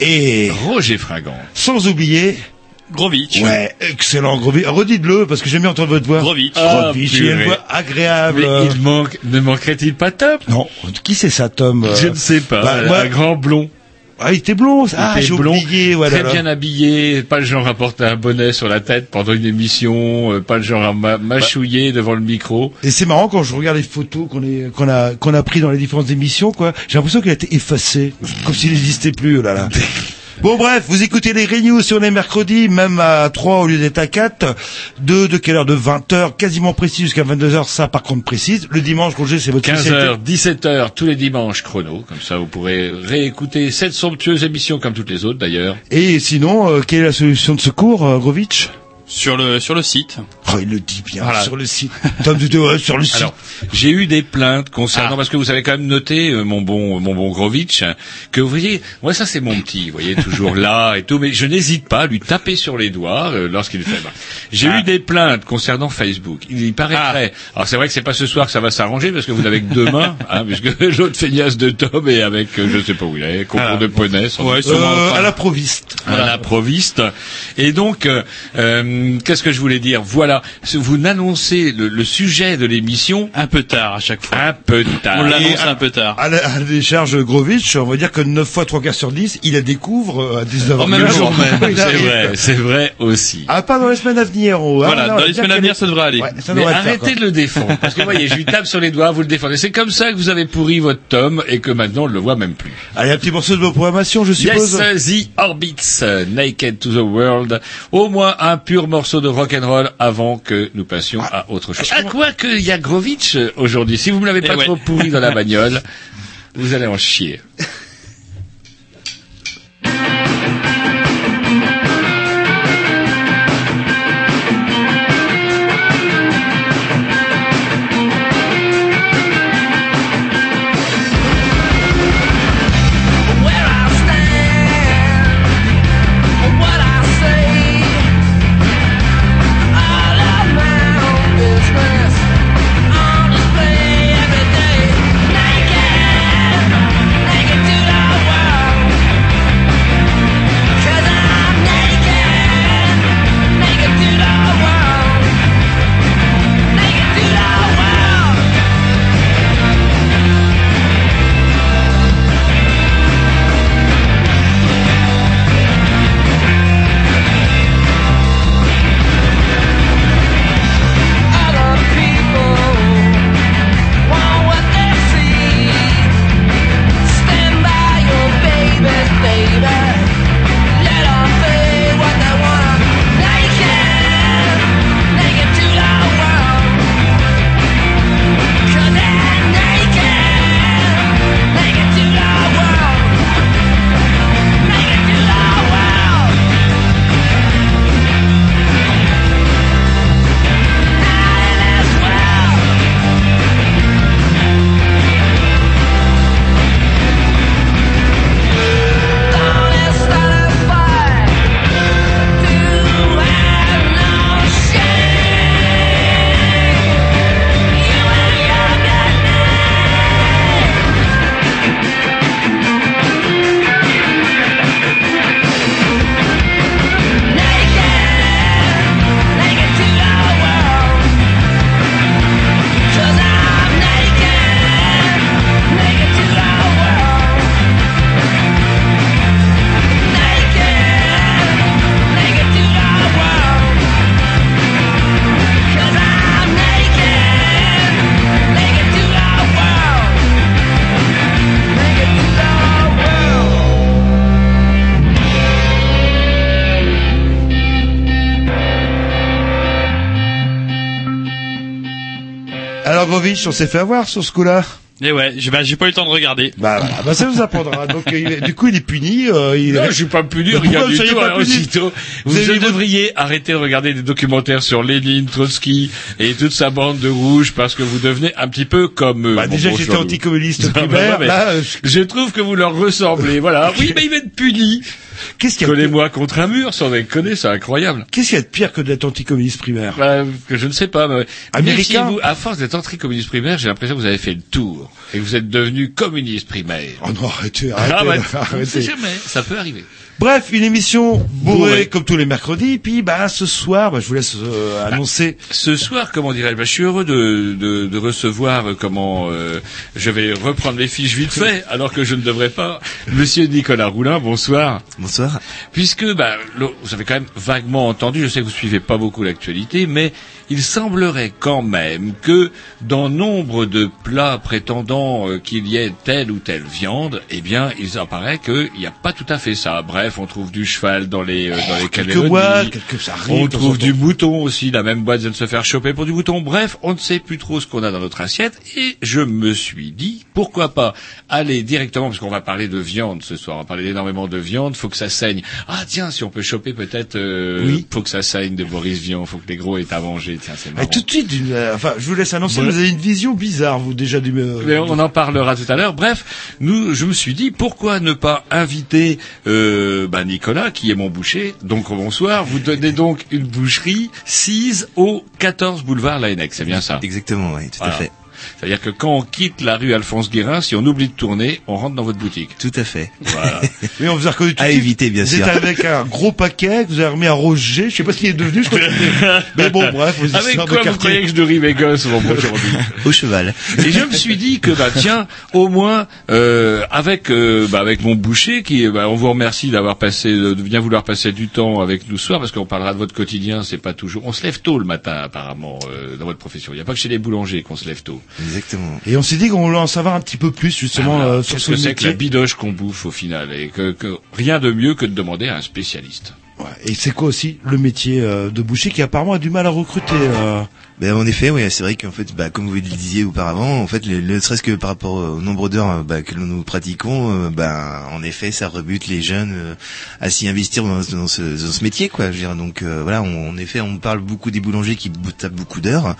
et Roger Fringant. sans oublier, Grovitch. ouais, excellent Grovitch. Redites-le parce que j'aime bien entendre votre voix. Grovitch. Grovitch, il a une voix agréable. Mais il manque, ne manquerait-il pas Tom? Non, qui c'est ça, Tom euh, Je ne sais pas. bah, un moi- grand blond. Ah, il était blond. Ah, Il était j'ai oublié. Voilà. très bien habillé, pas le genre à porter un bonnet sur la tête pendant une émission, euh, pas le genre à ma- mâchouiller devant le micro. Et c'est marrant quand je regarde les photos qu'on a qu'on a pris dans les différentes émissions, quoi. J'ai l'impression qu'il a été effacé, comme s'il n'existait plus. Oh là là. Bon bref, vous écoutez les Renews sur les mercredis, même à 3 au lieu d'être à 4. De, de quelle heure De 20h, quasiment précis jusqu'à 22h, ça par contre précise. Le dimanche, Roger, c'est votre 15h, 17h, tous les dimanches chrono. Comme ça, vous pourrez réécouter cette somptueuse émission comme toutes les autres d'ailleurs. Et sinon, euh, quelle est la solution de secours, euh, Grovitch? Sur le, sur le site. Oh, il le dit bien, Voilà. sur le site. Sur le site. Alors, j'ai eu des plaintes concernant Ah. parce que vous avez quand même noté euh, mon bon mon bon Grovitch que vous voyez moi ça c'est mon petit vous voyez toujours là et tout mais je n'hésite pas à lui taper sur les doigts euh, lorsqu'il fait. J'ai Ah. eu des plaintes concernant Facebook. Il y paraîtrait. Alors c'est vrai que c'est pas ce soir que ça va s'arranger parce que vous n'avez que deux mains hein, puisque l'autre feignasse de Tom est avec euh, je sais pas où il est concours Ah. de poney Ouais, sûrement. Euh, enfin. à la proviste. à la proviste. Et donc, euh, euh, qu'est-ce que je voulais dire Voilà, vous n'annoncez le, le sujet de l'émission Un peu tard à chaque fois. un peu tard. On l'annonce un peu tard. À la, à la décharge Grovitch, on va dire que 9 fois 3 quarts sur 10, il la découvre euh, à 19h. En même jour même, C'est vrai, c'est vrai aussi. Ah, pas dans les semaines à venir. Oh, Voilà, non, dans les semaines à venir, ça devrait aller. Ouais, ça Mais devrait le faire, arrêtez de le défendre, parce que vous voyez, je lui tape sur les doigts, vous le défendez. C'est comme ça que vous avez pourri votre tome et que maintenant on le voit même plus. Allez, un petit morceau de vos programmations, je suppose. Yes, The Orbits, Naked to the World. Au moins un pur morceau de rock and roll avant que nous passions à autre chose. À quoi que il y a Grovitch euh, aujourd'hui. Si vous me l'avez Eh pas ouais. trop pourri dans la bagnole, vous allez en chier. On s'est fait avoir sur ce coup-là. Et ouais, j'ai bah, j'ai pas eu le temps de regarder. Bah, voilà, bah ça nous apprendra. Donc, euh, il du coup, il est puni. Euh, il Non, je suis pas puni, Mais regarde pourquoi du vous pas puni. Vous Vous, avez devriez arrêter de regarder des documentaires sur Lénine, Trotsky et toute sa bande de rouges parce que vous devenez un petit peu comme eux. Bah, déjà, bon j'étais anticommuniste Ah, bah, primaire. ouais, mais Là, euh, je trouve que vous leur ressemblez. Voilà. Oui, mais il va être puni. Qu'est-ce qu'il y a de- Collez-moi contre un mur, sans déconner, c'est incroyable. Qu'est-ce qu'il y a de pire que d'être anticommuniste primaire? Bah, que je ne sais pas. Mais... Américain? à force d'être anti-communiste primaire, j'ai l'impression que vous avez fait le tour et que vous êtes devenu communiste primaire. Oh non, arrêtez, Ah, arrêtez, bah, on arrêtez. jamais, ça peut arriver. Bref, une émission bourrée Bourrée. comme tous les mercredis. Puis, bah, ce soir, bah, je vous laisse euh, annoncer. Ce soir, comment dirais-je, bah, je suis heureux de, de, de recevoir euh, comment euh, je vais reprendre les fiches vite fait, alors que je ne devrais pas. Monsieur Nicolas Roulin, bonsoir. Bonsoir. Puisque bah, le- vous avez quand même vaguement entendu, je sais que vous suivez pas beaucoup l'actualité, mais il semblerait quand même que dans nombre de plats prétendant euh, qu'il y ait telle ou telle viande, eh bien, il apparaît qu'il n'y a pas tout à fait ça. Bref, on trouve du cheval dans les euh, dans les Quelques mois, quelques, ça arrive. On trouve du mouton aussi, la même boîte vient de se faire choper pour du mouton. Bref, on ne sait plus trop ce qu'on a dans notre assiette et je me suis dit, pourquoi pas aller directement, parce qu'on va parler de viande ce soir, on va parler énormément de viande, faut que ça saigne. Ah tiens, si on peut choper peut-être, euh, Oui. faut que ça saigne de Boris Vian, faut que les gros aient à manger, tiens c'est Et marrant. tout de suite, une, euh, enfin, je vous laisse annoncer, vous avez une vision bizarre, vous, déjà, du... euh, Mais on en parlera tout à l'heure. Bref, nous, je me suis dit pourquoi ne pas inviter euh, bah, Nicolas, qui est mon boucher. Donc bonsoir. Vous donnez donc une boucherie 6 au 14 boulevard Laennec. C'est bien ça? Exactement, oui, tout Voilà. à fait. C'est-à-dire que quand on quitte la rue Alphonse Guérin, si on oublie de tourner, on rentre dans votre boutique. Tout à fait. Voilà. Oui, on vous a reconnu tout À de suite. éviter, bien vous sûr. êtes avec un gros paquet, que vous avez remis à Roger, je sais pas ce qu'il est devenu, je crois Mais bon, bref, vos Avec quoi vous quartier. croyez que je nourris mes gosses aujourd'hui Au cheval. Et je me suis dit que bah tiens, au moins euh, avec euh, bah, avec mon boucher qui bah, on vous remercie d'avoir passé de bien vouloir passer du temps avec nous ce soir parce qu'on parlera de votre quotidien, c'est pas toujours on se lève tôt le matin apparemment euh, dans votre profession. Il n'y a pas que chez les boulangers qu'on se lève tôt. Exactement. Et on s'est dit qu'on voulait en savoir un petit peu plus, justement, Ah, voilà. euh, sur Qu'est-ce ce que c'est que la bidoche qu'on bouffe au final et que, que rien de mieux que de demander à un spécialiste? Et c'est quoi aussi le métier euh, de boucher qui apparemment a du mal à recruter euh, Ben, en effet, oui, c'est vrai qu'en fait, bah, comme vous le disiez auparavant, en fait, le, serait-ce que par rapport au nombre d'heures euh, bah, que nous pratiquons, euh, ben, en effet, ça rebute les jeunes euh, à s'y investir dans, dans ce, dans ce métier, quoi. Je veux dire, donc euh, voilà, on- en effet, on parle beaucoup des boulangers qui tapent beaucoup d'heures,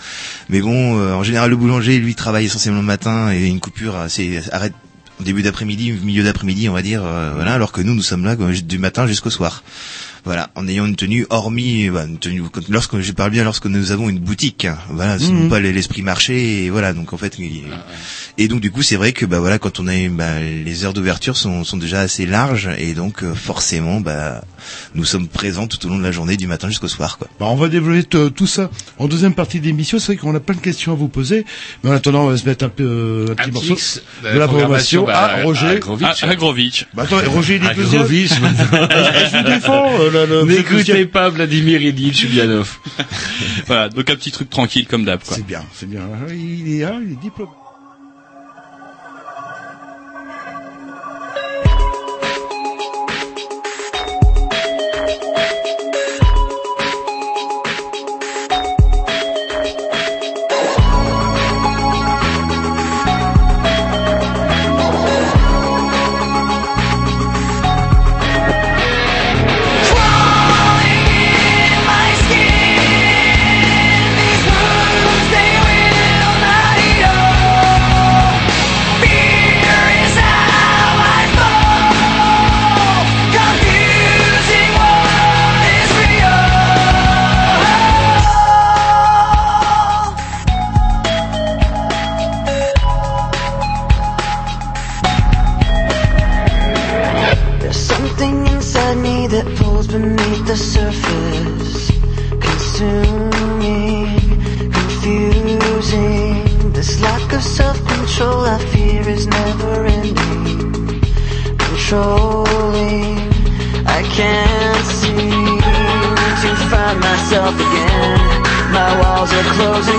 mais bon, en général, le boulanger, lui, travaille essentiellement le matin et une coupure assez arrête début d'après-midi, milieu d'après-midi, on va dire, euh, voilà, alors que nous, nous sommes là du matin jusqu'au soir. Voilà, en ayant une tenue hormis, bah, une tenue, lorsque je parle bien, lorsque nous avons une boutique, hein, voilà, ce Mhm. n'est pas l'esprit marché, et voilà, donc en fait, il- et donc du coup, c'est vrai que bah voilà, quand on a, bah, les heures d'ouverture sont, sont déjà assez larges, et donc euh, forcément, bah, nous sommes présents tout au long de la journée, du matin jusqu'au soir, quoi. bah, on va développer tout ça en deuxième partie d'émission. C'est vrai qu'on a plein de questions à vous poser. Mais en attendant, on va se mettre un peu euh, un petit Un morceau. de la programmation à Roger. à Grovitch. Ah. Bah attends, Roger, il est À deuxième. Grovitch, Je vous défends. euh, le- le- N'écoutez pas Vladimir Ilyich Ulyanov. Voilà, donc un petit truc tranquille comme d'hab. C'est bien, c'est bien. Il est diplômé. Controlling. I can't seem to find myself again. My walls are closing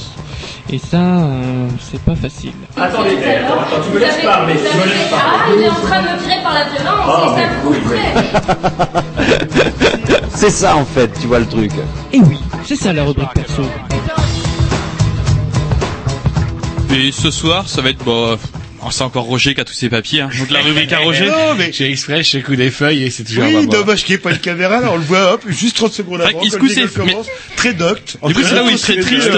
Et ça, euh, c'est pas facile. Attendez, attends, attends, tu me laisses parler, tu me laisses Ah, il est en train de me tirer par la violence, et ça me coûterait. C'est ça en fait, tu vois le truc. Et oui, c'est ça la rubrique perso. Et ce soir, ça va être bon. oh, c'est encore Roger qui a tous ses papiers. Hein. Donc la rubrique à Roger. Non, mais J'ai exprès, je secoue des feuilles et c'est toujours oui, dommage qu'il n'y ait pas de caméra, là, on le voit, hop, juste 30 secondes avant, Ah, il se mais- commence, très docte. Du coup, c'est là où il serait triste.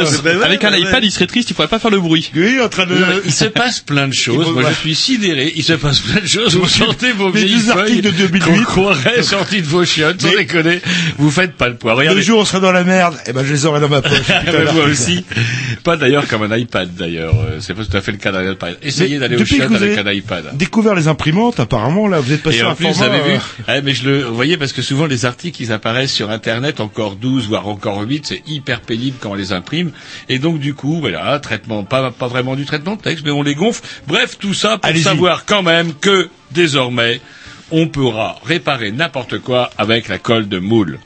Avec un iPad, il serait triste, il pourrait pas faire le bruit. Oui, en train de... Il se passe plein de choses. Moi, je suis sidéré. Il se passe plein de choses. Vous sortez vos Les vieilles deux articles de feuilles 2008. qu'on sorties de vos chiottes. Sans déconner. Vous faites pas le poids. Le Regardez. jour où on sera dans la merde, eh ben, je les aurai dans ma poche. L'article. aussi. Pas d'ailleurs comme un iPad d'ailleurs. Euh, C'est pas tout à fait le cas d'un iPad. Essayez d'aller au chiottes avec un iPad. Découvert les imprimantes, apparemment, là, vous êtes passé Et en plus, vous avez vu, euh, Ah, mais je le, vous voyez, parce que souvent les articles, ils apparaissent sur Internet encore 12, voire encore 8, c'est hyper pénible quand on les imprime. Et donc, du coup, voilà, traitement, pas, pas vraiment du traitement de texte, mais on les gonfle. Bref, tout ça pour savoir quand même que, désormais, on pourra réparer n'importe quoi avec la colle de moule.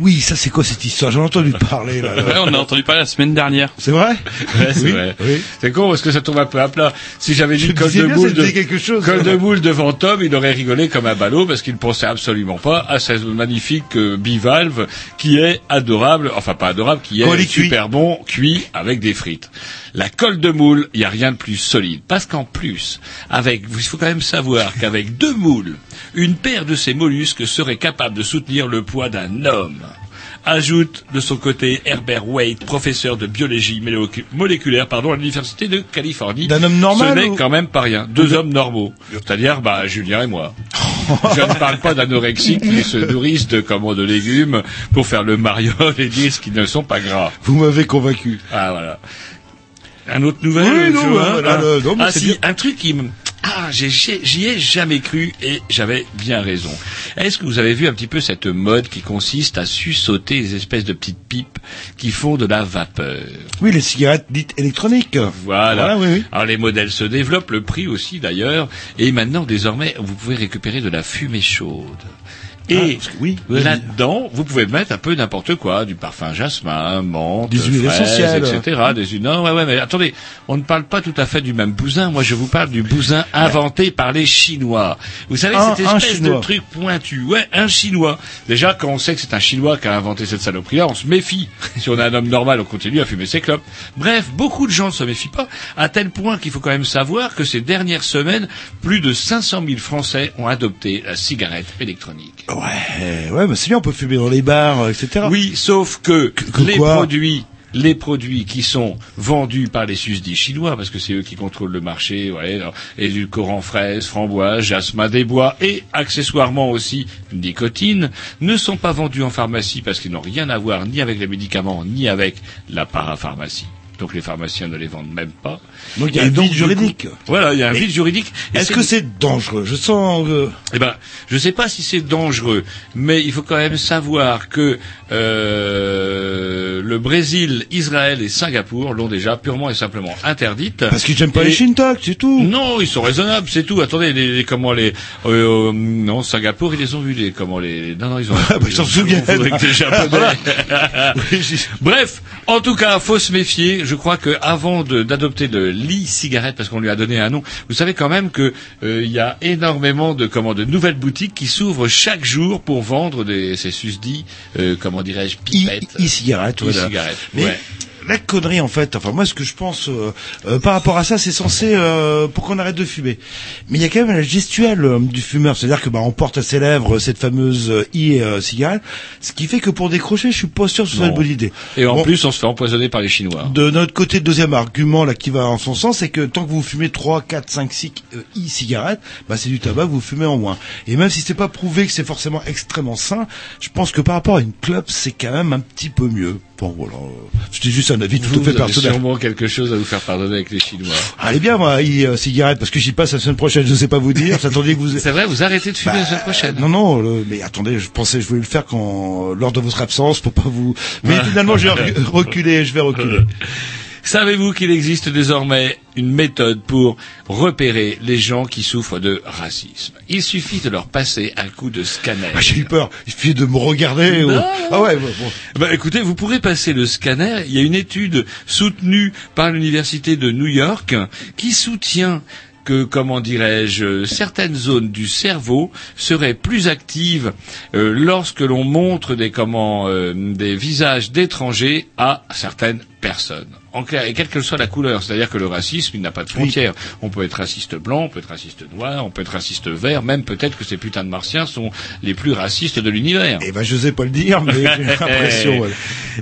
Oui, ça c'est quoi cette histoire? J'en ai entendu parler, là. Ouais, on a entendu parler la semaine dernière. C'est vrai? Ouais, c'est Oui, vrai. oui. C'est con parce que ça tombe un peu à plat. Si j'avais dit colle de ça de, disait quelque chose. colle de moule devant Tom, il aurait rigolé comme un ballot parce qu'il ne pensait absolument pas à ce magnifique euh, bivalve qui est adorable, enfin pas adorable, qui est cuit. super bon cuit avec des frites. La colle de moule, il n'y a rien de plus solide. Parce qu'en plus, avec, il faut quand même savoir qu'avec deux moules, une paire de ces mollusques serait capable de soutenir le poids d'un homme. Ajoute de son côté Herbert Wade, professeur de biologie molécu- moléculaire pardon, à l'université de Californie. D'un homme normal Ce n'est ou- quand même pas rien. Deux hommes normaux. C'est-à-dire, bah, Julien et moi. Je ne parle pas d'anorexiques qui se nourrissent de, comment, de légumes pour faire le mariole et disent qu'ils ne sont pas gras. Vous m'avez convaincu. Ah, voilà. Un autre nouvelle Oui, non, bah, hein, voilà, non, Ah si, un truc qui me... Ah, j'y ai jamais cru et j'avais bien raison. Est-ce que vous avez vu un petit peu cette mode qui consiste à sussauter des espèces de petites pipes qui font de la vapeur? Oui, les cigarettes dites électroniques. Voilà. oui, oui. Alors les modèles se développent, le prix aussi d'ailleurs, et maintenant désormais vous pouvez récupérer de la fumée chaude. Et parce que oui, oui, là-dedans, vous pouvez mettre un peu n'importe quoi, du parfum jasmin, menthe, Des huiles essentielles. etc. Des huiles. Non, ouais, ouais, mais attendez, on ne parle pas tout à fait du même bousin. Moi, je vous parle du bousin inventé par les Chinois. Vous savez, Un- cette espèce de truc pointu. Ouais, un Chinois. Déjà, quand on sait que c'est un Chinois qui a inventé cette saloperie-là, on se méfie. si on est un homme normal, on continue à fumer ses clopes. Bref, beaucoup de gens ne se méfient pas, à tel point qu'il faut quand même savoir que ces dernières semaines, plus de 500 000 Français ont adopté la cigarette électronique. Ouais, ouais, mais c'est bien, on peut fumer dans les bars, etc. Oui, sauf que, que les produits les produits qui sont vendus par les susdits chinois, parce que c'est eux qui contrôlent le marché, ouais, alors, édulcorants fraises, framboises, jasmin des bois et accessoirement aussi nicotine, ne sont pas vendus en pharmacie parce qu'ils n'ont rien à voir ni avec les médicaments ni avec la parapharmacie. Donc les pharmaciens ne les vendent même pas. Donc il y a un vide juridique. voilà, il y a un vide juridique. Est-ce que c'est dangereux? Je sens. euh, eh ben, je ne sais pas si c'est dangereux, mais il faut quand même savoir que euh, le Brésil, Israël et Singapour l'ont déjà purement et simplement interdite. Parce qu'ils n'aiment pas Et- les Shintok, c'est tout. Non, ils sont raisonnables, c'est tout. Attendez, les, les- comment les euh, euh, non Singapour, ils les ont vus les comment les non non ils ont. Ah, bah, ils s'en souviennent. Bref, en tout cas, faut se méfier. Je crois que avant de- d'adopter le l'e-cigarette, parce qu'on lui a donné un nom, vous savez quand même que euh, il y a énormément de comment de nouvelles boutiques qui s'ouvrent chaque jour pour vendre des ces susdits, euh, comment dirais-je, pipettes, E- e-cigarettes. Mais ouais. La connerie en fait, enfin moi ce que je pense euh, euh, par rapport à ça, c'est censé euh, pour qu'on arrête de fumer. Mais il y a quand même la gestuelle euh, du fumeur, c'est-à-dire que bah on porte à ses lèvres cette fameuse euh, e-cigarette, ce qui fait que pour décrocher, je suis pas sûr que ce soit une bonne idée. Et en Bon, plus, on se fait empoisonner par les Chinois. de notre côté, deuxième argument là qui va en son sens, c'est que tant que vous fumez 3, 4, 5, 6 euh, e-cigarettes, bah c'est du tabac vous fumez en moins. Et même si c'est pas prouvé que c'est forcément extrêmement sain, je pense que par rapport à une clope, c'est quand même un petit peu mieux. Bon voilà, euh, c'était juste un avis tout Vous, à fait vous avez personnel. sûrement quelque chose à vous faire pardonner avec les Chinois. Allez bien moi, e-cigarette, parce que j'y passe la semaine prochaine, je sais pas vous dire. J'attendais que vous... C'est vrai, vous arrêtez de fumer Bah, la semaine prochaine. Non, non, le- mais attendez, je pensais, je voulais le faire quand, lors de votre absence, pour pas vous. Mais finalement, je vais re- reculer, je vais reculer. Savez-vous qu'il existe désormais une méthode pour repérer les gens qui souffrent de racisme? Il suffit de leur passer un coup de scanner. Ah, J'ai eu peur. Il suffit de me regarder. ou- Non. Ah ouais, bon. bon. Bah, écoutez, vous pourrez passer le scanner. Il y a une étude soutenue par l'université de New York qui soutient que, comment dirais-je, certaines zones du cerveau seraient plus actives euh, lorsque l'on montre des comment euh, des visages d'étrangers à certaines personnes. En clair, et quelle que soit la couleur, c'est-à-dire que le racisme, il n'a pas de frontières. On peut être raciste blanc, on peut être raciste noir, on peut être raciste vert, même peut-être que ces putains de martiens sont les plus racistes de l'univers. Eh ben, je sais pas le dire, mais j'ai l'impression.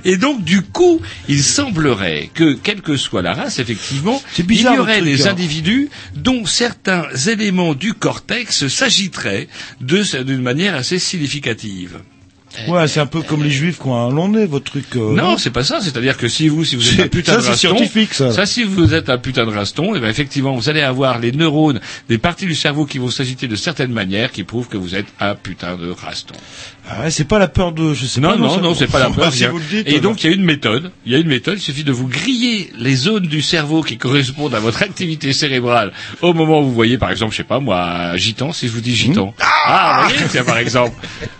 Et donc, du coup, il semblerait que, quelle que soit la race, effectivement, bizarre, il y aurait truc, des hein. individus dont certains éléments du cortex s'agiteraient d'une manière assez significative. Ouais, c'est un peu comme les juifs qui ont un long nez, votre truc. euh, Non, c'est pas ça. C'est-à-dire que si vous, si vous êtes un putain ça, de c'est raston, scientifique, ça. si vous êtes un putain de raston, et ben effectivement, vous allez avoir les neurones, des parties du cerveau qui vont s'agiter de certaines manières, qui prouvent que vous êtes un putain de raston. Ah ouais, c'est pas la peur de, je sais Non, pas. non, ça- non, c'est pas la peur. si vous le dites, et donc, il y a une méthode. Il y a une méthode. Il suffit de vous griller les zones du cerveau qui correspondent à votre activité cérébrale au moment où vous voyez, par exemple, je sais pas, moi, un gitan, si je vous dis gitan. Ah, vous voyez, tiens, par exemple.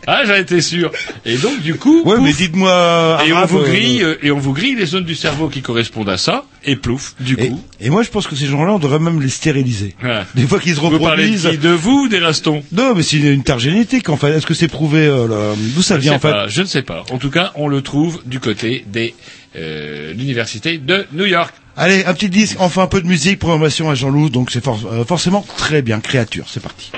Ah, j'en étais sûr. Et donc, du coup, Ouais, pouf, mais dites-moi. et on vous euh, grille, euh, et on vous grille les zones du cerveau qui correspondent à ça, et plouf, du Et, coup. et moi, je pense que ces gens-là, on devrait même les stériliser. Voilà. Des fois qu'ils se Vous parlez de reproduisent. vous ou des rastons Non, mais c'est une, une tare génétique, en fait. Est-ce que c'est prouvé, euh, là D'où ça vient, en fait pas, je ne sais pas. En tout cas, on le trouve du côté des euh, l'université de New York. Allez, un petit disque, enfin un peu de musique, programmation à Jean-Loup, donc c'est for- euh, forcément très bien, créature, c'est parti.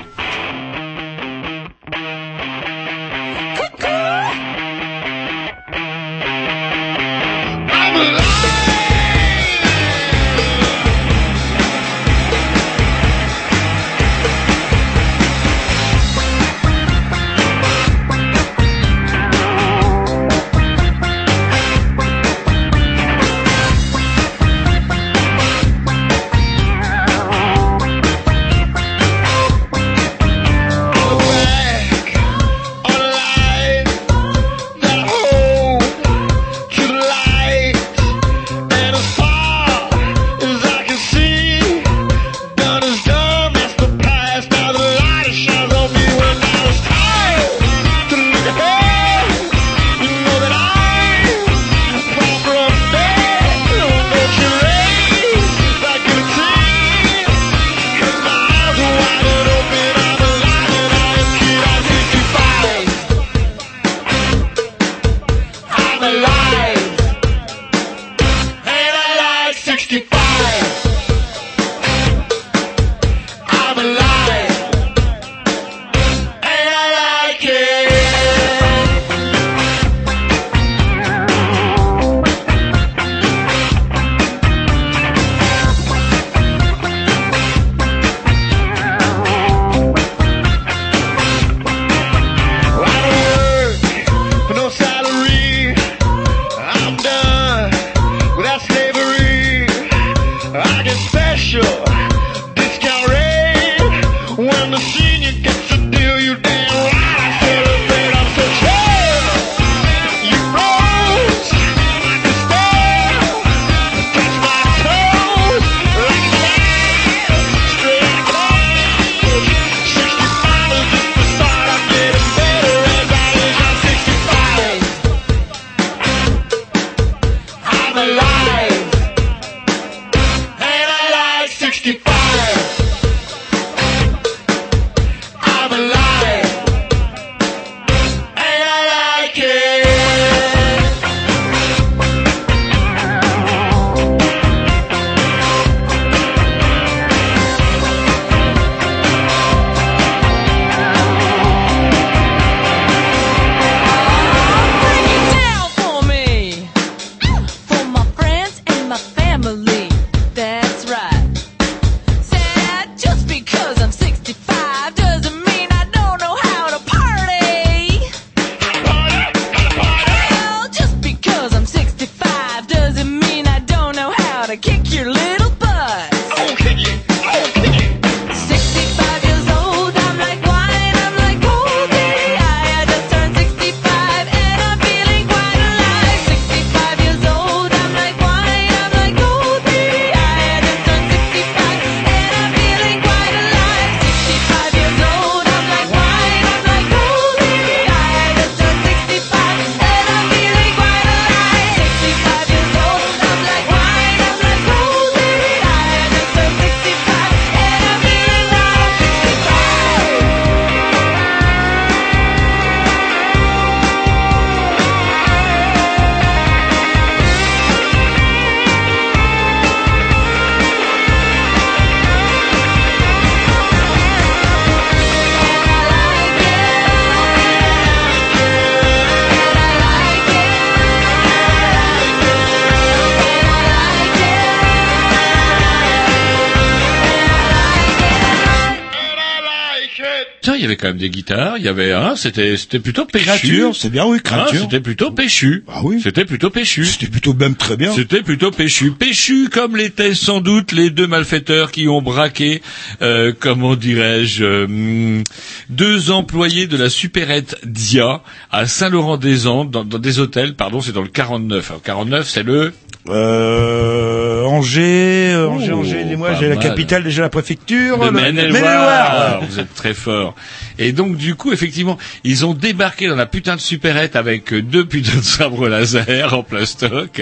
Des guitares, il y avait un, c'était c'était plutôt péchu. C'est bien, oui. Hein, c'était plutôt péchu. Ah oui. C'était plutôt péchu. C'était plutôt même très bien. C'était plutôt péchu. Péchu comme l'étaient sans doute les deux malfaiteurs qui ont braqué, euh, comment dirais-je, euh, deux employés de la supérette Dia à Saint-Laurent-des-Andes, dans, dans des hôtels, pardon, c'est dans le 49. Alors, 49, c'est le... Euh, Angers, euh, Angers, Oh, Angers, dis-moi, j'ai la capitale, déjà la préfecture. de le- Maine-et-Loire. Maine-et-Loire. Vous êtes très fort. Et donc du coup, effectivement, ils ont débarqué dans la putain de supérette avec euh, deux putains de sabres laser en plastoc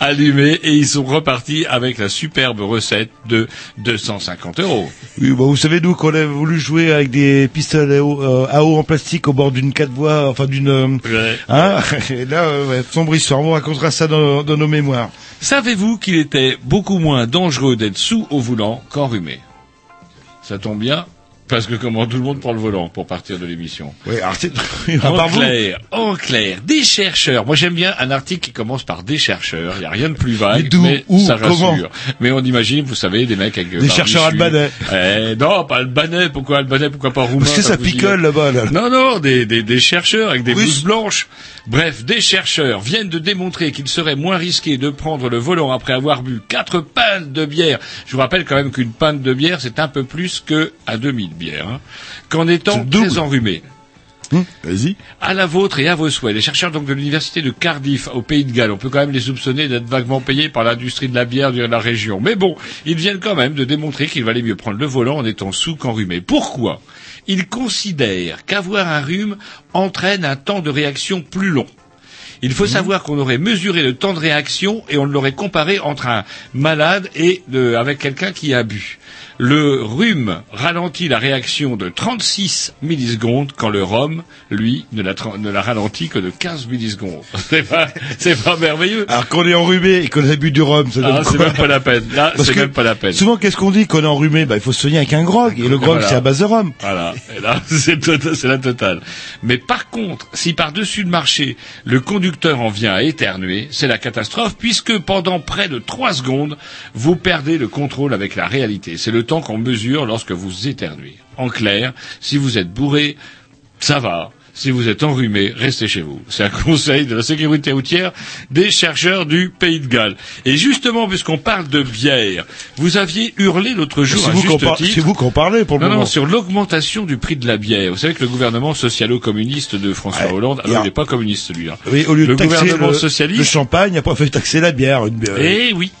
allumés et ils sont repartis avec la superbe recette de 250 euros. Oui, bah, vous savez, nous, qu'on a voulu jouer avec des pistolets à eau, euh, à eau en plastique au bord d'une quatre voies, enfin d'une, euh, Ouais. hein, et là, euh, ouais, sombre histoire, on racontera ça dans, dans nos mémoires. Savez-vous qu'il était beaucoup moins dangereux d'être sous au volant qu'enrhumé? Ça tombe bien parce que comment tout le monde prend le volant pour partir de l'émission. Oui, alors c'est, à En vous. clair, en clair, des chercheurs. Moi, j'aime bien un article qui commence par des chercheurs. Il n'y a rien de plus vague, mais Où ça Comment rassure. Mais on imagine, vous savez, des mecs avec Des chercheurs albanais. Eh, non, pas albanais. Pourquoi albanais? Pourquoi pas roumain? Parce que ça picole là-bas, là. Non, non, des, des, des chercheurs avec des Oui. blouses blanches. Bref, des chercheurs viennent de démontrer qu'il serait moins risqué de prendre le volant après avoir bu quatre pintes de bière. Je vous rappelle quand même qu'une pinte de bière, c'est un peu plus que à demi de bière. Hein, qu'en étant très enrhumé. Hum, Vas-y. À la vôtre et à vos souhaits. Les chercheurs donc de l'université de Cardiff au Pays de Galles, on peut quand même les soupçonner d'être vaguement payés par l'industrie de la bière de la région. Mais bon, ils viennent quand même de démontrer qu'il valait mieux prendre le volant en étant sous qu'enrhumé. Pourquoi? Ils considèrent qu'avoir un rhume entraîne un temps de réaction plus long. Il faut savoir qu'on aurait mesuré le temps de réaction et on l'aurait comparé entre un malade et avec quelqu'un qui a bu. Le rhume ralentit la réaction de 36 millisecondes quand le rhum, lui, ne la, tra- ne la ralentit que de 15 millisecondes. C'est pas, c'est pas merveilleux. Alors qu'on est enrhumé et qu'on a bu du rhum, ça Ah, c'est même pas la peine. Là, c'est même pas la peine. Souvent, qu'est-ce qu'on dit qu'on est enrhumé? Bah, il faut se soigner avec un grog. Et le grog, Voilà. c'est à base de rhum. Voilà. Et là, c'est c'est la totale. Mais par contre, si par-dessus le marché, le conducteur en vient à éternuer, c'est la catastrophe puisque pendant près de trois secondes, vous perdez le contrôle avec la réalité. C'est le temps qu'on mesure lorsque vous éternuez. En clair, si vous êtes bourré, ça va. si vous êtes enrhumé, restez chez vous. C'est un conseil de la sécurité routière des chercheurs du Pays de Galles. Et justement, puisqu'on parle de bière, vous aviez hurlé l'autre jour à vous juste titre. c'est vous qu'on parlait pour le non, moment. Non, sur l'augmentation du prix de la bière. Vous savez que le gouvernement socialo-communiste de François Ouais, Hollande, alors a- il n'est pas communiste celui-là. Oui, au lieu de le taxer gouvernement le, socialiste le champagne, il a pas fait taxer la bière. Une bière. eh oui.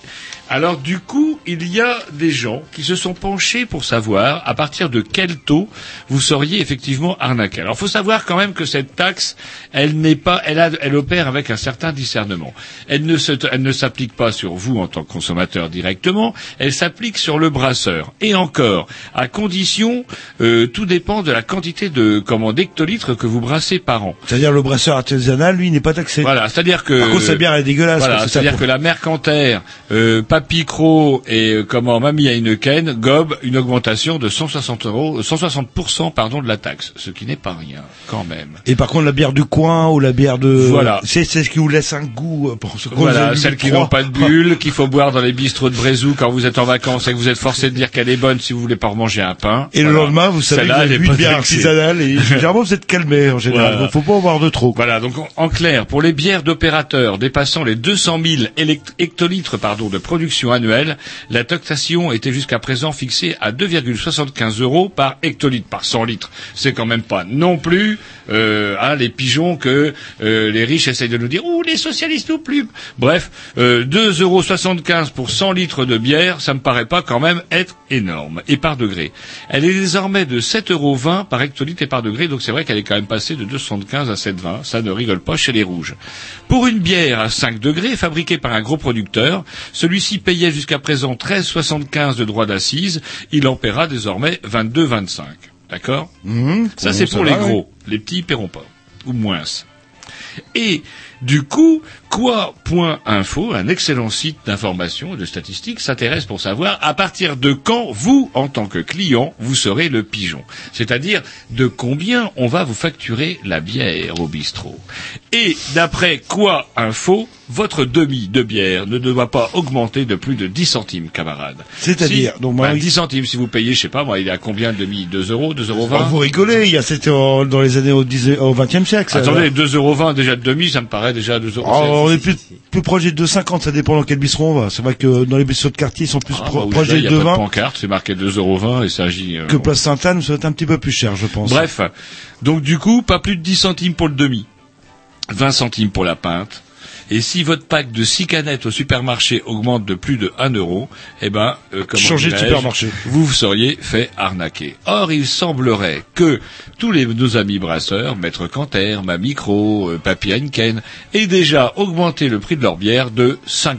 Alors du coup, il y a des gens qui se sont penchés pour savoir à partir de quel taux vous seriez effectivement arnaqué. Alors il faut savoir quand même que cette taxe, elle n'est pas, elle, a- elle opère avec un certain discernement. Elle ne se- elle ne s'applique pas sur vous en tant que consommateur directement, elle s'applique sur le brasseur. Et encore, à condition, euh, tout dépend de la quantité de comment d'hectolitres que vous brassez par an. C'est-à-dire le brasseur artisanal, lui, n'est pas taxé. Voilà, c'est-à-dire que Par contre, sa bière est dégueulasse. voilà, c'est-à-dire que la Mercantaire, euh, Papy Cro et euh, comment Mamie Heineken gobent une augmentation de 160 euros, 160 pardon de la taxe, ce qui n'est pas rien quand même. Et par contre, la bière du coin ou la bière de... Voilà. C'est c'est ce qui vous laisse un goût euh, pour ce Voilà, celles qui n'ont pas de bulles, qu'il faut boire dans les bistrots de Brézou quand vous êtes en vacances et que vous êtes forcé de dire qu'elle est bonne si vous voulez pas manger un pain. Et le lendemain, vous savez que vous avez bu une bière artisanale et généralement vous êtes calmé en général. Voilà. Donc faut pas en boire de trop. Voilà, donc en, clair, pour les bières d'opérateurs dépassant les 200 000 élect- hectolitres pardon, de production annuelle, la taxation était jusqu'à présent fixée à 2,75 euros par hectolitre, par 100 litres. C'est quand même pas non plus euh, hein, les pigeons que euh, les riches essayent de nous dire « Ouh, les socialistes nous plument !» Bref, euh, 2,75 euros pour 100 litres de bière, ça me paraît pas quand même être énorme. Et par degré. Elle est désormais de 7,20 euros par hectolitre et par degré, donc c'est vrai qu'elle est quand même passée de 2,75 à 7,20. Ça ne rigole pas chez les rouges. Pour une bière à 5 degrés, fabriquée par un gros producteur, celui-ci payait jusqu'à présent 13,75 de droits d'assises. Il en paiera désormais 22,25. D'accord? Mhm. Ça, c'est pour les gros. Les petits, ils paieront pas. Ou moins. Et du coup, quoi.info, un excellent site d'information et de statistiques, s'intéresse pour savoir à partir de quand vous, en tant que client, vous serez le pigeon. C'est-à-dire de combien on va vous facturer la bière au bistrot. Et d'après quoi.info, votre demi de bière ne doit pas augmenter de plus de 10 centimes, camarades. C'est-à-dire, Si- donc, moi, bah, oui. 10 centimes si vous payez, je sais pas, moi, il est à combien de demi? 2 euros 2 euros Oh, 20 vous rigolez, il y a c'était dans les années au, 10 au 20e siècle. ça. Attendez, 2,20€ déjà de demi, ça me paraît déjà 2 euros. Oh, on est plus, plus proche des 2,50, ça dépend dans quel bistrot on va. C'est vrai que dans les bistrots de quartier, ils sont plus Ah, pro- bah proches des il y a pas de 2,20 pancarte, c'est marqué 2,20€ et ça agit. euh, que Place Sainte-Anne, ça va être un petit peu plus cher, je pense. Bref, donc du coup, pas plus de 10 centimes pour le demi, 20 centimes pour la pinte. Et si votre pack de 6 canettes au supermarché augmente de plus de 1 euro, eh ben, euh, comment Changez de supermarché. Vous vous seriez fait arnaquer. Or, il semblerait que tous les, nos amis brasseurs, Maître Canter, Ma Micro, euh, Papy Heineken, aient déjà augmenté le prix de leur bière de 5%.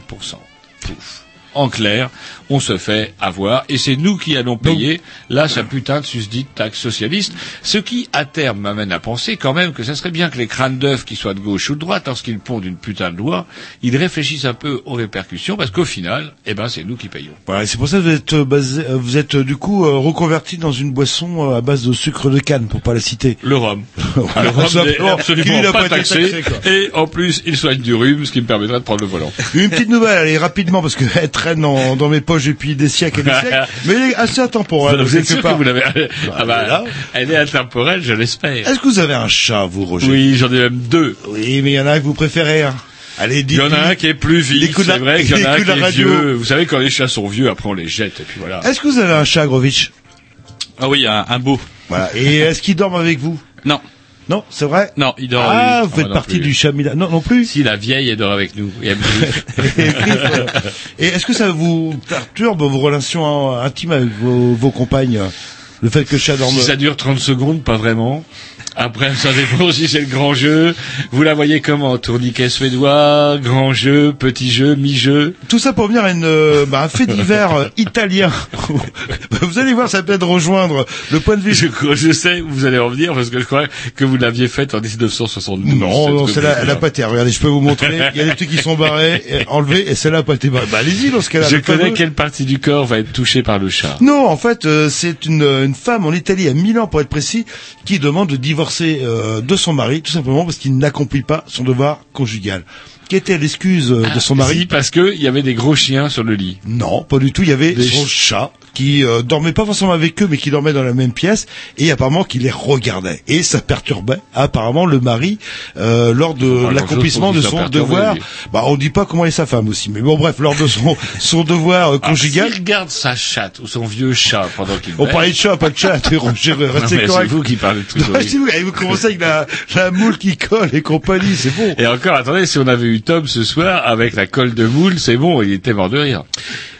Pouf. En clair, on se fait avoir et c'est nous qui allons payer là sa putain de susdite taxe socialiste, ce qui à terme m'amène à penser quand même que ça serait bien que les crânes d'œufs qui soient de gauche ou de droite, lorsqu'ils pondent une putain de loi, ils réfléchissent un peu aux répercussions parce qu'au final, eh ben c'est nous qui payons. Voilà, et c'est pour ça que vous êtes euh, basé, euh, vous êtes euh, du coup reconverti dans une boisson à base de sucre de canne, pour pas la citer. Le rhum. Le rhum n'est absolument pas, taxé, et en plus il soigne du rhume, ce qui me permettrait de prendre le volant. Une petite nouvelle, allez rapidement parce qu'elle traîne dans mes poches depuis des siècles et des siècles, mais elle est assez intemporelle. Vous êtes sûr que vous l'avez Ah elle est bah, elle est intemporelle, je l'espère. Est-ce que vous avez un chat, vous, Roger? Oui, j'en ai même deux. Oui, mais il y en a un que vous préférez. hein. Allez, Il y en a un qui est plus la- c'est vrai qu'il y en a un qui est vieux. Vous savez, quand les chats sont vieux, après on les jette, et puis voilà. Est-ce que vous avez un chat, Grovitch Ah oui, un, un beau. Voilà. Et est-ce qu'il dort avec vous? Non. Non, c'est vrai Non, il dort. Ah, lui. vous faites non partie du chat Mila. Non, non plus. Si la vieille, elle dort avec nous. Et est-ce que ça vous perturbe vos relations intimes avec vos, vos compagnes? Le fait que le chat dorme... si ça dure 30 secondes, pas vraiment. Après, ça dépend si c'est le grand jeu. Vous la voyez comment? Tourniquet suédois, grand jeu, petit jeu, mi-jeu. Tout ça pour venir à une, euh, bah, un fait divers euh, italien. vous allez voir, ça peut être rejoindre le point de vue... Je, sais où vous allez en venir parce que je crois que vous l'aviez faite en 1972. Non, non, cette celle-là, elle a rubrique-là. pas été. Regardez, je peux vous montrer. Il y a des trucs qui sont barrés, et enlevés, et celle-là a pas été barrée. Bah, allez-y, dans ce cas-là. Je connais fameux- quelle partie du corps va être touchée par le chat. Non, en fait, euh, c'est une, une femme en Italie, à Milan pour être précis, qui demande de divorcer euh, de son mari, tout simplement parce qu'il n'accomplit pas son devoir conjugal. qu'était l'excuse euh, de son Ah, mari si, parce que il y avait des gros chiens sur le lit. Non, pas du tout. Il y avait Des son ch- chat qui euh, dormait pas forcément avec eux, mais qui dormait dans la même pièce, et apparemment qui les regardait. Et ça perturbait apparemment le mari euh, lors de alors, l'accomplissement de son devoir. lui. Bah, on dit pas comment est sa femme aussi, mais bon, bref, lors de son son devoir euh, Ah, conjugal. S'il regarde sa chatte ou son vieux chat pendant qu'il On parlait de chat, pas de chat. Roger, restez mais c'est correct. vous qui parlez de tout. Non, vous, allez vous commencez avec la, la moule qui colle et compagnie, c'est bon. Et encore, attendez, si on avait eu Tom ce soir avec la colle de moule, c'est bon, il était mort de rire.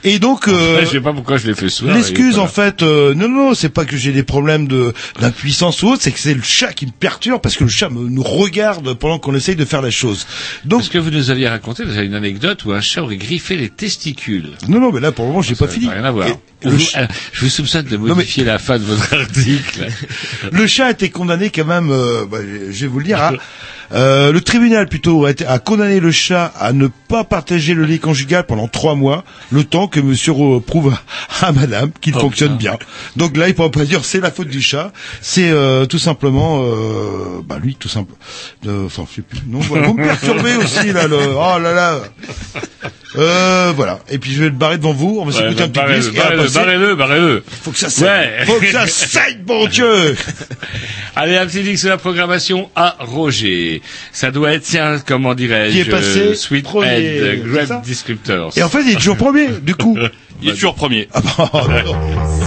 Et donc, euh, je sais pas pourquoi je l'ai fait ce. L'excuse en fait, euh, non, non, c'est pas que j'ai des problèmes de d'impuissance ou autre, c'est que c'est le chat qui me perturbe parce que le chat me, nous regarde pendant qu'on essaye de faire la chose. Donc, Parce que vous nous aviez raconté, vous avez une anecdote où un chat aurait griffé les testicules? non, non, mais là pour le moment j'ai Ça pas n'a fini. rien à voir. Et le, vous- ch- alors, je vous soupçonne de mais- modifier la fin de votre article. le chat a été condamné quand même. euh, bah, je vais vous le dire. hein. Euh, le tribunal plutôt a, été- a condamné le chat à ne pas partager le lit conjugal pendant trois mois, le temps que Monsieur re- prouve à, à Madame qu'il Oh, fonctionne bien. Donc là, il pourra pas dire c'est la faute du chat. C'est euh, tout simplement, euh, bah lui, tout simple. euh, Enfin, je sais plus. Non, voilà. vous me perturbez aussi là. Le, oh là là. Euh, voilà. Et puis je vais le barrer devant vous. On va s'écouter un petit disque. Barrez-le, barrez-le. Faut que ça saigne. Ouais. Faut que ça saigne, bon Dieu. Allez, un petit disque de la programmation à Roger. Ça doit être, tiens, comment dirais-je, Qui est passé euh, Sweet Head, ça Grab Descriptors. Et en fait, il est toujours premier, du coup. Il est toujours premier. Ah bah, oh,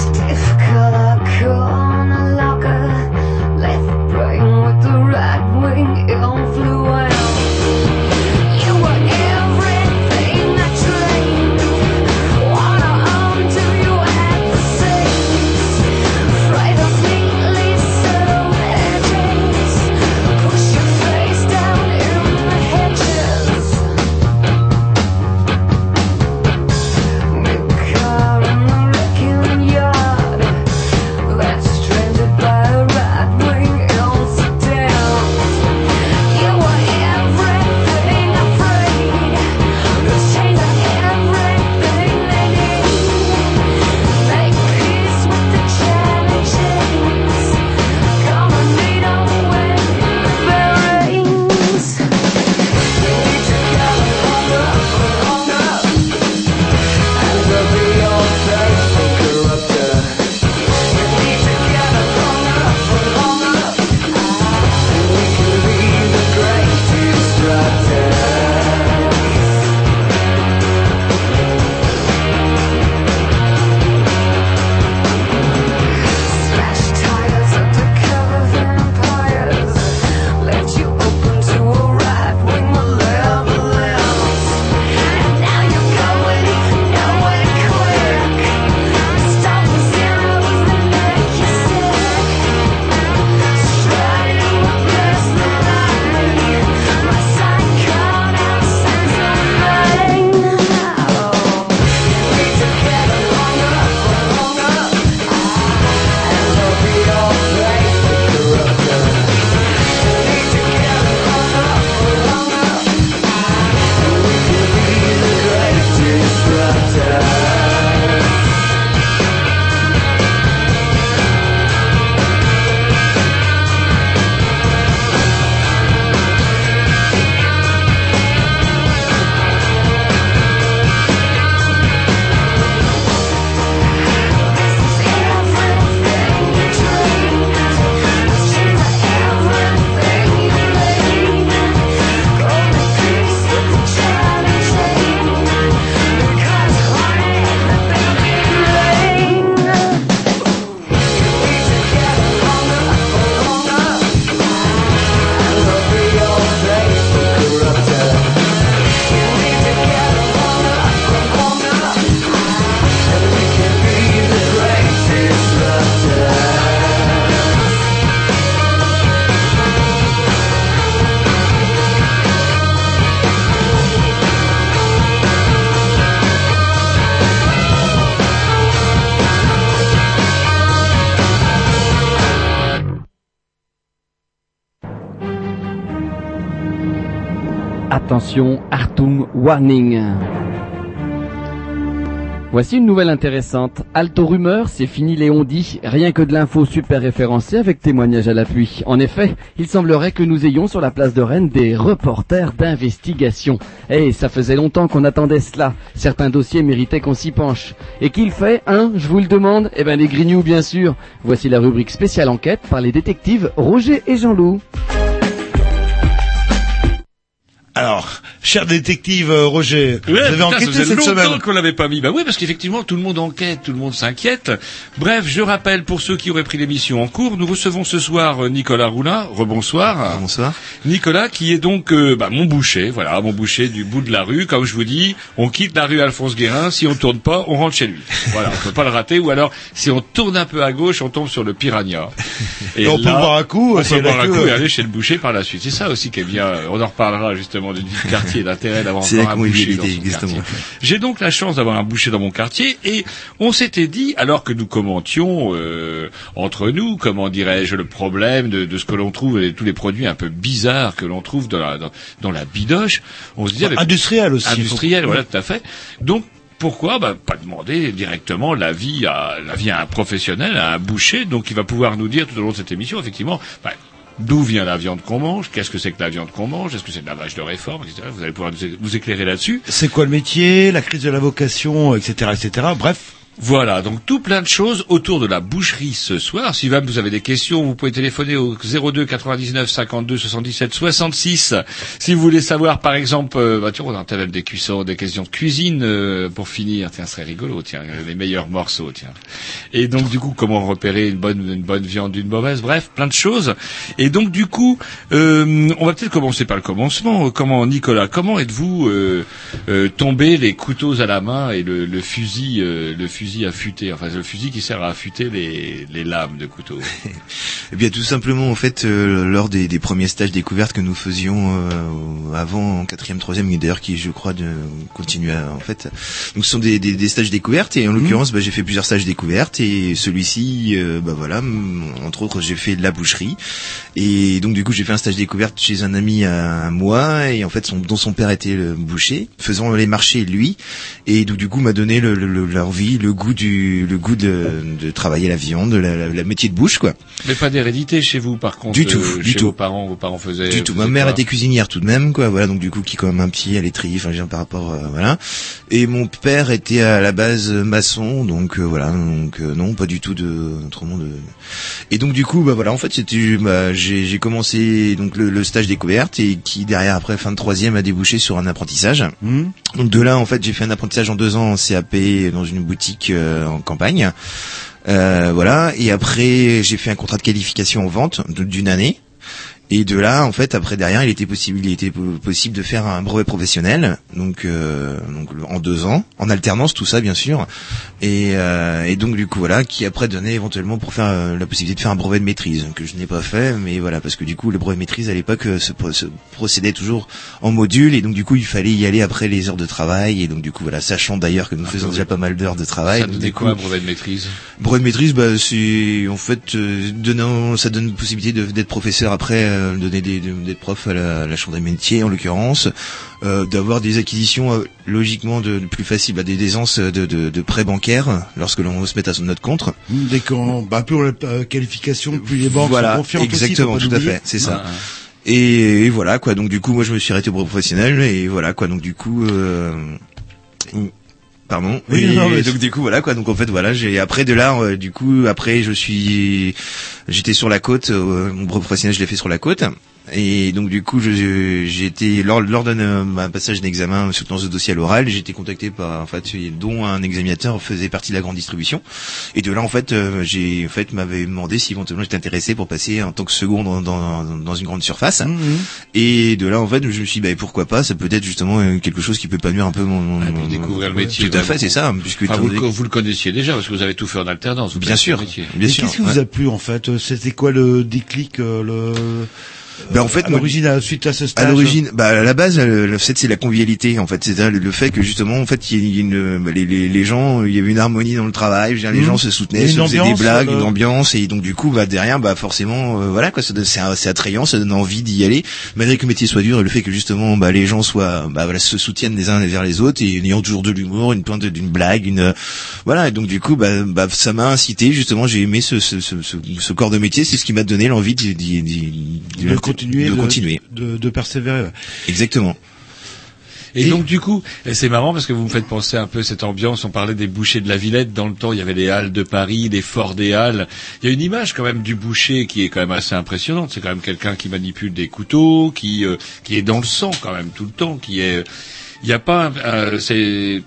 Attention, Artung Warning. Voici une nouvelle intéressante. Alto rumeur, c'est fini les on-dit. Rien que de l'info super référencée avec témoignage à l'appui. En effet, il semblerait que nous ayons sur la place de Rennes des reporters d'investigation. Eh, ça faisait longtemps qu'on attendait cela. Certains dossiers méritaient qu'on s'y penche. Et qu'il fait, hein, je vous le demande? Eh ben les Grignoux, bien sûr. Voici la rubrique spéciale enquête par les détectives Roger et Jean-Loup. Alors, cher détective euh, Roger, vous avez putain, enquêté ça cette longtemps semaine. qu'on l'avait pas mis. Bah oui, parce qu'effectivement, tout le monde enquête, tout le monde s'inquiète. Bref, je rappelle pour ceux qui auraient pris l'émission en cours, nous recevons ce soir euh, Nicolas Roulin. Rebonsoir. Bonsoir. Nicolas, qui est donc euh, bah, mon boucher, voilà, mon boucher du bout de la rue. Comme je vous dis, on quitte la rue Alphonse Guérin. Si on tourne pas, on rentre chez lui. Voilà, on peut pas le rater. Ou alors, si on tourne un peu à gauche, on tombe sur le Piranha. Et on peut boire un coup, On peut boire un coup et aller chez le boucher par la suite. C'est ça aussi qui est bien. On en reparlera justement vie de quartier, d'intérêt d'avoir encore un boucher dans convivialité, son exactement. quartier. J'ai donc la chance d'avoir un boucher dans mon quartier et on s'était dit, alors que nous commentions euh, entre nous, comment dirais-je, le problème de, de ce que l'on trouve, et tous les produits un peu bizarres que l'on trouve dans la, dans, dans la bidoche, on se dit... avec- Industriel aussi. Industriel, voilà, tout à fait. Donc, pourquoi? Bah, pas demander directement l'avis à l'avis à un professionnel, à un boucher, donc il va pouvoir nous dire tout au long de cette émission, effectivement, bah, d'où vient la viande qu'on mange, qu'est-ce que c'est que la viande qu'on mange, est-ce que c'est de la vache de réforme. Vous allez pouvoir nous éclairer là-dessus. C'est quoi le métier, la crise de la vocation, etc., etc. Bref. Voilà, donc tout plein de choses autour de la boucherie ce soir. Si vous avez des questions, vous pouvez téléphoner au 02 99 52 77 66. Si vous voulez savoir, par exemple, euh, bah, tiens, on a des cuissons, des questions de cuisine euh, pour finir. Tiens, ce serait rigolo, tiens, les meilleurs morceaux, tiens. Et donc du coup, comment repérer une bonne une bonne viande d'une mauvaise, bref, plein de choses. Et donc du coup, euh, on va peut-être commencer par le commencement. Euh, Comment Nicolas, comment êtes-vous euh, euh, tombé les couteaux à la main et le, le fusil euh, le fusil affûté, enfin le fusil qui sert à affûter les, les lames de couteau. Eh bien, tout simplement, en fait, euh, lors des, des premiers stages découvertes que nous faisions euh, avant en quatrième, troisième, et d'ailleurs qui, je crois, de, continuent à- en fait. Donc, ce sont des, des, des stages découvertes, et en l'occurrence, bah, j'ai fait plusieurs stages découvertes, et celui-ci, euh, bah voilà, entre autres, j'ai fait de la boucherie, et donc du coup, j'ai fait un stage découverte chez un ami à, à moi, et en fait, son, dont son père était le boucher, faisant les marchés lui, et donc du coup, m'a donné le, le- le- l'envie, le goût du, le goût de, de travailler la viande, la, la, la métier de bouche, quoi. Mais pas d'hérédité chez vous, par contre. Du tout, euh, du chez tout. vos parents, vos parents faisaient. Du tout. Ma mère quoi était cuisinière tout de même, quoi. Voilà, donc du coup, qui quand même un pied à l'étrier, enfin, je veux dire, par rapport, euh, voilà. Et mon père était à la base maçon, donc euh, voilà, donc euh, non, pas du tout de, autrement de. Et donc du coup, bah voilà, en fait, c'était, bah, j'ai j'ai commencé donc le, le stage découverte et qui derrière après fin de troisième a débouché sur un apprentissage. Donc de là, en fait, j'ai fait un apprentissage en deux ans en CAP dans une boutique euh, en campagne. Euh, voilà. Et après, j'ai fait un contrat de qualification en vente d'une année. Et de là, en fait, après derrière, il était possible, il était po- possible de faire un brevet professionnel, donc, euh, donc en deux ans, en alternance, tout ça, bien sûr. Et, euh, et donc du coup, voilà, qui après donnait éventuellement pour faire euh, la possibilité de faire un brevet de maîtrise, que je n'ai pas fait, mais voilà, parce que du coup, le brevet de maîtrise à l'époque euh, se, pro- se procédait toujours en module, et donc du coup, il fallait y aller après les heures de travail, et donc du coup, voilà, sachant d'ailleurs que nous faisons déjà pas mal d'heures de travail. Ça donnait quoi un brevet de maîtrise? Brevet de maîtrise, bah, c'est en fait euh, donnant, ça donne une possibilité d'être professeur après, euh, donner des, de- d'être prof à la, à la chambre des métiers en l'occurrence, euh, d'avoir des acquisitions euh, logiquement de, de plus faciles, bah, des aisances de, de, de prêts bancaires lorsque l'on se met à son notre compte. Dès qu'on, bah, plus on a la euh, qualification, plus les banques voilà, sont confiantes exactement, aussi, tout à fait, c'est ça. Et, et voilà quoi. Donc du coup, moi je me suis arrêté au professionnel et voilà quoi. Donc du coup, euh, pardon. Oui, Et non, mais donc du coup voilà quoi. Donc en fait voilà, j'ai après de là, euh, du coup après je suis, j'étais sur la côte. euh, mon brevet professionnel je l'ai fait sur la côte. Et donc du coup, je- j'ai été lors, lors d'un euh, passage d'examen soutenance de dossier à l'oral, j'ai été contacté par en fait dont un examinateur faisait partie de la grande distribution. Et de là en fait, euh, j'ai en fait m'avait demandé si éventuellement j'étais intéressé pour passer en tant que second dans, dans, dans une grande surface. Et de là en fait, je me suis dit bah, pourquoi pas, ça peut être justement euh, quelque chose qui peut pas nuire un peu mon, mon pour découvrir le métier. Tout à fait, c'est ça, puisque Enfin, vous, le- vous le connaissiez déjà parce que vous avez tout fait en alternance. vous Bien sûr, bien Et sûr. qu'est-ce qui vous a plu en fait? C'était quoi le déclic euh, le... Ben en fait, à l'origine, à- suite à ce stage À l'origine, bah à la base, le, le fait c'est la convivialité en fait, c'est le, fait que justement en fait il y a une, bah, les, les, les gens, il y avait une harmonie dans le travail, je veux dire, les Mhm. gens se soutenaient, se faisaient des blagues, euh, une ambiance et donc du coup bah derrière bah forcément euh, voilà quoi, c'est attrayant, ça donne envie d'y aller. Malgré que le métier soit dur et le fait que justement bah les gens soient bah voilà se soutiennent les uns vers les autres et ayant toujours de l'humour, une pointe d'une blague, une euh, voilà et donc du coup bah, bah ça m'a incité justement, j'ai aimé ce, ce, ce, ce, corps de métier, c'est ce qui m'a donné l'envie d'y- continuer, de continuer. de, de persévérer. ouais. Exactement. Et, donc du coup, c'est marrant parce que vous me faites penser un peu à cette ambiance. On parlait des bouchers de la Villette. Dans le temps, il y avait les halles de Paris, les forts des halles. Il y a une image quand même du boucher qui est quand même assez impressionnante. C'est quand même quelqu'un qui manipule des couteaux, qui euh, qui est dans le sang quand même tout le temps. Qui est, il n'y a pas, euh, c'est,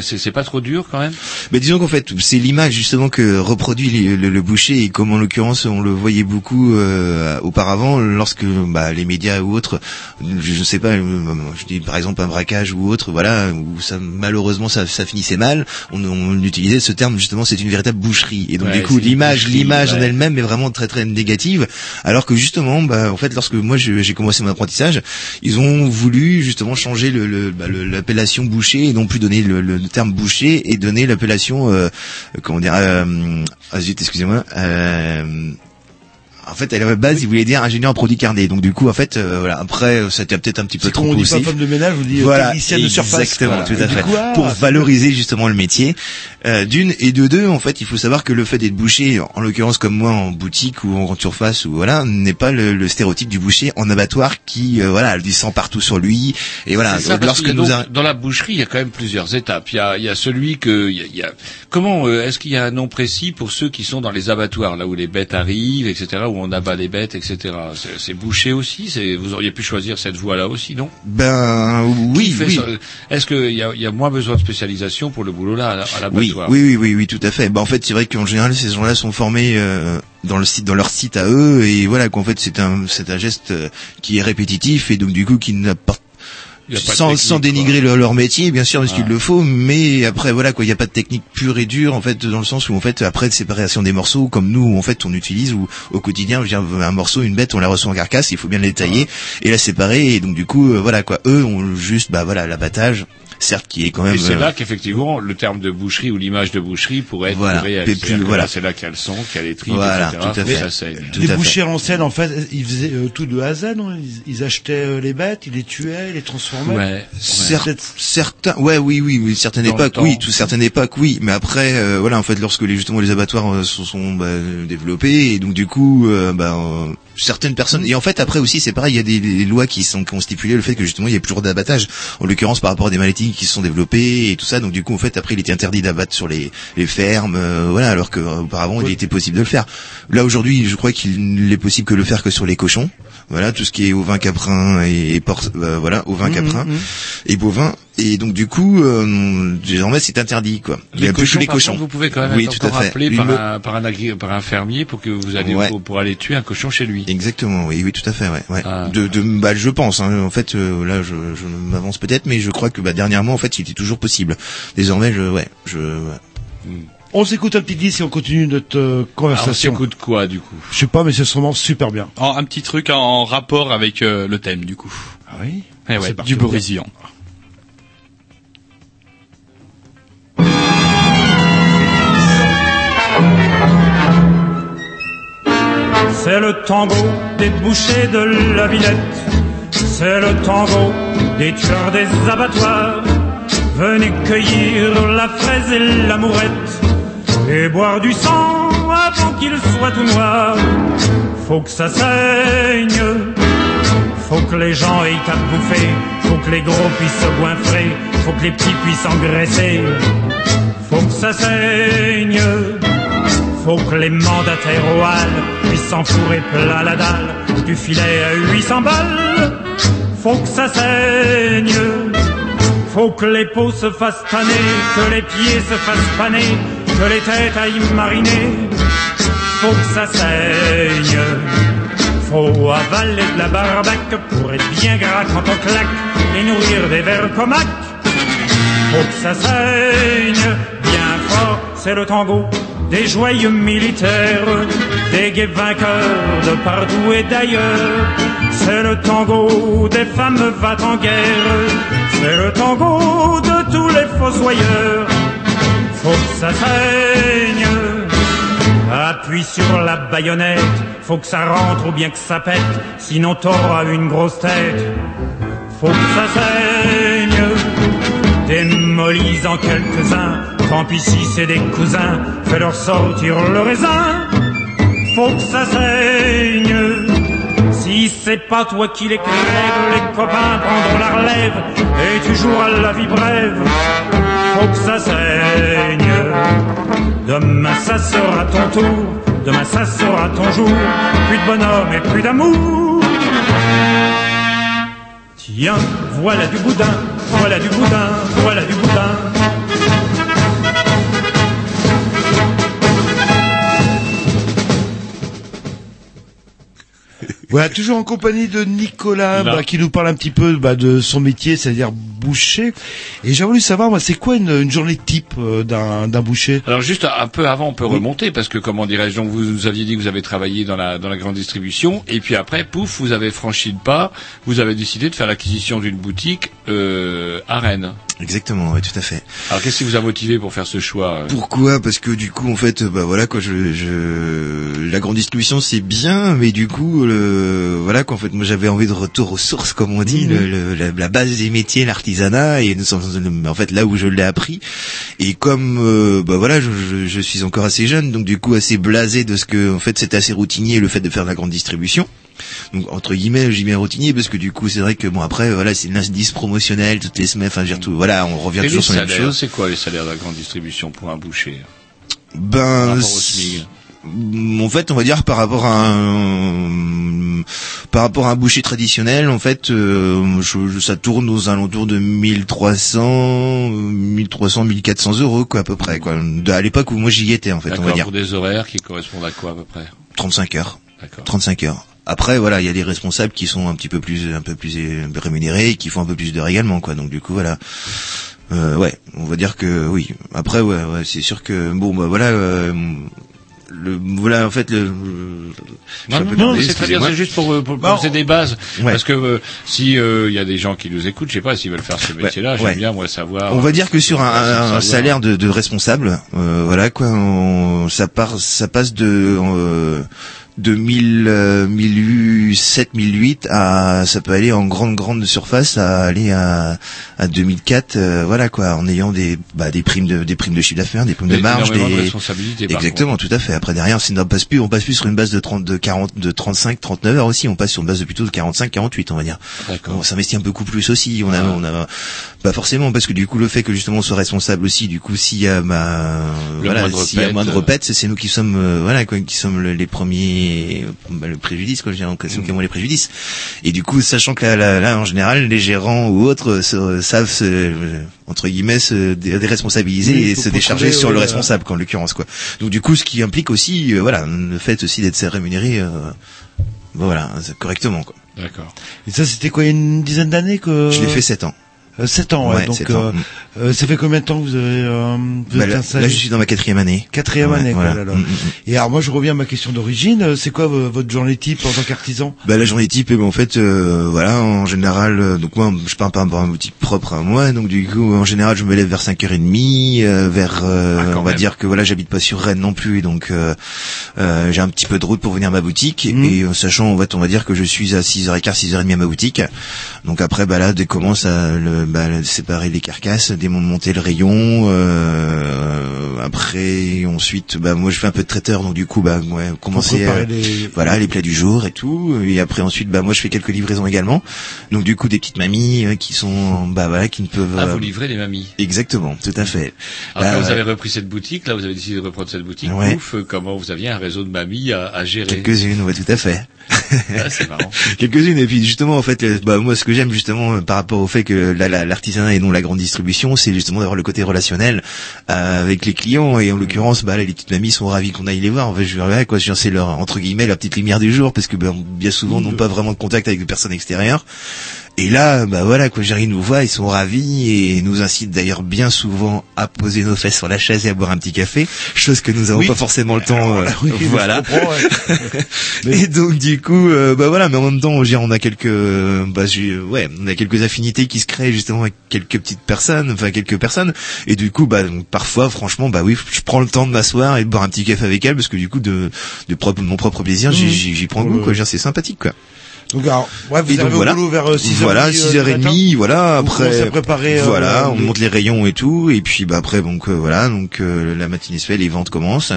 c'est c'est pas trop dur quand même? Mais disons qu'en fait, c'est l'image justement que reproduit les- le, le boucher. Et comme en l'occurrence on le voyait beaucoup euh, auparavant lorsque bah, les médias ou autres, je, je sais pas, euh, je dis par exemple un braquage ou autre, voilà, où ça malheureusement ça, ça finissait mal, on, on utilisait ce terme justement, c'est une véritable boucherie. Et donc Ouais, du coup l'image, l'image en elle-même est vraiment très très négative, alors que justement, bah en fait lorsque moi j'ai commencé mon apprentissage, ils ont voulu justement changer le, le- bah, le- l'appellation boucher et non plus donner le, le terme boucher et donner l'appellation euh, comment dire euh, ah excusez-moi euh, en fait, à la base, il voulait dire ingénieur en produits carnés. Donc, du coup, en fait, euh, voilà. Après, ça était peut-être un petit peu trop on dit pas poussé. femme de ménage, on dit euh, Voilà, technicienne de surface. exactement, Voilà. tout à fait. coup, ah, Pour valoriser justement le métier. Euh, D'une et de deux, en fait, il faut savoir que le fait d'être boucher, en l'occurrence comme moi en boutique ou en grande surface ou voilà, n'est pas le, le stéréotype du boucher en abattoir qui, euh, voilà, a du sang partout sur lui. Et voilà, ça, lorsque nous donc- dans la boucherie, il y a quand même plusieurs étapes. Il y a, il y a celui que, il y a, il y a- comment euh, est-ce qu'il y a un nom précis pour ceux qui sont dans les abattoirs, là où les bêtes arrivent, etc., où on abat les bêtes, etc. C'est- bouché aussi. Vous auriez pu choisir cette voie-là aussi, non? Ben oui, oui. Est-ce qu'il y a, y a moins besoin de spécialisation pour le boulot là à, la- Oui, oui, oui, oui, oui, tout à fait. Bah en fait, c'est vrai qu'en général, ces gens-là sont formés euh, dans le site, dans leur site à eux, et voilà qu'en fait, c'est un, c'est un geste euh, qui est répétitif et donc du coup qui n'apporte sans, dénigrer leur, leur métier, bien sûr, parce Ah. qu'il le faut, mais après voilà quoi, il n'y a pas de technique pure et dure en fait, dans le sens où en fait après de séparation des morceaux, comme nous en fait on utilise ou au quotidien, je veux dire, un morceau, une bête, on la reçoit en carcasse, il faut bien la détailler et la séparer, et donc du coup euh, voilà quoi, eux ont juste bah voilà l'abattage, certes qui est quand même Et c'est euh, là qu'effectivement le terme de boucherie ou l'image de boucherie pourrait être Voilà, réel. plus- voilà. là, C'est là qu'il y a le sang, qu'il y a les tripes, Voilà, etc. tout à fait. ça saigne. Tout les à fait. bouchers en scène, en fait, ils faisaient euh, tout de A à Z, non? Ils, ils achetaient euh, les bêtes, ils les tuaient, ils les transformaient. Ouais. Certains, ouais, oui, oui, oui, certaines Dans époques, oui, tout certaines époques, oui, mais après, euh, voilà, en fait, lorsque les justement les abattoirs euh, se sont bah, développés et donc du coup, euh, bah, euh, certaines personnes. Et en fait après aussi c'est pareil, il y a des, des lois qui sont qui ont stipulé le fait que justement il y a plus toujours d'abattage, en l'occurrence par rapport à des maladies qui se sont développées et tout ça, donc du coup en fait après il était interdit d'abattre sur les les fermes, euh, voilà, alors que euh, auparavant il était possible de le faire. Là aujourd'hui, je crois qu'il n'est possible que le faire que sur les cochons, voilà, tout ce qui est ovins, caprins et, et porc- euh, voilà, ovins, Mhm, caprins mhm. et bovins et donc du coup euh, désormais c'est interdit quoi. Il y Les a plus que cochons, les par cochons. contre, vous pouvez quand même oui, être tout à encore fait. appelé Il par me- un, par, un agri- par un fermier pour que vous allez Ouais. pour, pour aller tuer un cochon chez lui. Exactement, oui, oui, tout à fait, ouais. ouais. Ah. De, de, bah, je pense. Hein, en fait, euh, là, je, je m'avance peut-être, mais je crois que bah, dernièrement, en fait, il était toujours possible. Désormais, je, ouais, je. ouais. On s'écoute un petit disque et on continue notre euh, Alors, on conversation. s'écoute quoi du coup Je sais pas, mais c'est sûrement super bien. En- un petit truc en rapport avec euh, le thème du coup. Ah oui Eh ouais, C'est parti, du on. Borésian. C'est le tango des bouchers de la Villette. C'est le tango des tueurs des abattoirs. Venez cueillir la fraise et l'amourette et boire du sang avant qu'il soit tout noir. Faut que ça saigne. Faut que les gens aient à bouffer. Faut que les gros puissent se goinfrer. Faut que les petits puissent engraisser. Faut que ça saigne. Faut que les mandataires au puissent s'enfourrer plat la dalle du filet à 800 balles. Faut que ça saigne. Faut que les peaux se fassent tanner, que les pieds se fassent paner, que les têtes aillent mariner. Faut que ça saigne. Faut avaler de la barbaque pour être bien gras quand on claque et nourrir des vers comac. Faut que ça saigne bien fort, c'est le tango des joyeux militaires, des gays vainqueurs de partout et d'ailleurs. C'est le tango des femmes va en guerre. C'est le tango de tous les fossoyeurs. Faut que ça saigne. Appuie sur la baïonnette. Faut que ça rentre ou bien que ça pète. Sinon t'auras une grosse tête. Faut que ça saigne. Démolis-en quelques-uns. Tant pis si c'est des cousins. Fais-leur sortir le raisin. Faut que ça saigne. Si c'est pas toi qui les crèves, les copains prendront la relève et tu joueras la vie brève. Faut que ça saigne. Demain ça sera ton tour, demain ça sera ton jour. Plus de bonhomme et plus d'amour. Tiens, voilà du boudin, voilà du boudin, voilà du boudin. Voilà, toujours en compagnie de Nicolas, bah, qui nous parle un petit peu bah, de son métier, c'est-à-dire boucher. Et j'ai voulu savoir, moi, c'est quoi une, une journée type euh, d'un d'un boucher? Alors juste un peu avant, on peut remonter parce que comment dirais-je donc vous nous aviez dit que vous avez travaillé dans la dans la grande distribution et puis après pouf vous avez franchi le pas, vous avez décidé de faire l'acquisition d'une boutique euh, à Rennes. Exactement, oui, tout à fait. Alors qu'est-ce qui vous a motivé pour faire ce choix euh? Pourquoi? Parce que du coup, en fait, bah voilà quoi, je, je... la grande distribution c'est bien, mais du coup, le... voilà quoi, en fait, moi j'avais envie de retour aux sources, comme on dit, le, le- la, la base des métiers, l'artisanat, et nous sommes en fait là où je l'ai appris. Et comme, euh, bah voilà, je, je, je suis encore assez jeune, donc du coup assez blasé de ce que, en fait, c'était assez routinier le fait de faire de la grande distribution. Donc entre guillemets, j'y mets routinier parce que du coup, c'est vrai que bon après, voilà, c'est l'indice promotionnel toutes les semaines, enfin, je veux dire tout, voilà, on revient Et toujours sur la même chose. c'est quoi les salaires de la grande distribution pour un boucher? Ben, en fait, on va dire par rapport à un par rapport à un boucher traditionnel, en fait, euh, je- je- ça tourne aux alentours de 1300, euh, 1300, 1400 euros quoi à peu près quoi. De- à l'époque où moi j'y étais en fait, on va dire pour des horaires qui correspondent à quoi à peu près? 35 heures. D'accord. 35 heures. Après voilà, il y a des responsables qui sont un petit peu plus un peu plus euh, rémunérés et qui font un peu plus d'heures également quoi. Donc du coup voilà. Euh, ouais, on va dire que oui. Après ouais, ouais c'est sûr que bon bah voilà euh, le voilà en fait le un Non, non, c'est très bien, c'est juste pour, euh, pour poser des bases. Ouais. Parce que euh, si euh, il y a des gens qui nous écoutent, je sais pas s'ils veulent faire ce métier-là, j'aime ouais. bien moi savoir. On va dire que sur un, un- un savoir. salaire de, de responsable, euh, voilà quoi, on- ça part, ça passe de euh, de 1000, euh, 1007, 1008 à, ça peut aller en grande grande surface à aller à, à 2004, euh, voilà quoi, en ayant des bah, des primes de des primes de chiffre d'affaires, des primes de marge, des de responsabilités, exactement, tout à fait. Après derrière, c'est- on passe plus, on passe plus sur une base de 30, de 40, de 35, 39 heures aussi, on passe sur une base de plutôt de 45, 48, on va dire. On s'investit un peu beaucoup plus aussi. On a, on a, pas forcément parce que du coup le fait que justement on soit responsable aussi, du coup s'il y a bah, voilà, s'il y a pète, moindre euh. pète, c'est- nous qui sommes euh, voilà quoi, qui sommes le- les premiers bah, le préjudice quoi, je dirais, c'est nous qui avons les préjudices. Et du coup sachant que là, là, là, en général les gérants ou autres se- savent se, euh, entre guillemets se dé- déresponsabiliser Oui, et se décharger trouver, sur le responsable quoi, en l'occurrence quoi. Donc du coup ce qui implique aussi euh, voilà le fait aussi d'être rémunéré euh, voilà correctement quoi. D'accord. Et ça, c'était quoi, il y a une dizaine d'années que... Je l'ai fait 7 ans. Euh, sept ans, ouais. Ouais, donc, ans. euh, euh, ça fait combien de temps que vous avez, euh, vous Bah, êtes là, installé là, je suis dans ma quatrième année. Quatrième Ouais, année, quoi, voilà. là, là. Mm, mm, Et alors, moi, je reviens à ma question d'origine. Euh, C'est quoi vo- votre journée type en tant qu'artisan? Bah la journée type, eh ben, en fait, euh, voilà, en général, euh, donc moi, je pars par une boutique propre à moi, donc du coup, en général, je me lève vers 5h30, euh, vers, euh, Ah, on va même. dire que voilà, j'habite pas sur Rennes non plus, et donc euh, euh, j'ai un petit peu de route pour venir à ma boutique, et euh, sachant, en fait, on va dire que je suis à 6h15, 6h30 à ma boutique, donc après, bah là, dès commence à le, bah, séparer les carcasses, démonter le rayon, euh, après, ensuite, bah moi, je fais un peu de traiteur, donc du coup, bah ouais, commencer euh, les- voilà les plats du jour et tout et après ensuite bah moi je fais quelques livraisons également donc du coup des petites mamies euh, qui sont bah voilà qui ne peuvent Ah, vous livrez des mamies. exactement tout à fait Alors, Bah, quand vous avez repris cette boutique, là, vous avez décidé de reprendre cette boutique. Ouais. Ouf, comment vous aviez un réseau de mamies à, à gérer. quelques-unes ouais tout à fait Ah, c'est marrant. quelques-unes et puis justement en fait bah moi ce que j'aime justement par rapport au fait que la- la- l'artisanat et non la grande distribution c'est justement d'avoir le côté relationnel euh, avec les clients. Et en l'occurrence bah là, les petites mamies sont ravies qu'on aille les voir. En fait je ouais, quoi c'est leur entre guillemets la petite lumière du jour parce que ben, bien souvent n'ont pas vraiment de contact avec des personnes extérieures Et là, bah voilà, quoi, Jerry nous voit, ils sont ravis et nous incitent d'ailleurs bien souvent à poser nos fesses sur la chaise et à boire un petit café, chose que nous n'avons Oui. pas forcément le temps. euh, oui, voilà. ouais. Et donc du coup, euh, bah voilà, mais en même temps, on, on a quelques, bah ouais, on a quelques affinités qui se créent justement avec quelques petites personnes, enfin quelques personnes. Et du coup, bah donc, parfois, franchement, bah oui, je prends le temps de m'asseoir et de boire un petit café avec elle parce que du coup, de, de propre, mon propre plaisir, j'y- j'y j'y prends goût, quoi. C'est sympathique, quoi. Donc, alors, ouais, vous Et donc voilà. boulot vers 6h30. Voilà, 6h30, voilà, après. préparer, euh, voilà, on monte les rayons et tout, et puis bah après donc euh, voilà, donc euh, la matinée se fait, les ventes commencent.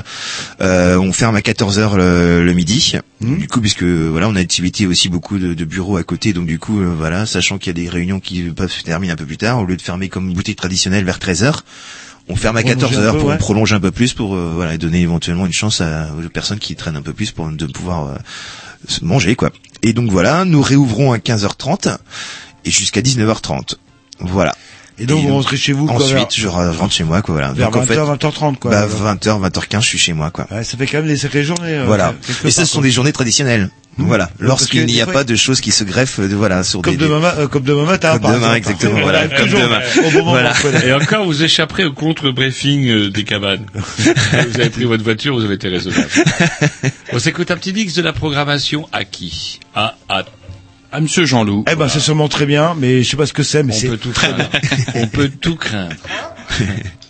Euh, on ferme à 14h le, le midi. Mmh. Du coup puisque voilà, on a activité aussi beaucoup de, de bureaux à côté, donc du coup euh, voilà, sachant qu'il y a des réunions qui peuvent se terminer un peu plus tard au lieu de fermer comme une boutique traditionnelle vers 13h. On ferme à Prolonger 14 un heures peu, pour ouais. on prolonge un peu plus pour euh, voilà donner éventuellement une chance à, aux personnes qui traînent un peu plus pour de pouvoir euh, se manger quoi. Et donc voilà, nous réouvrons à 15h30 et jusqu'à 19h30. Voilà. Et donc, vous rentrez chez vous, quoi, vers- Ensuite, je rentre chez moi quoi voilà. Vers donc en 20h, fait 20h30, quoi. bah, 20h, 20h15, je suis chez moi quoi. Ouais, ça fait quand même des sacrées journées. euh, voilà. quelque Et ça part, ce sont des journées traditionnelles. Voilà, Parce que lorsqu'il n'y a pas de choses qui se greffent euh, de voilà sur Comme des demain, ma- euh, comme demain matin, Comme par demain, exemple. exactement, voilà, comme demain. Au bon moment, Voilà. Et encore, vous échapperez au contre-briefing euh, des cabanes. vous avez pris votre voiture, vous avez été raisonnable. On s'écoute un petit mix de la programmation à qui? À à à Monsieur Jean-Loup. Eh ben, c'est sûrement très bien, mais je sais pas ce que c'est, mais On c'est peut tout très bien. craindre. On peut tout craindre.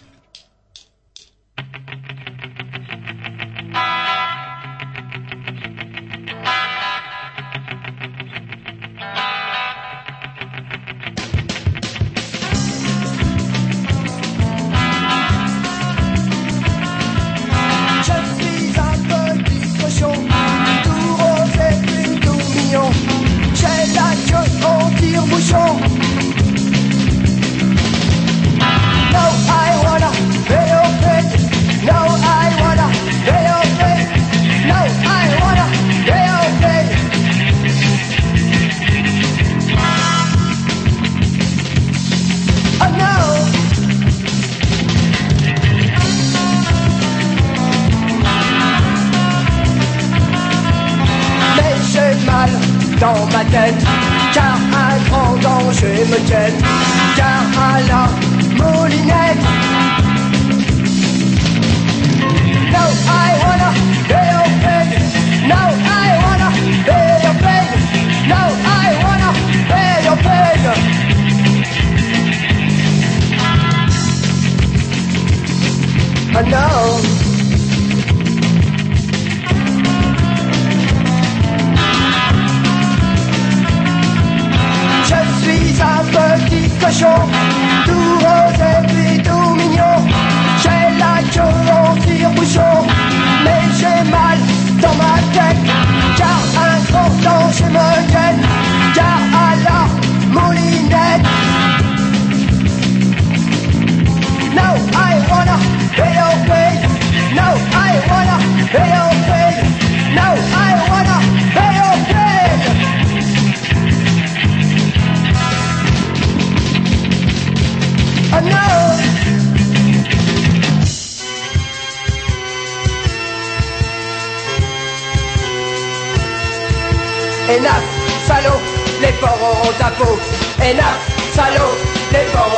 dans ma tête, car un grand danger me guette, car à la moulinette. No, I wanna be your friend. No, I wanna be your friend. No, I wanna be your friend. I know. Cochon, tout rose et puis tout mignon. J'ai la queue en tire-bouchon, mais j'ai mal dans ma tête. Car un grand danger me gêne, Hélas, salaud, les porcs auront ta peau. Hélas, salaud, les porcs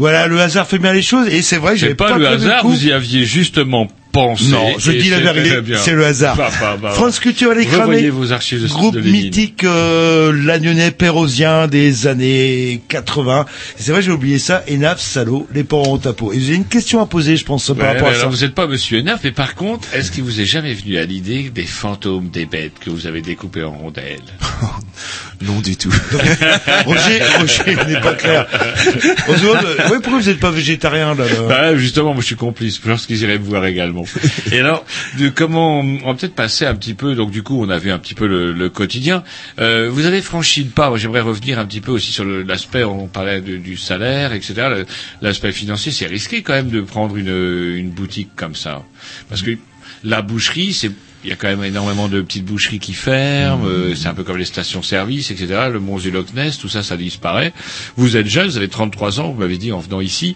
Voilà, le hasard fait bien les choses, et c'est vrai j'avais pas, pas le hasard, coup. vous y aviez justement pensé. Non, je dis la vérité, c'est le hasard. Bah, bah, bah, France Culture, elle est Revoyez cramée. vos archives de, Groupe de mythique euh, lagnonnais pérosien des années 80. Et C'est vrai, j'ai oublié ça. Enaf, salaud, les porcs en tapot. Et j'ai une question à poser, je pense, par rapport à ça. alors vous n'êtes pas Monsieur Enaf, mais par contre, est-ce qu'il vous est jamais venu à l'idée des fantômes des bêtes que vous avez découpés en rondelles Non du tout. Roger, Roger n'est pas clair. Demande, euh, ouais, pourquoi vous n'êtes pas végétarien, là, là Bah, justement, moi je suis complice. Je pense qu'ils iraient me voir également. Et alors, de comment on va peut-être passer un petit peu. Donc du coup, on a vu un petit peu le, le quotidien. Euh, vous avez franchi le pas. J'aimerais revenir un petit peu aussi sur l'aspect. On parlait de- du salaire, etc. L'aspect financier, c'est risqué quand même de prendre une, une boutique comme ça, parce que la boucherie, c'est il y a quand même énormément de petites boucheries qui ferment, euh, c'est un peu comme les stations-service, etc. Le mont du Loch Ness, tout ça, ça disparaît. Vous êtes jeune, vous avez 33 ans, vous m'avez dit en venant ici,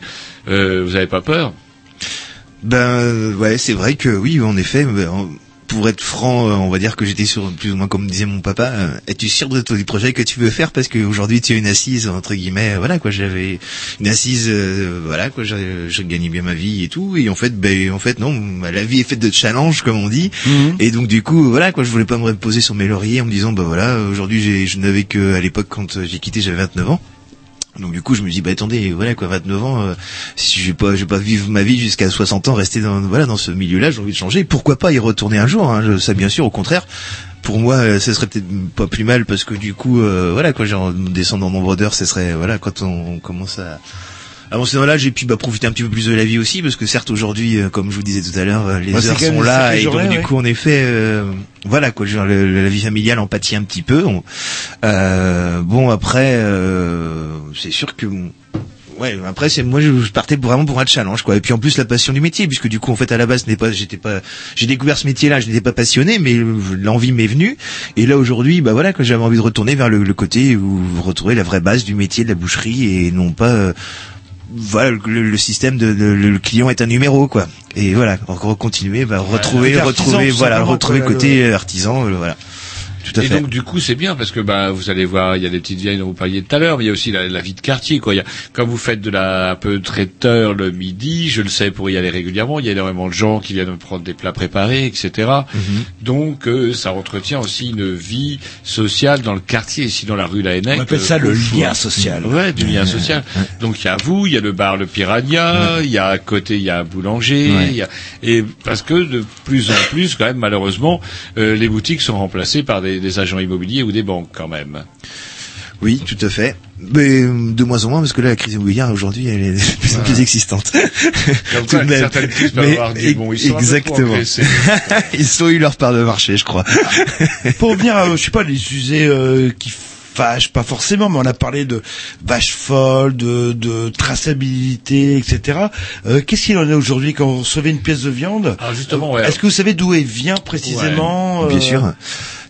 euh, vous n'avez pas peur? Ben ouais, c'est vrai que oui, en effet. ben, en- Pour être franc, euh, on va dire que j'étais sur plus ou moins comme disait mon papa. euh, Es-tu sûr de ton du projet que tu veux faire? Parce qu'aujourd'hui tu as une assise entre guillemets. euh, Voilà quoi, j'avais une assise. euh, voilà quoi, j'ai je gagnais bien ma vie et tout. Et en fait, ben en fait non, la vie est faite de challenges comme on dit. Et donc du coup, voilà quoi, je voulais pas me reposer sur mes lauriers en me disant bah voilà, aujourd'hui je n'avais que à l'époque quand j'ai quitté j'avais 29 ans. Donc du coup, je me dis bah attendez, voilà quoi, 29 ans, euh, si je vais pas, je vais pas vivre ma vie jusqu'à 60 ans, rester dans voilà dans ce milieu-là, j'ai envie de changer. Pourquoi pas y retourner un jour hein, Ça bien sûr, au contraire. Pour moi, euh, ce serait peut-être pas plus mal parce que du coup, euh, voilà quoi, genre descendre en nombre d'heures, ce serait voilà quand on, on commence à avancer dans l'âge et puis bah profiter un petit peu plus de la vie aussi parce que certes aujourd'hui, euh, comme je vous disais tout à l'heure, euh, les Bah, heures sont là et donc du coup en effet, euh, voilà quoi, genre le- la vie familiale en pâtit un petit peu. On- euh, bon après, euh, c'est sûr que Ouais, après c'est moi je partais vraiment pour un challenge quoi. Et puis en plus la passion du métier puisque du coup en fait à la base ce n'est pas j'étais pas j'ai découvert ce métier-là, je n'étais pas passionné mais l'envie m'est venue et là aujourd'hui bah voilà que j'avais envie de retourner vers le, le côté où vous retrouvez la vraie base du métier de la boucherie et non pas euh, voilà le, le système de, de- le client est un numéro quoi. Et voilà, encore continuer bah retrouver retrouver voilà, retrouver côté le- artisan euh, voilà. Tout à et fait. donc du coup c'est bien parce que bah vous allez voir il y a des petites vieilles dont vous parliez tout à l'heure mais il y a aussi la, la vie de quartier quoi. Il y a quand vous faites de la un peu traiteur le midi je le sais pour y aller régulièrement il y a énormément de gens qui viennent prendre des plats préparés etc Mhm. donc euh, ça entretient aussi une vie sociale dans le quartier ici dans la rue La Hennec On appelle ça euh, le lien social. ouais du lien social. donc il y a vous il y a le bar le Piranha il y a à côté il y a un boulanger il y a- et parce que de plus en plus quand même malheureusement euh, les boutiques sont remplacées par des, des agents immobiliers ou des banques quand même Oui, tout à fait. Mais euh, de moins en moins parce que là la crise immobilière aujourd'hui elle est de plus en plus existante. Comme Tout quoi, de même. certaines crises peuvent Mais avoir du bon. Ils sont un peu trop exactement. Ils ont eu leur part de marché, je crois. Pour revenir, à, je sais pas, les sujets euh, qui fâchent, pas forcément, mais on a parlé de vaches folles, de, de traçabilité, etc. Euh, Qu'est-ce qu'il en est aujourd'hui quand vous recevez une pièce de viande? Ah, justement, ouais. Est-ce que vous savez d'où elle vient précisément? Bien euh, sûr.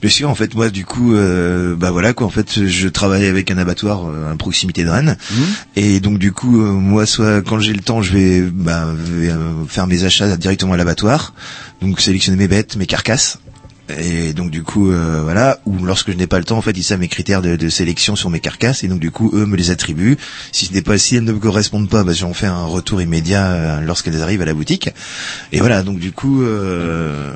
Bien sûr, en fait, moi, du coup, euh, bah voilà, quoi. En fait, je travaille avec un abattoir euh, à proximité de Rennes, Mhm. et donc du coup, euh, moi, soit quand j'ai le temps, je vais, bah, euh, faire mes achats directement à l'abattoir, donc sélectionner mes bêtes, mes carcasses. Et donc du coup euh, voilà. Ou lorsque je n'ai pas le temps en fait ils savent mes critères de, de sélection sur mes carcasses. Et donc du coup eux me les attribuent. Si ce n'est pas si elles ne me correspondent pas bah j'en fais un retour immédiat euh, lorsqu'elles arrivent à la boutique. Et voilà. Donc du coup euh,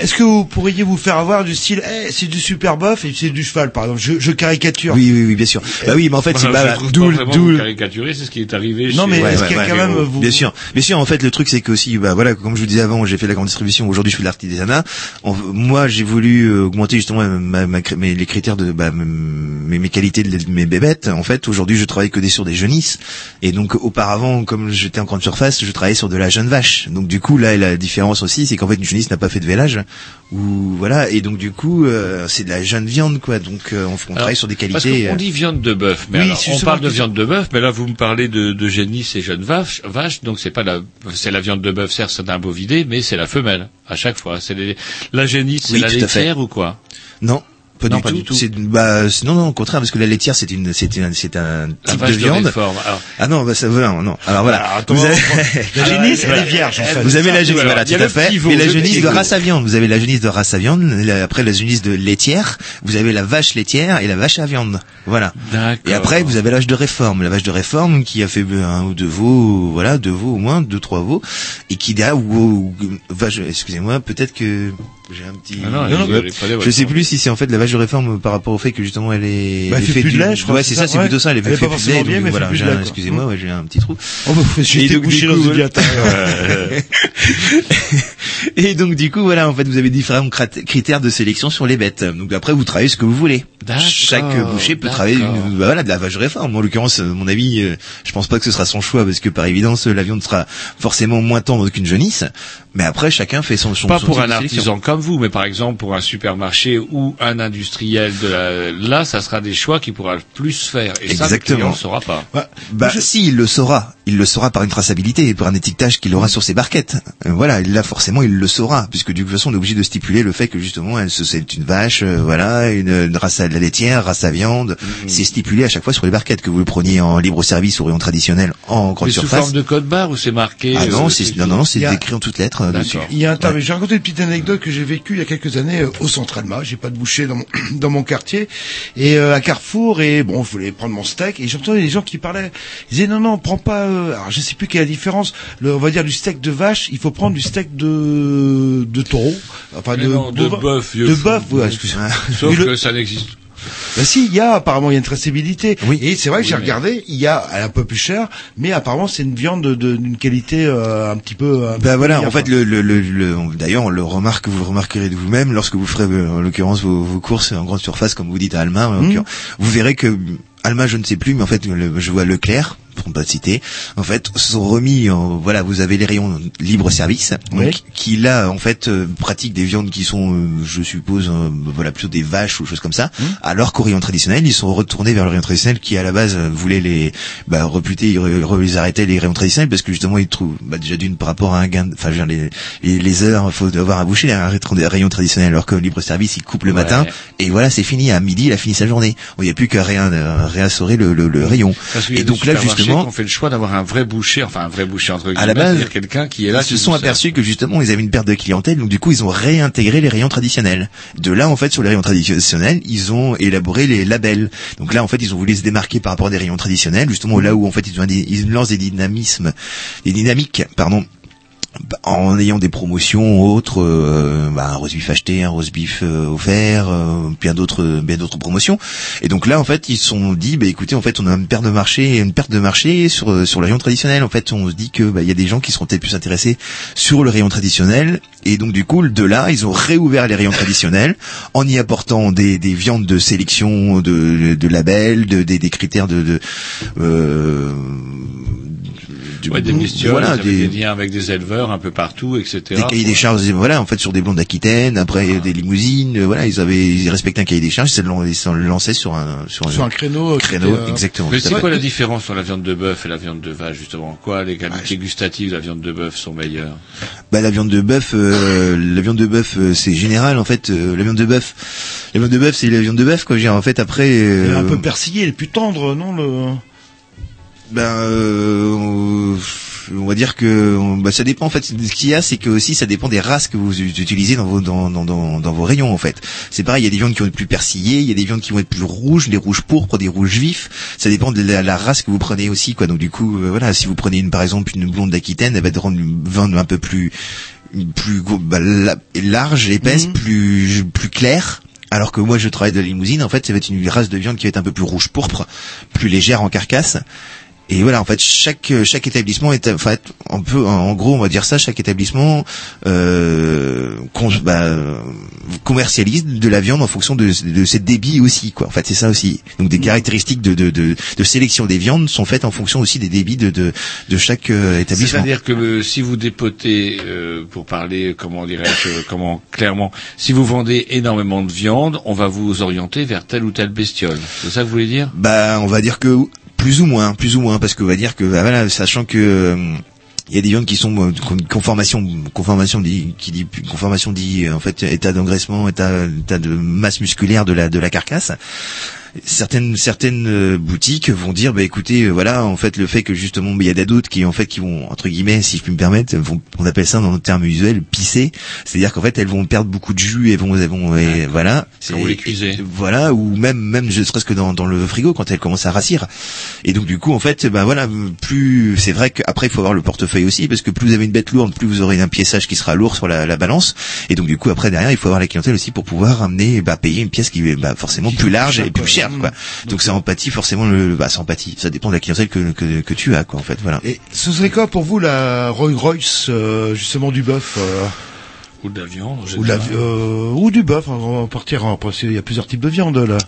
Est-ce que vous pourriez vous faire avoir du style, eh, c'est du super bof et c'est du cheval, par exemple. Je, je caricature. Oui, oui, oui, bien sûr. Bah oui, mais en fait, Moi, c'est bah, trouve d'où, d'où, caricaturer, c'est ce qui est arrivé. Non, chez- mais Ouais, est-ce ouais, qu'il y a ouais, quand même, vous- Bien sûr, bien sûr. En fait, le truc c'est que aussi, bah voilà, comme je vous disais avant, j'ai fait la grande distribution. Aujourd'hui, je fais de l'artisanat. Moi, j'ai voulu euh, augmenter justement ma, ma- mes, les critères de bah, mes, mes qualités de, de mes bébêtes. En fait, aujourd'hui, je travaille que des sur des jeunisses. Et donc, auparavant, comme j'étais en grande surface, je travaillais sur de la jeune vache. Donc, du coup, là, la différence aussi, c'est qu'en fait, une jeunisse n'a pas fait de vélage. Ou voilà. Et donc, du coup, euh, c'est de la jeune viande, quoi. Donc, euh, on, on travaille sur des qualités. qu'on euh, dit viande de bœuf, mais Oui, alors, on parle de viande de bœuf, mais là vous me parlez de, de génisse et jeune vache, vache, donc c'est pas la, c'est la viande de bœuf, certes c'est un bovidé, mais c'est la femelle à chaque fois. C'est la génisse, c'est Oui, la laitière ou quoi? Non. Pas, Non, du, pas tout. du tout. C'est bah non non au contraire parce que la laitière c'est une c'est une c'est un type de de viande. Alors, Ah non bah ça voilà non. Alors voilà. Alors, attends, vous avez, la génisse, elle est vierge, en fait. Vous avez la génisse voilà tout à fait. Et la génisse de race à viande. Vous avez la génisse de race à viande. Après la génisse de laitière. Vous avez la vache laitière et la vache à viande. Voilà. D'accord. Et après, vous avez l'âge de réforme. La vache de réforme qui a fait un ou deux veaux, voilà, deux veaux au moins, deux, trois veaux, et qui derrière, ou, ou- vache, excusez-moi, peut-être que j'ai un petit, Ah non, Non, pas je sais plus si c'est en fait la vache de réforme par rapport au fait que justement elle est, Bah, elle fait plus de du- lait, je crois, Ouais, c'est ça, ça, c'est ouais. plutôt ça, elle, Elle est fait pas elle voilà, fait plus j'ai de un- lait, quoi. excusez-moi, ouais, j'ai un petit trou. Oh, bah, du dans coup, une. Et donc du coup voilà en fait vous avez différents critères de sélection sur les bêtes. Donc après vous travaillez ce que vous voulez. Chaque boucher peut travailler une- bah, voilà de la vache de réforme. En l'occurrence euh, mon avis euh, je pense pas que ce sera son choix parce que par évidence la viande sera forcément moins tendre qu'une jaunisse. Mais après chacun fait son son Pas son pour un artisan comme vous, mais par exemple pour un supermarché ou un industriel de la... là, ça sera des choix qu'il pourra plus faire. Et ça, le Exactement. client ne saura pas. Bah si, il le saura. Il le saura par une traçabilité et par un étiquetage qu'il aura sur ses barquettes. Euh, voilà, là forcément il le saura, puisque de toute façon on est obligé de stipuler le fait que justement elle se- c'est une vache, euh, voilà, une, une race à la laitière, race à viande. Mhm. C'est stipulé à chaque fois sur les barquettes que vous le preniez en libre service ou rayon traditionnel en grande Mais sous surface. forme de code barre ou c'est marqué Ah non, euh, c'est non, non, c'est a- écrit en toutes lettres euh, dessus. Il y a un mais j'ai raconté une petite anecdote que j'ai vécue il y a quelques années euh, au centre Alma. J'ai pas de boucher dans mon, dans mon quartier et euh, à Carrefour et bon, je voulais prendre mon steak et j'entendais des gens qui parlaient. Ils disaient non non, prends pas. Euh, alors je sais plus quelle est la différence. Le, on va dire du steak de vache, il faut prendre du steak de de taureau, enfin de non, de bœuf, de bœuf. Ouais, excusez-moi. Sauf le- que ça n'existe bah si, il y a apparemment il y a une traçabilité. Oui. Et c'est vrai que Oui, j'ai mais- regardé, il y a elle est un peu plus cher, mais apparemment c'est une viande de- de- d'une qualité euh, un petit peu. un peu Bah voilà, en fait, quoi. le, le, le, le- d'ailleurs, on le remarque, vous le remarquerez de vous-même lorsque vous ferez, euh, en l'occurrence, vos, vos courses en grande surface, comme vous dites à Alma, l'occurrence, vous verrez que Alma, je ne sais plus, mais en fait, le- je vois Leclerc, pour ne pas citer, en fait, se sont remis, en, voilà, vous avez les rayons libre service, donc, Oui. qui là, en fait, euh, pratiquent des viandes qui sont, euh, je suppose, euh, voilà, plutôt des vaches ou choses comme ça, Mhm. alors qu'au rayon traditionnel, ils sont retournés vers le rayon traditionnel qui, à la base, voulait les, bah, reputer, ils arrêtaient les rayons traditionnels parce que justement, ils trouvent, bah, déjà d'une par rapport à un gain, enfin, les, les, les heures, faut avoir à boucher un rétro- rayon traditionnel, alors que libre service, il coupe le Ouais. matin, et voilà, c'est fini, à midi, il a fini sa journée. Il n'y a plus qu'à réin- réassorer le, le, le rayon. Et donc là, supermarchés justement, qui ont fait le choix d'avoir un vrai boucher, enfin un vrai boucher entre guillemets, à la base, quelqu'un qui est là. ils se sont aperçus que justement ils avaient une perte de clientèle, donc du coup ils ont réintégré les rayons traditionnels. De là en fait sur les rayons traditionnels, ils ont élaboré les labels. Donc là en fait ils ont voulu se démarquer par rapport à des rayons traditionnels, justement là où en fait ils, ont ils lancent des dynamismes, des dynamiques, pardon, en ayant des promotions autres, euh, bah, un rose beef acheté, un rose beef euh, offert, euh, bien d'autres, bien d'autres promotions. Et donc là, en fait, ils se sont dit, bah écoutez, en fait, on a une perte de marché, une perte de marché sur euh, sur le rayon traditionnel. En fait, on se dit que bah, il y a des gens qui seront peut-être plus intéressés sur le rayon traditionnel. Et donc du coup, de là, ils ont réouvert les rayons traditionnels en y apportant des, des viandes de sélection, de, de labels, de, des, des critères de, de euh, du- Ouais, des voilà, des liens avec des éleveurs un peu partout, etc. des cahiers des charges voilà en fait sur des blondes d'Aquitaine après des limousines voilà ils avaient ils respectaient un cahier des charges ils se le lançaient sur un sur, Sur un créneau, euh, créneau euh, exactement. Mais c'est quoi la différence entre la viande de bœuf et la viande de vache justement? Quoi les qualités gustatives de la viande de bœuf sont meilleures? Bah la viande de bœuf euh, la viande de bœuf c'est général en fait euh, la viande de bœuf la viande de bœuf c'est la viande de bœuf quoi. Je veux dire en fait après Elle est euh, un peu persillée, elle est plus tendre, non le. ben euh, on- va dire que bah, ça dépend en fait ce qu'il y a c'est que aussi ça dépend des races que vous utilisez dans vos dans, dans, dans, dans vos rayons en fait c'est pareil il y a des viandes qui vont être plus persillées il y a des viandes qui vont être plus rouges des rouges pourpres des rouges vifs ça dépend de la, la race que vous prenez aussi quoi donc du coup euh, voilà si vous prenez une par exemple une blonde d'Aquitaine elle va te rendre une viande un peu plus plus bah, la- large épaisse Mhm. plus plus claire alors que moi je travaille de la limousine, en fait, ça va être une race de viande qui va être un peu plus rouge pourpre, plus légère en carcasse. Et voilà, en fait, chaque chaque établissement est, enfin, un peu, en gros, on va dire ça, chaque établissement euh, con- bah, commercialise de la viande en fonction de, de ses débits aussi, quoi. En fait, c'est ça aussi. Donc, des caractéristiques de, de, de, de sélection des viandes sont faites en fonction aussi des débits de de, de chaque euh, établissement. C'est-à-dire que euh, si vous dépotez, euh, pour parler, comment dirais-je, comment clairement, si vous vendez énormément de viande, on va vous orienter vers telle ou telle bestiole. C'est ça que vous voulez dire? Bah, on va dire que plus ou moins, plus ou moins, parce qu'on va dire que bah, voilà, sachant que euh, Il y a des viandes qui sont euh, con- conformation, conformation dit, qui dit conformation dit en fait état d'engraissement, état, état de masse musculaire de la de la carcasse. Certaines certaines euh, boutiques vont dire bah écoutez euh, voilà en fait le fait que justement bah, il y a des d'autres qui en fait qui vont entre guillemets si je puis me permettre vont, on appelle ça dans notre terme usuel pisser. C'est-à-dire qu'en fait elles vont perdre beaucoup de jus et vont elles vont et voilà. Quand vous Et- voilà ou même même je serais que dans, dans le frigo quand elles commencent à rassir et donc du coup en fait bah voilà plus c'est vrai qu'après il faut avoir le portefeuille aussi parce que plus vous avez une bête lourde plus vous aurez un piéçage qui sera lourd sur la, la balance. Et donc du coup après derrière il faut avoir la clientèle aussi pour pouvoir amener bah payer une pièce qui est bah, forcément plus large et plus chère quoi. Donc ça empathie forcément le bah ça empathie. Ça dépend de la clientèle que, que, que tu as quoi en fait voilà. Et ce serait quoi pour vous la Rolls Royce euh, justement du bœuf euh, Ou de la viande. ou, la, euh, ou du bœuf On va partir en parce qu'il y a plusieurs types de viande là.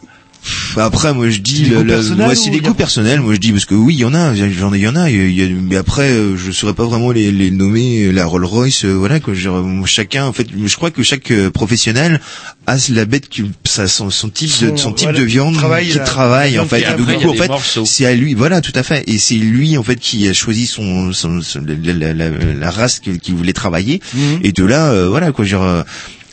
Après moi je dis le, le- personnels moi, c'est ou des y a- goûts personnels. Moi je dis parce que oui il y en a j'en ai il y en a, y a- mais après euh, je saurais pas vraiment les, les nommer la Rolls Royce euh, voilà quoi. Je- chacun en fait je crois que chaque euh, professionnel a la bête qui ça son, son type de Son- type voilà, de viande travaille qui la- travaille la en fait. après, du coup, en fait c'est à lui voilà tout à fait. Et c'est lui en fait qui a choisi son, son, son- la, la- race qu'il voulait travailler. Mhm. et de là euh, voilà quoi genre euh,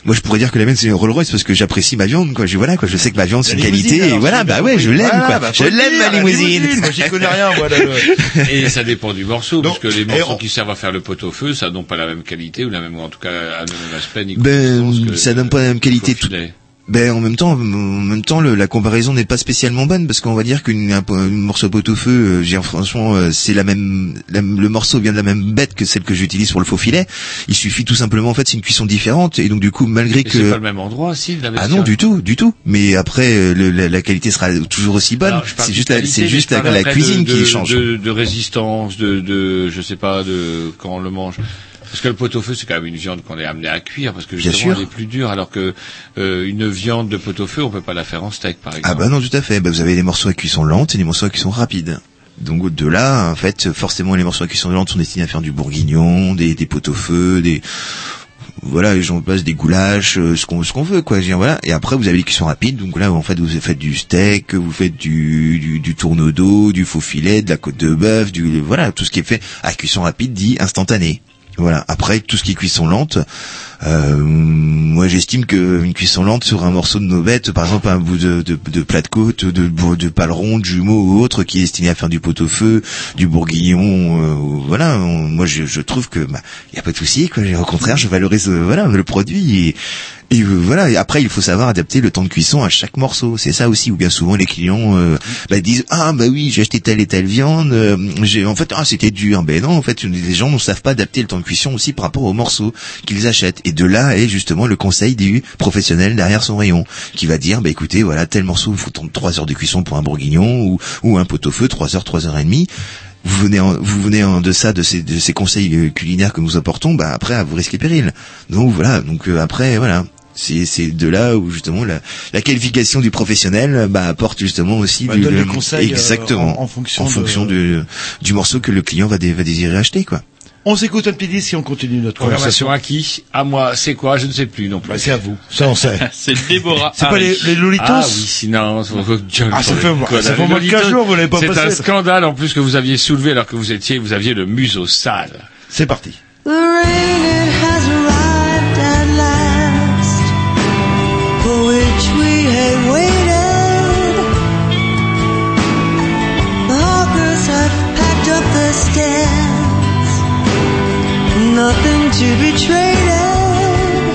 moi je pourrais dire que la mienne c'est une Rolls Royce parce que j'apprécie ma viande quoi je voilà quoi je sais que ma viande c'est limousine, qualité et voilà bah ouais je l'aime Voilà, quoi bah, je l'aime ma limousine Moi j'y connais rien moi. là, le- Et ça dépend du morceau, Donc, parce que les morceaux on- qui servent à faire le pot-au-feu, ça n'ont pas la même qualité, ou la même, en tout cas, à le même aspect, ni Ben, que ça donne pas la même qualité. filet. Ben en même temps, en même temps, le- la comparaison n'est pas spécialement bonne parce qu'on va dire qu'une un, un morceau pot au feu, euh, j'ai franchement, euh, c'est la même, la- le morceau vient de la même bête que celle que j'utilise pour le faux filet. Il suffit tout simplement, en fait, c'est une cuisson différente et donc du coup, malgré Et que c'est pas le même endroit, si, de la ah non, du tout, du tout. Mais après, euh, le- la, la qualité sera toujours aussi bonne. C'est juste, la, c'est juste la, cuisine de, qui de- change. De, de résistance, de, de, je sais pas, de quand on le mange. Parce que le pot-au-feu, c'est quand même une viande qu'on est amené à cuire, parce que justement, elle est plus dure, alors que euh, une viande de pot-au-feu, on peut pas la faire en steak, par exemple. Ah bah non, tout à fait. Bah, vous avez des morceaux à cuisson lente et des morceaux à cuisson rapide. Donc de là, en fait, forcément, les morceaux à cuisson lente sont destinés à faire du bourguignon, des, des pot-au-feu, des voilà, j'en passe des goulaches, euh, ce qu'on ce qu'on veut quoi. Dire, voilà. Et après, vous avez les cuissons rapides. Donc là, en fait, vous faites du steak, vous faites du du, du tourneau d'eau, du faux filet, de la côte de bœuf, du voilà, tout ce qui est fait à cuisson rapide dit instantané. Voilà. Après, tout ce qui est cuisson lente, euh, moi j'estime que une cuisson lente sur un morceau de novette, par exemple un bout de, de, de plat de côte, de, de, paleron, de jumeau ou autre, qui est destiné à faire du pot-au-feu, du bourguignon, euh, voilà. moi je, je trouve que bah y a pas de souci quoi. Au contraire, je valorise euh, voilà le produit et, et, euh, voilà. Après, il faut savoir adapter le temps de cuisson à chaque morceau. C'est ça aussi. Ou bien souvent les clients euh, bah, disent ah bah oui j'ai acheté telle et telle viande. euh, j'ai en fait ah c'était dur. Ben non en fait les gens ne savent pas adapter le temps de cuisson aussi par rapport aux morceaux qu'ils achètent. Et de là est justement le conseil du professionnel derrière son rayon qui va dire bah écoutez voilà tel morceau il faut 3 heures de cuisson pour un bourguignon ou ou un pot-au-feu 3 heures 3 heures et demie vous venez en, vous venez en deçà de ces, de ces conseils euh, culinaires que nous apportons, bah après à vous risquez péril. Donc voilà, donc euh, après voilà, c'est c'est de là où justement la, la qualification du professionnel bah apporte justement aussi Bah, du le- des conseils, euh, exactement en- en fonction en de- fonction du du morceau que le client va, dé- va désirer acheter quoi. On s'écoute un petit disque et on continue notre conversation. Programmation à qui À moi. C'est quoi Je ne sais plus non plus. Bah, c'est à vous. Ça on sait. C'est Déborah. C'est pas les, les Lolitos Ah oui, sinon, Ah, ça fait- ça fait moins 15 Lolitos, jours, vous l'avez pas C'est passé. un scandale en plus que vous aviez soulevé alors que vous étiez, vous aviez le museau sale. C'est parti. The rain it has to be traded.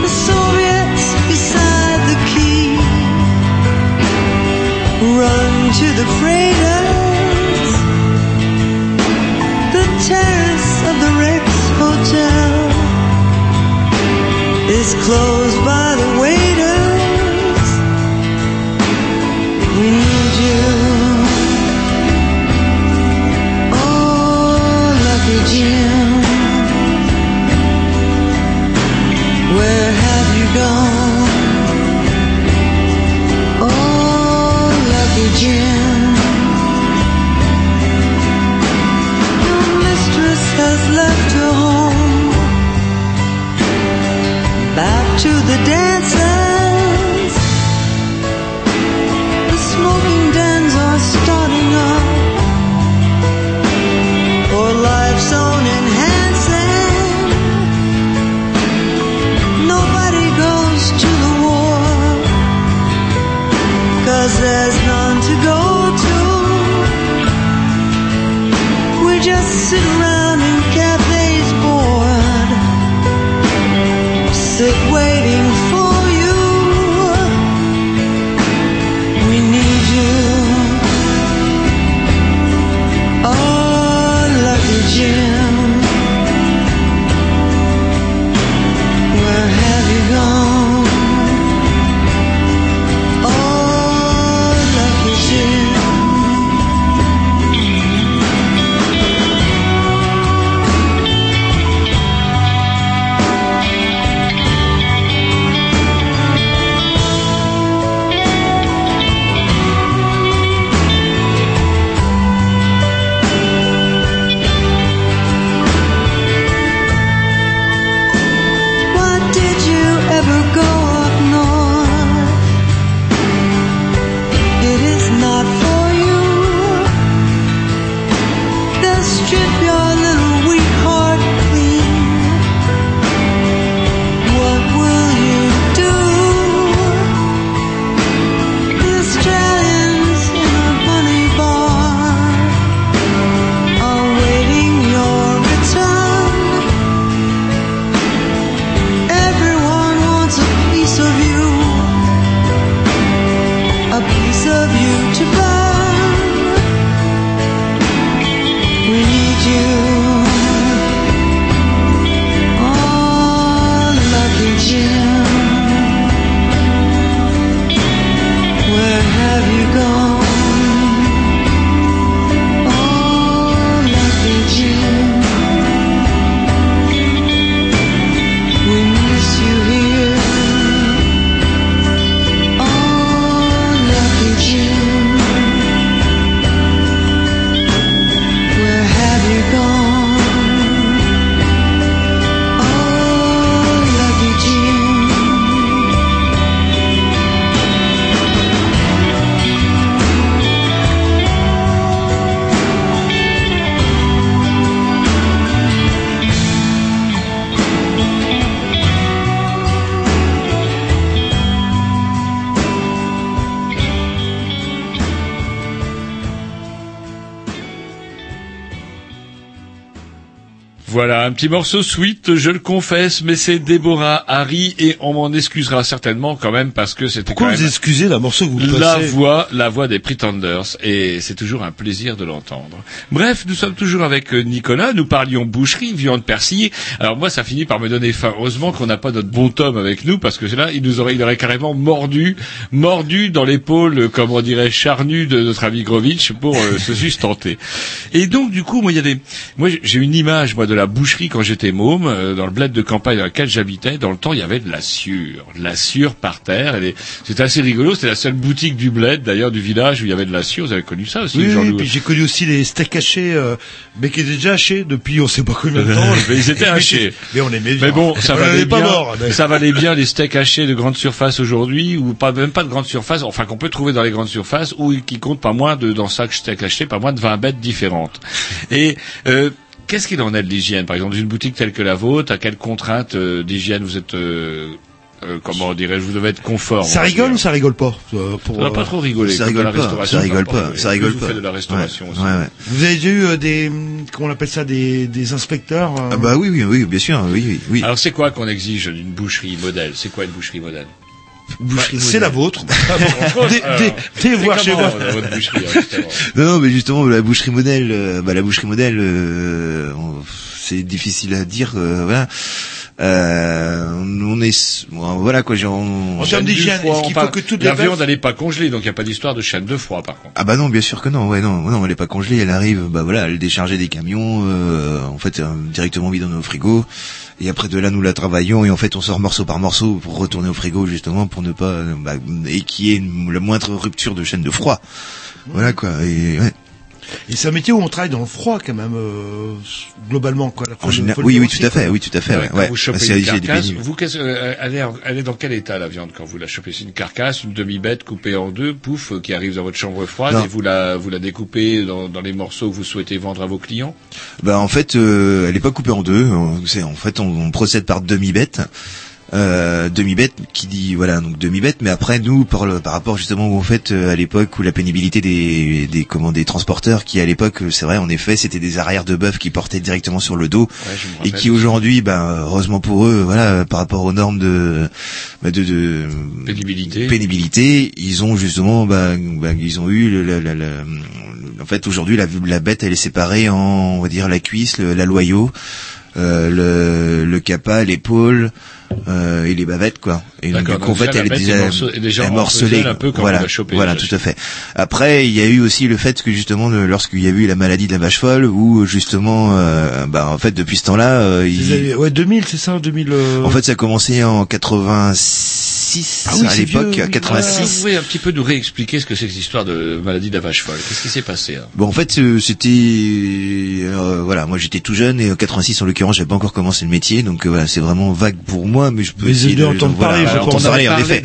The Soviets beside the quay run to the freighters. The terrace of the Rex Hotel is closed by the petit morceau sweet, je le confesse, mais c'est Déborah Harry et on m'en excusera certainement quand même parce que c'était Pourquoi quand vous même excusez la morceau que vous la passez voix, la voix des Pretenders et c'est toujours un plaisir de l'entendre. Bref, nous sommes toujours avec euh, Nicolas, nous parlions boucherie, viande persillée. Alors moi, ça finit par me donner faim. Heureusement qu'on n'a pas notre bon Tom avec nous parce que là, il nous aurait, il aurait carrément mordu, mordu dans l'épaule, comme on dirait, charnu de notre ami Grovitch pour euh, se sustenter. Et donc, du coup, moi, il y a des, moi, j'ai une image, moi, de la boucherie quand j'étais môme, euh, dans le bled de campagne dans lequel j'habitais. Dans le temps, il y avait de la sûre, de la sûre par terre. C'était assez rigolo. C'était la seule boutique du bled, d'ailleurs, du village où il y avait de la sûre. Vous avez connu ça aussi, Oui, oui, Loup puis j'ai connu aussi les steaks hachés, euh, mais qui étaient déjà hachés depuis on sait pas combien de temps. mais ils étaient hachés. Mais on aimait bien. Mais bon, ça valait bien, mort. mais- ça valait bien les steaks hachés de grande surface aujourd'hui, ou pas même pas de grande surface, enfin qu'on peut trouver dans les grandes surfaces, ou qui comptent pas moins de dans chaque steak haché, pas moins de 20 bêtes différentes. Et euh, Qu'est-ce qu'il en est de l'hygiène Par exemple, dans une boutique telle que la vôtre, à quelles contraintes euh, d'hygiène vous êtes euh, euh, comment dirais-je, vous devez être conforme. Ça rigole ou ça rigole pas euh, pour, Ça pas trop rigoler. Ça rigole pas, ça rigole pas, ça rigole Vous pas. faites de la restauration Ouais, aussi. ouais, ouais. Vous avez eu euh, des, hum, comment on appelle ça, des, des inspecteurs euh, Ah bah oui, oui, oui, bien sûr, oui, oui, oui. Alors c'est quoi qu'on exige d'une boucherie modèle? C'est quoi une boucherie modèle? Bah, c'est la vôtre. Des- des- des voir chez moi. euh, hein, Non, non, mais justement, la boucherie modèle, euh, bah, la boucherie modèle, euh, c'est difficile à dire, euh, voilà. Euh, on est, voilà quoi, j'ai, on- En termes d'hygiène, est-ce qu'il faut que toutes La viande, elle n'est pas congelée, donc il n'y a pas d'histoire de chaîne de froid, par contre. Ah bah non, bien sûr que non. Ouais, non, non, elle est pas congelée. Elle arrive, bah voilà, elle déchargeait des camions, euh, en fait, euh, directement mis dans nos frigos. Et après de là, nous la travaillons et en fait, on sort morceau par morceau pour retourner au frigo justement pour ne pas, euh, bah, et ait une- la moindre rupture de chaîne de froid. Voilà quoi. Et ouais. Et c'est un métier où on travaille dans le froid quand même, euh, globalement. Quoi. En général, oui, oui, aussi, tout à fait, quoi. oui, tout à fait. Ouais, Quand ouais. vous chopez C'est- une carcasse, vous, qu'est-ce- euh, elle, est, en- elle est dans quel état la viande quand vous la chopez? C'est une carcasse, une demi-bête coupée en deux, pouf, euh, qui arrive dans votre chambre froide Non. et vous la, vous la découpez dans, dans les morceaux que vous souhaitez vendre à vos clients? Bah en fait, euh, elle est pas coupée en deux. Euh, C'est en fait, on, on procède par demi-bête. Euh, demi-bête qui dit voilà donc demi-bête mais après nous par, le, par rapport justement où en fait euh, à l'époque où la pénibilité des des comment des transporteurs qui à l'époque euh, c'est vrai en effet c'était des arrières de bœuf qui portaient directement sur le dos Ouais, et qui aujourd'hui ben heureusement pour eux voilà par rapport aux normes de bah, de, de Pénibilité. pénibilité ils ont justement bah, bah, ils ont eu le, le- le- le- en fait aujourd'hui la, la bête elle est séparée en on va dire la cuisse le, la loyau euh, le le capa l'épaule euh, et les bavettes quoi. Et donc, D'accord, du coup, en fait elle est déjà, morcelée un peu quand voilà chopez, voilà tout à fait. Après il y a eu aussi le fait que justement lorsqu'il y a eu la maladie de la vache folle où justement euh, bah en fait depuis ce temps-là euh, il- ouais, 2000, c'est ça, 2000. euh, en fait ça a commencé en 86 Ah oui, à l'époque à oui. Ah, 86 Vous pouvez un petit peu nous réexpliquer ce que c'est que cette histoire de maladie de la vache folle? Qu'est-ce qui s'est passé hein? Bon, en fait, euh, c'était euh, voilà, moi j'étais tout jeune et en 86 en l'occurrence, j'avais pas encore commencé le métier, donc euh, voilà, c'est vraiment vague pour moi, mais je peux Mais essayer de de entendre voilà, parler, je entendre pense. parler, en effet.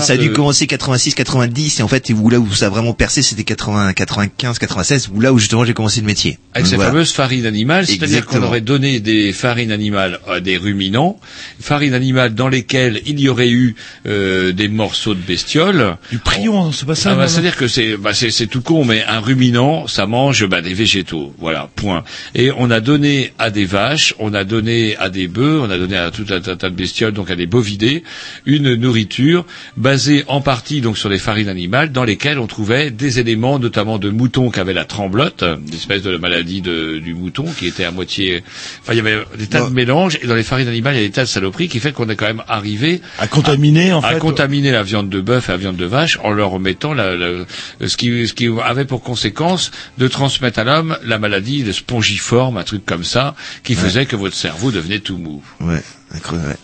ça a dû de- commencer 86, 90 et en fait, et où là où ça a vraiment percé, c'était 80, 95, 96, où là où justement j'ai commencé le métier. Avec Donc, ces voilà. fameuses farines animales, c'est-à-dire qu'on aurait donné des farines animales à des ruminants, farines animales dans lesquelles il y aurait eu euh, des morceaux de bestioles. Du prion, c'est pas ça Ah bah, C'est-à-dire que c'est bah, c'est c'est tout con, mais un ruminant, ça mange bah, des végétaux, voilà, point. Et on a donné à des vaches, on a donné à des bœufs, on a donné à tout un tas de bestioles, donc à des bovidés, une nourriture basée en partie donc sur les farines animales, dans lesquelles on trouvait des éléments, notamment de moutons qui avaient la tremblote, une espèce de maladie de- du mouton qui était à moitié. Enfin, il y avait des tas de mélanges, et dans les farines animales, il y a des tas de saloperies qui fait qu'on est quand même arrivé À contaminer, en à fait. contaminer la viande de bœuf et la viande de vache en leur mettant la, la- ce, qui, ce qui avait pour conséquence de transmettre à l'homme la maladie de spongiforme, un truc comme ça, qui faisait que votre cerveau devenait tout mou. Ouais,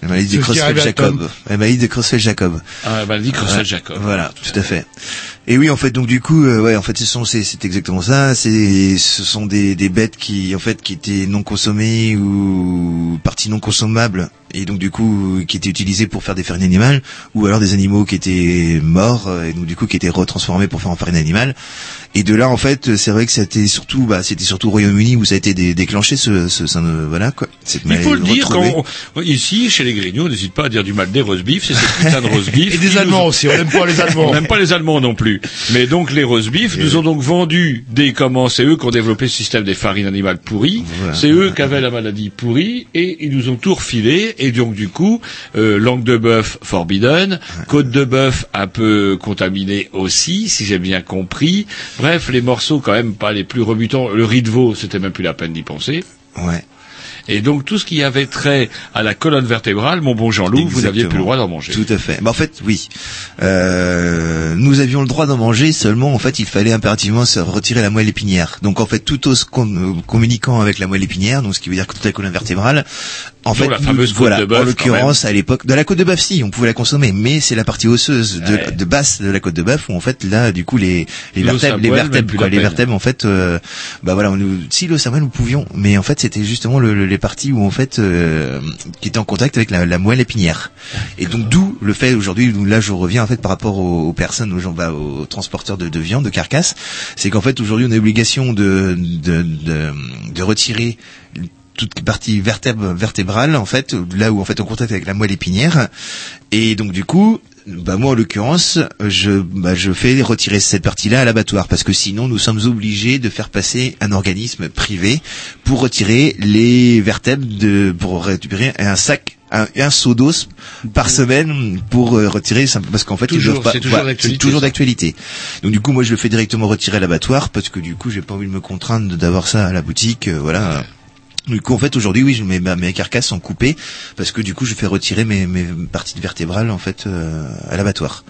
la maladie de. Tom. La maladie de Creutzfeldt-Jacob. Ah, la maladie Ouais, Creutzfeldt-Jacob. Voilà, tout à fait. Et oui, en fait, donc du coup, euh, ouais, en fait, ce sont, c'est, c'est exactement ça. C'est, ce sont des, des bêtes qui, en fait, qui étaient non consommées ou parties non consommables, et donc du coup, qui étaient utilisées pour faire des farines animales, ou alors des animaux qui étaient morts, euh, et donc du coup, qui étaient retransformés pour faire en farine animale. Et de là, en fait, c'est vrai que c'était surtout, bah, c'était surtout au Royaume-Uni où ça a été dé- déclenché ce, ce, ne- voilà quoi. Cette Il faut le dire, quand on- ici, chez les Grignoux, on n'hésite pas à dire du mal des roast beef, c'est ces putains de roast beef. Et des nous Allemands aussi, on n'aime pas les Allemands. On n'aime pas les Allemands non plus. Mais donc, les roast beef nous ont donc vendu des, comment, c'est eux qui ont développé ce système des farines animales pourries, c'est eux qui avaient la maladie pourrie, et ils nous ont tout refilé, et donc, du coup, euh, langue de bœuf forbidden, côte de bœuf un peu contaminée aussi, si j'ai bien compris. Bref, les morceaux quand même pas les plus rebutants. Le riz de veau, c'était même plus la peine d'y penser. Ouais. Et donc tout ce qui avait trait à la colonne vertébrale, mon bon Jean-Loup, vous n'aviez plus le droit d'en manger. Tout à fait. Bah, en fait, oui. Euh, nous avions le droit d'en manger, seulement en fait, il fallait impérativement se retirer la moelle épinière. Donc en fait, tout os com- communiquant avec la moelle épinière, donc ce qui veut dire que toute la colonne vertébrale, en fait, la nous- fameuse côte voilà, de bœuf, en l'occurrence à l'époque, de la côte de bœuf, si, on pouvait la consommer, mais c'est la partie osseuse de, Ouais. de basse de la côte de bœuf où en fait là, du coup, les les L'os à vertèbres, les vertèbres, quoi, les vertèbres, en fait, euh, bah voilà, on nous, si le cerveau nous pouvions, mais en fait, c'était justement le- le- les parties où en fait, euh, qui étaient en contact avec la, la moelle épinière. Et donc d'où le fait aujourd'hui, là je reviens en fait par rapport aux, aux personnes, aux gens, bah, aux transporteurs de, de viande, de carcasse, c'est qu'en fait aujourd'hui on a l'obligation de, de, de, de retirer toute partie vertèbre vertébrale en fait là où en fait on contact avec la moelle épinière. Et donc du coup bah moi en l'occurrence je bah, je fais retirer cette partie-là à l'abattoir parce que sinon nous sommes obligés de faire passer un organisme privé pour retirer les vertèbres de pour récupérer un sac un, un seau d'os par semaine pour euh, retirer parce qu'en fait ils Toujours, pas c'est toujours voilà, d'actualité, toujours ça. d'actualité. Donc du coup moi je le fais directement retirer à l'abattoir parce que du coup j'ai pas envie de me contraindre d'avoir ça à la boutique euh, voilà du coup, en fait, aujourd'hui, oui, je, mes, carcasses sont coupées parce que du coup, je fais retirer mes, mes parties vertébrales en fait euh, à l'abattoir.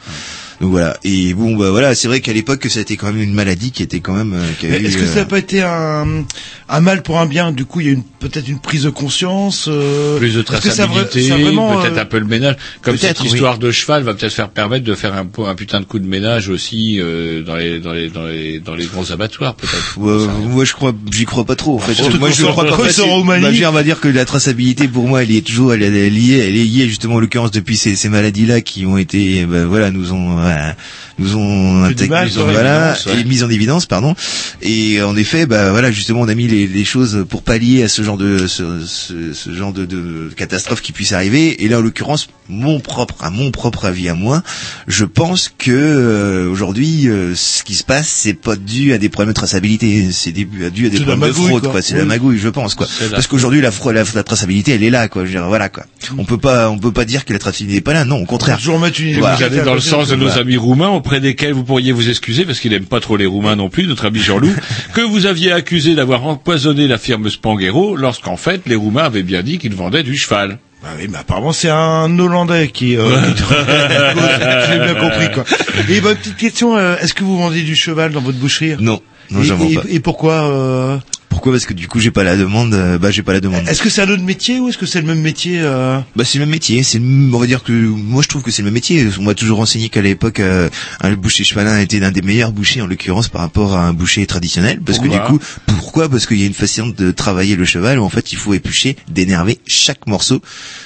Donc voilà. Et bon, bah voilà, c'est vrai qu'à l'époque, ça a été quand même une maladie qui était quand même. euh, qui avait Est-ce que euh, ça n'a pas été un, un mal pour un bien? Du coup, il y a une- peut-être une prise de conscience. euh, Plus de est-ce que ça a vra- traçabilité, ça vraiment, peut-être euh, un peu le ménage. Comme cette peut-être, oui. histoire de cheval va peut-être faire permettre de faire un, putain de coup de ménage aussi euh, dans, les, dans, les, dans, les, dans les grands abattoirs, peut-être. Ouais, moi je crois j'y crois pas trop en fait. Surtout moi je crois en Roumanie. bah, on va dire que la traçabilité pour moi elle est toujours elle est liée elle est liée justement en l'occurrence depuis ces, ces maladies là qui ont été bah, voilà nous ont voilà, nous ont Fait du intég- mal, nous ont- quoi. voilà ouais. et mises en évidence pardon. Et en effet bah voilà justement on a mis les, les choses pour pallier à ce genre de ce, ce, ce genre de, de catastrophe qui puisse arriver. Et là en l'occurrence mon propre à mon propre avis à moi je pense que euh, aujourd'hui euh, ce qui se passe c'est pas dû à des problèmes de traçabilité. C'est dû à des de problèmes de magouille, fraude quoi. quoi, c'est Oui. la magouille je pense quoi. Parce qu'aujourd'hui la, la, la traçabilité elle est là quoi. Je veux dire, voilà quoi. On peut pas on peut pas dire que la traçabilité est pas là. Non au contraire. Toujours mettre une Voilà. dans le sens de nos Voilà. amis roumains, auprès desquels vous pourriez vous excuser, parce qu'il n'aime pas trop les roumains non plus, notre ami Jean-Loup, que vous aviez accusé d'avoir empoisonné la firme Spanghero, lorsqu'en fait, les roumains avaient bien dit qu'ils vendaient du cheval. Ah oui, mais apparemment c'est un Hollandais qui. Euh, qui- J'ai bien compris quoi. Et ma petite question, euh, est-ce que vous vendez du cheval dans votre boucherie? Non non et, j'en vends et- pas et pourquoi euh, pourquoi parce que du coup j'ai pas la demande euh, bah j'ai pas la demande. Est-ce que c'est un autre métier ou est-ce que c'est le même métier euh... Bah c'est le même métier, c'est le- on va dire que moi je trouve que c'est le même métier. On m'a toujours renseigné qu'à l'époque euh, un boucher chevalin était l'un des meilleurs bouchers en l'occurrence par rapport à un boucher traditionnel. Parce que du coup pourquoi? Parce qu'il y a une façon de travailler le cheval où en fait il faut éplucher, d'énerver chaque morceau,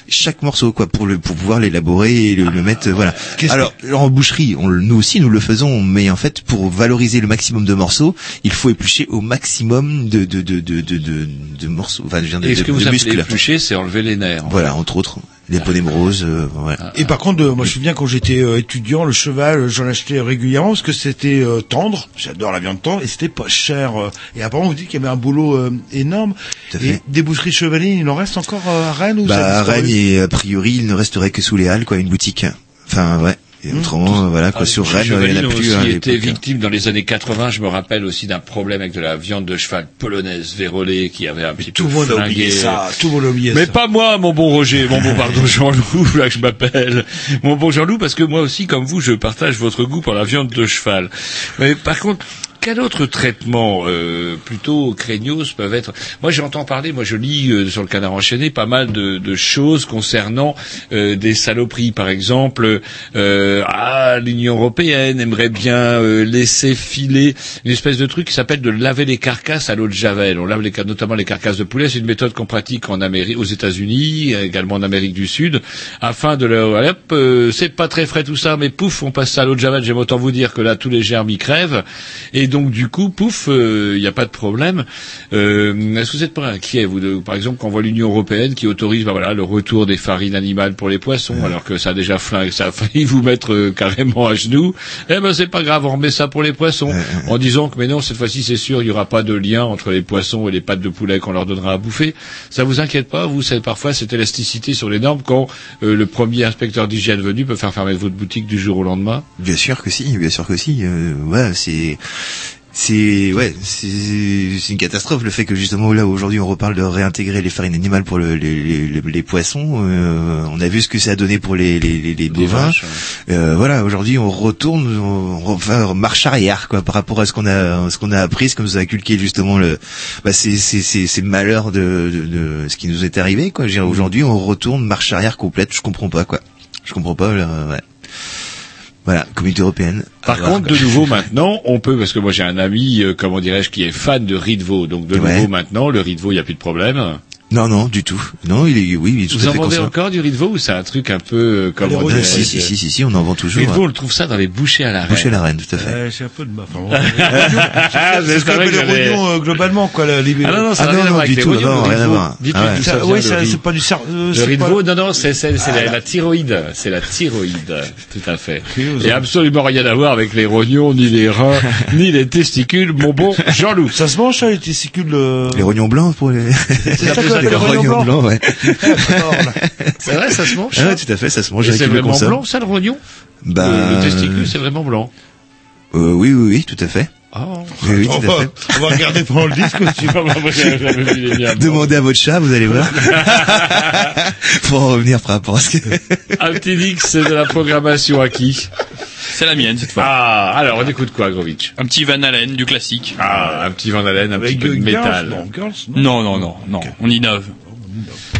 chaque morceau quoi pour le pour pouvoir l'élaborer et le, le mettre euh, voilà. Alors en boucherie, on, le- nous aussi nous le faisons mais en fait pour valoriser le maximum de morceaux, il faut éplucher au maximum de de de de de, de, de morceaux enfin je de, Et ce de- que vous de appelez muscles. éplucher, c'est enlever les nerfs. Voilà, entre autres, les ponémroses, euh, voilà. Et par contre, euh, moi je me souviens quand j'étais euh, étudiant, le cheval, euh, j'en achetais régulièrement parce que c'était euh, tendre. J'adore la viande tendre et c'était pas cher. euh. Et apparemment, vous dites qu'il y avait un boulot euh, énorme. Tout à Et fait. des boucheries chevalines, il en reste encore euh, à Rennes ou ça Bah, à Rennes, et a priori, il ne resterait que sous les Halles, quoi, une boutique. Enfin, ouais. Et autrement, euh, voilà, quoi, sur Rennes, il en a plus. aussi à été l'époque. victimes dans les années 80. Je me rappelle aussi d'un problème avec de la viande de cheval polonaise vérolée qui avait un petit Tout peu le monde a oublié ça. Tout le monde a oublié Mais ça. pas moi, mon bon Roger, mon bon pardon Jean-Loup, là que je m'appelle. Mon bon Jean-Loup, parce que moi aussi, comme vous, je partage votre goût pour la viande de cheval. Mais par contre, quel autre traitement euh, plutôt craignos peuvent être Moi, j'entends parler, moi je lis euh, sur le canard enchaîné pas mal de, de choses concernant euh, des saloperies. Par exemple, euh, ah, l'Union européenne aimerait bien euh, laisser filer une espèce de truc qui s'appelle de laver les carcasses à l'eau de javel. On lave les, notamment les carcasses de poulet. C'est une méthode qu'on pratique en Amérique, aux États-Unis, également en Amérique du Sud, afin de leur, hop, euh, c'est pas très frais tout ça, mais pouf, on passe ça à l'eau de javel. J'aime autant vous dire que là, tous les germes y crèvent. Donc du coup, pouf, il n'y a pas de problème. Euh, Est-ce que vous êtes pas inquiet, vous, de, par exemple, quand on voit l'Union européenne qui autorise, bah, voilà, le retour des farines animales pour les poissons, alors que ça a déjà flingue, ça a failli vous mettre euh, carrément à genoux. Eh ben, c'est pas grave, on remet ça pour les poissons, en disant que mais non, cette fois-ci, c'est sûr, il y aura pas de lien entre les poissons et les pâtes de poulet qu'on leur donnera à bouffer. Ça vous inquiète pas, vous, c'est parfois cette élasticité sur les normes quand euh, le premier inspecteur d'hygiène venu peut faire fermer votre boutique du jour au lendemain? Bien sûr que si, bien sûr que si. Euh, ouais, c'est c'est ouais, c'est une catastrophe le fait que justement là aujourd'hui on reparle de réintégrer les farines animales pour le- les, les, les- les poissons. Euh, on a vu ce que ça a donné pour les les, les, les bovins. vaches, Euh, voilà, aujourd'hui on retourne, on, on va en marche arrière quoi par rapport à ce qu'on a ce qu'on a appris, ce que nous a inculqué justement le bah c'est c'est c'est c'est malheur de, de, de ce qui nous est arrivé quoi. Aujourd'hui on retourne marche arrière complète. Je comprends pas quoi. Je comprends pas. là, ouais. Voilà, communauté européenne. Par contre, de nouveau maintenant, on peut, parce que moi j'ai un ami, euh, comment dirais-je, qui est fan de veau. Donc de Ouais. nouveau maintenant, le veau, il n'y a plus de problème. Non, non, du tout. Non, il est, oui, il est tout Vous à en fait vendez conscient. encore du riz de veau ou c'est un truc un peu, euh, comment Ah, dirais-je, si, si, si, si, si, on en vend toujours. Riz de veau, hein. on le trouve ça dans les bouchées à la reine. Boucher à la reine, tout à fait. Euh, j'ai un peu de ma enfin, Ah, C'est appelle que les rognons euh, globalement, quoi. La, les... Ah non, non, ça Ah n'a non, rien à non, du tout, non, rien à voir. Ah oui, riz. c'est pas du euh, Le c'est riz de veau, non, non, c'est c'est- c'est la, thyroïde, c'est la thyroïde, tout à fait. Et absolument rien à voir avec les rognons, ni les reins, ni les testicules, mon bon Jean-Loup. Ça se mange, ça, les testicules euh, Les rognons blancs pour les... rognons blancs blancs, ouais. C'est vrai, ça se mange Ah ouais, tout à fait, ça se mange c'est le vraiment blanc, ça, le rognon? Bah, le, le testicule, c'est vraiment blanc. euh, oui, oui, oui, tout à fait. Ah. Oui, oui, on, tout à va, fait. on va regarder pendant le disque aussi. Demandez à votre chat, vous allez voir. Pour en revenir par rapport à ce que... Un petit mix c'est de la programmation à qui C'est la mienne cette fois. Ah, alors on écoute quoi, Grovitch Un petit Van Halen, du classique. Ah, un petit Van Halen, un Avec petit peu de métal. non, non. Non, non. On innove. Thank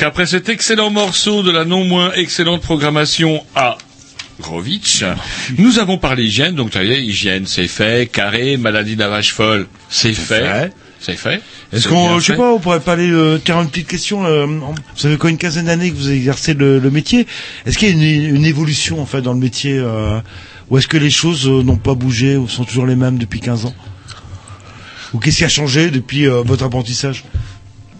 donc après cet excellent morceau de la non moins excellente programmation à Grovitch, nous avons parlé hygiène, donc ça y est, hygiène c'est fait, carré, maladie de la vache folle, c'est fait. C'est fait. Est-ce qu'on, je sais fait. pas, on pourrait pas aller euh, faire une petite question. euh, vous avez quoi une quinzaine d'années que vous exercez le, le métier. Est-ce qu'il y a une, une évolution en fait dans le métier, euh, ou est-ce que les choses euh, n'ont pas bougé ou sont toujours les mêmes depuis 15 ans? Ou qu'est-ce qui a changé depuis euh, votre apprentissage?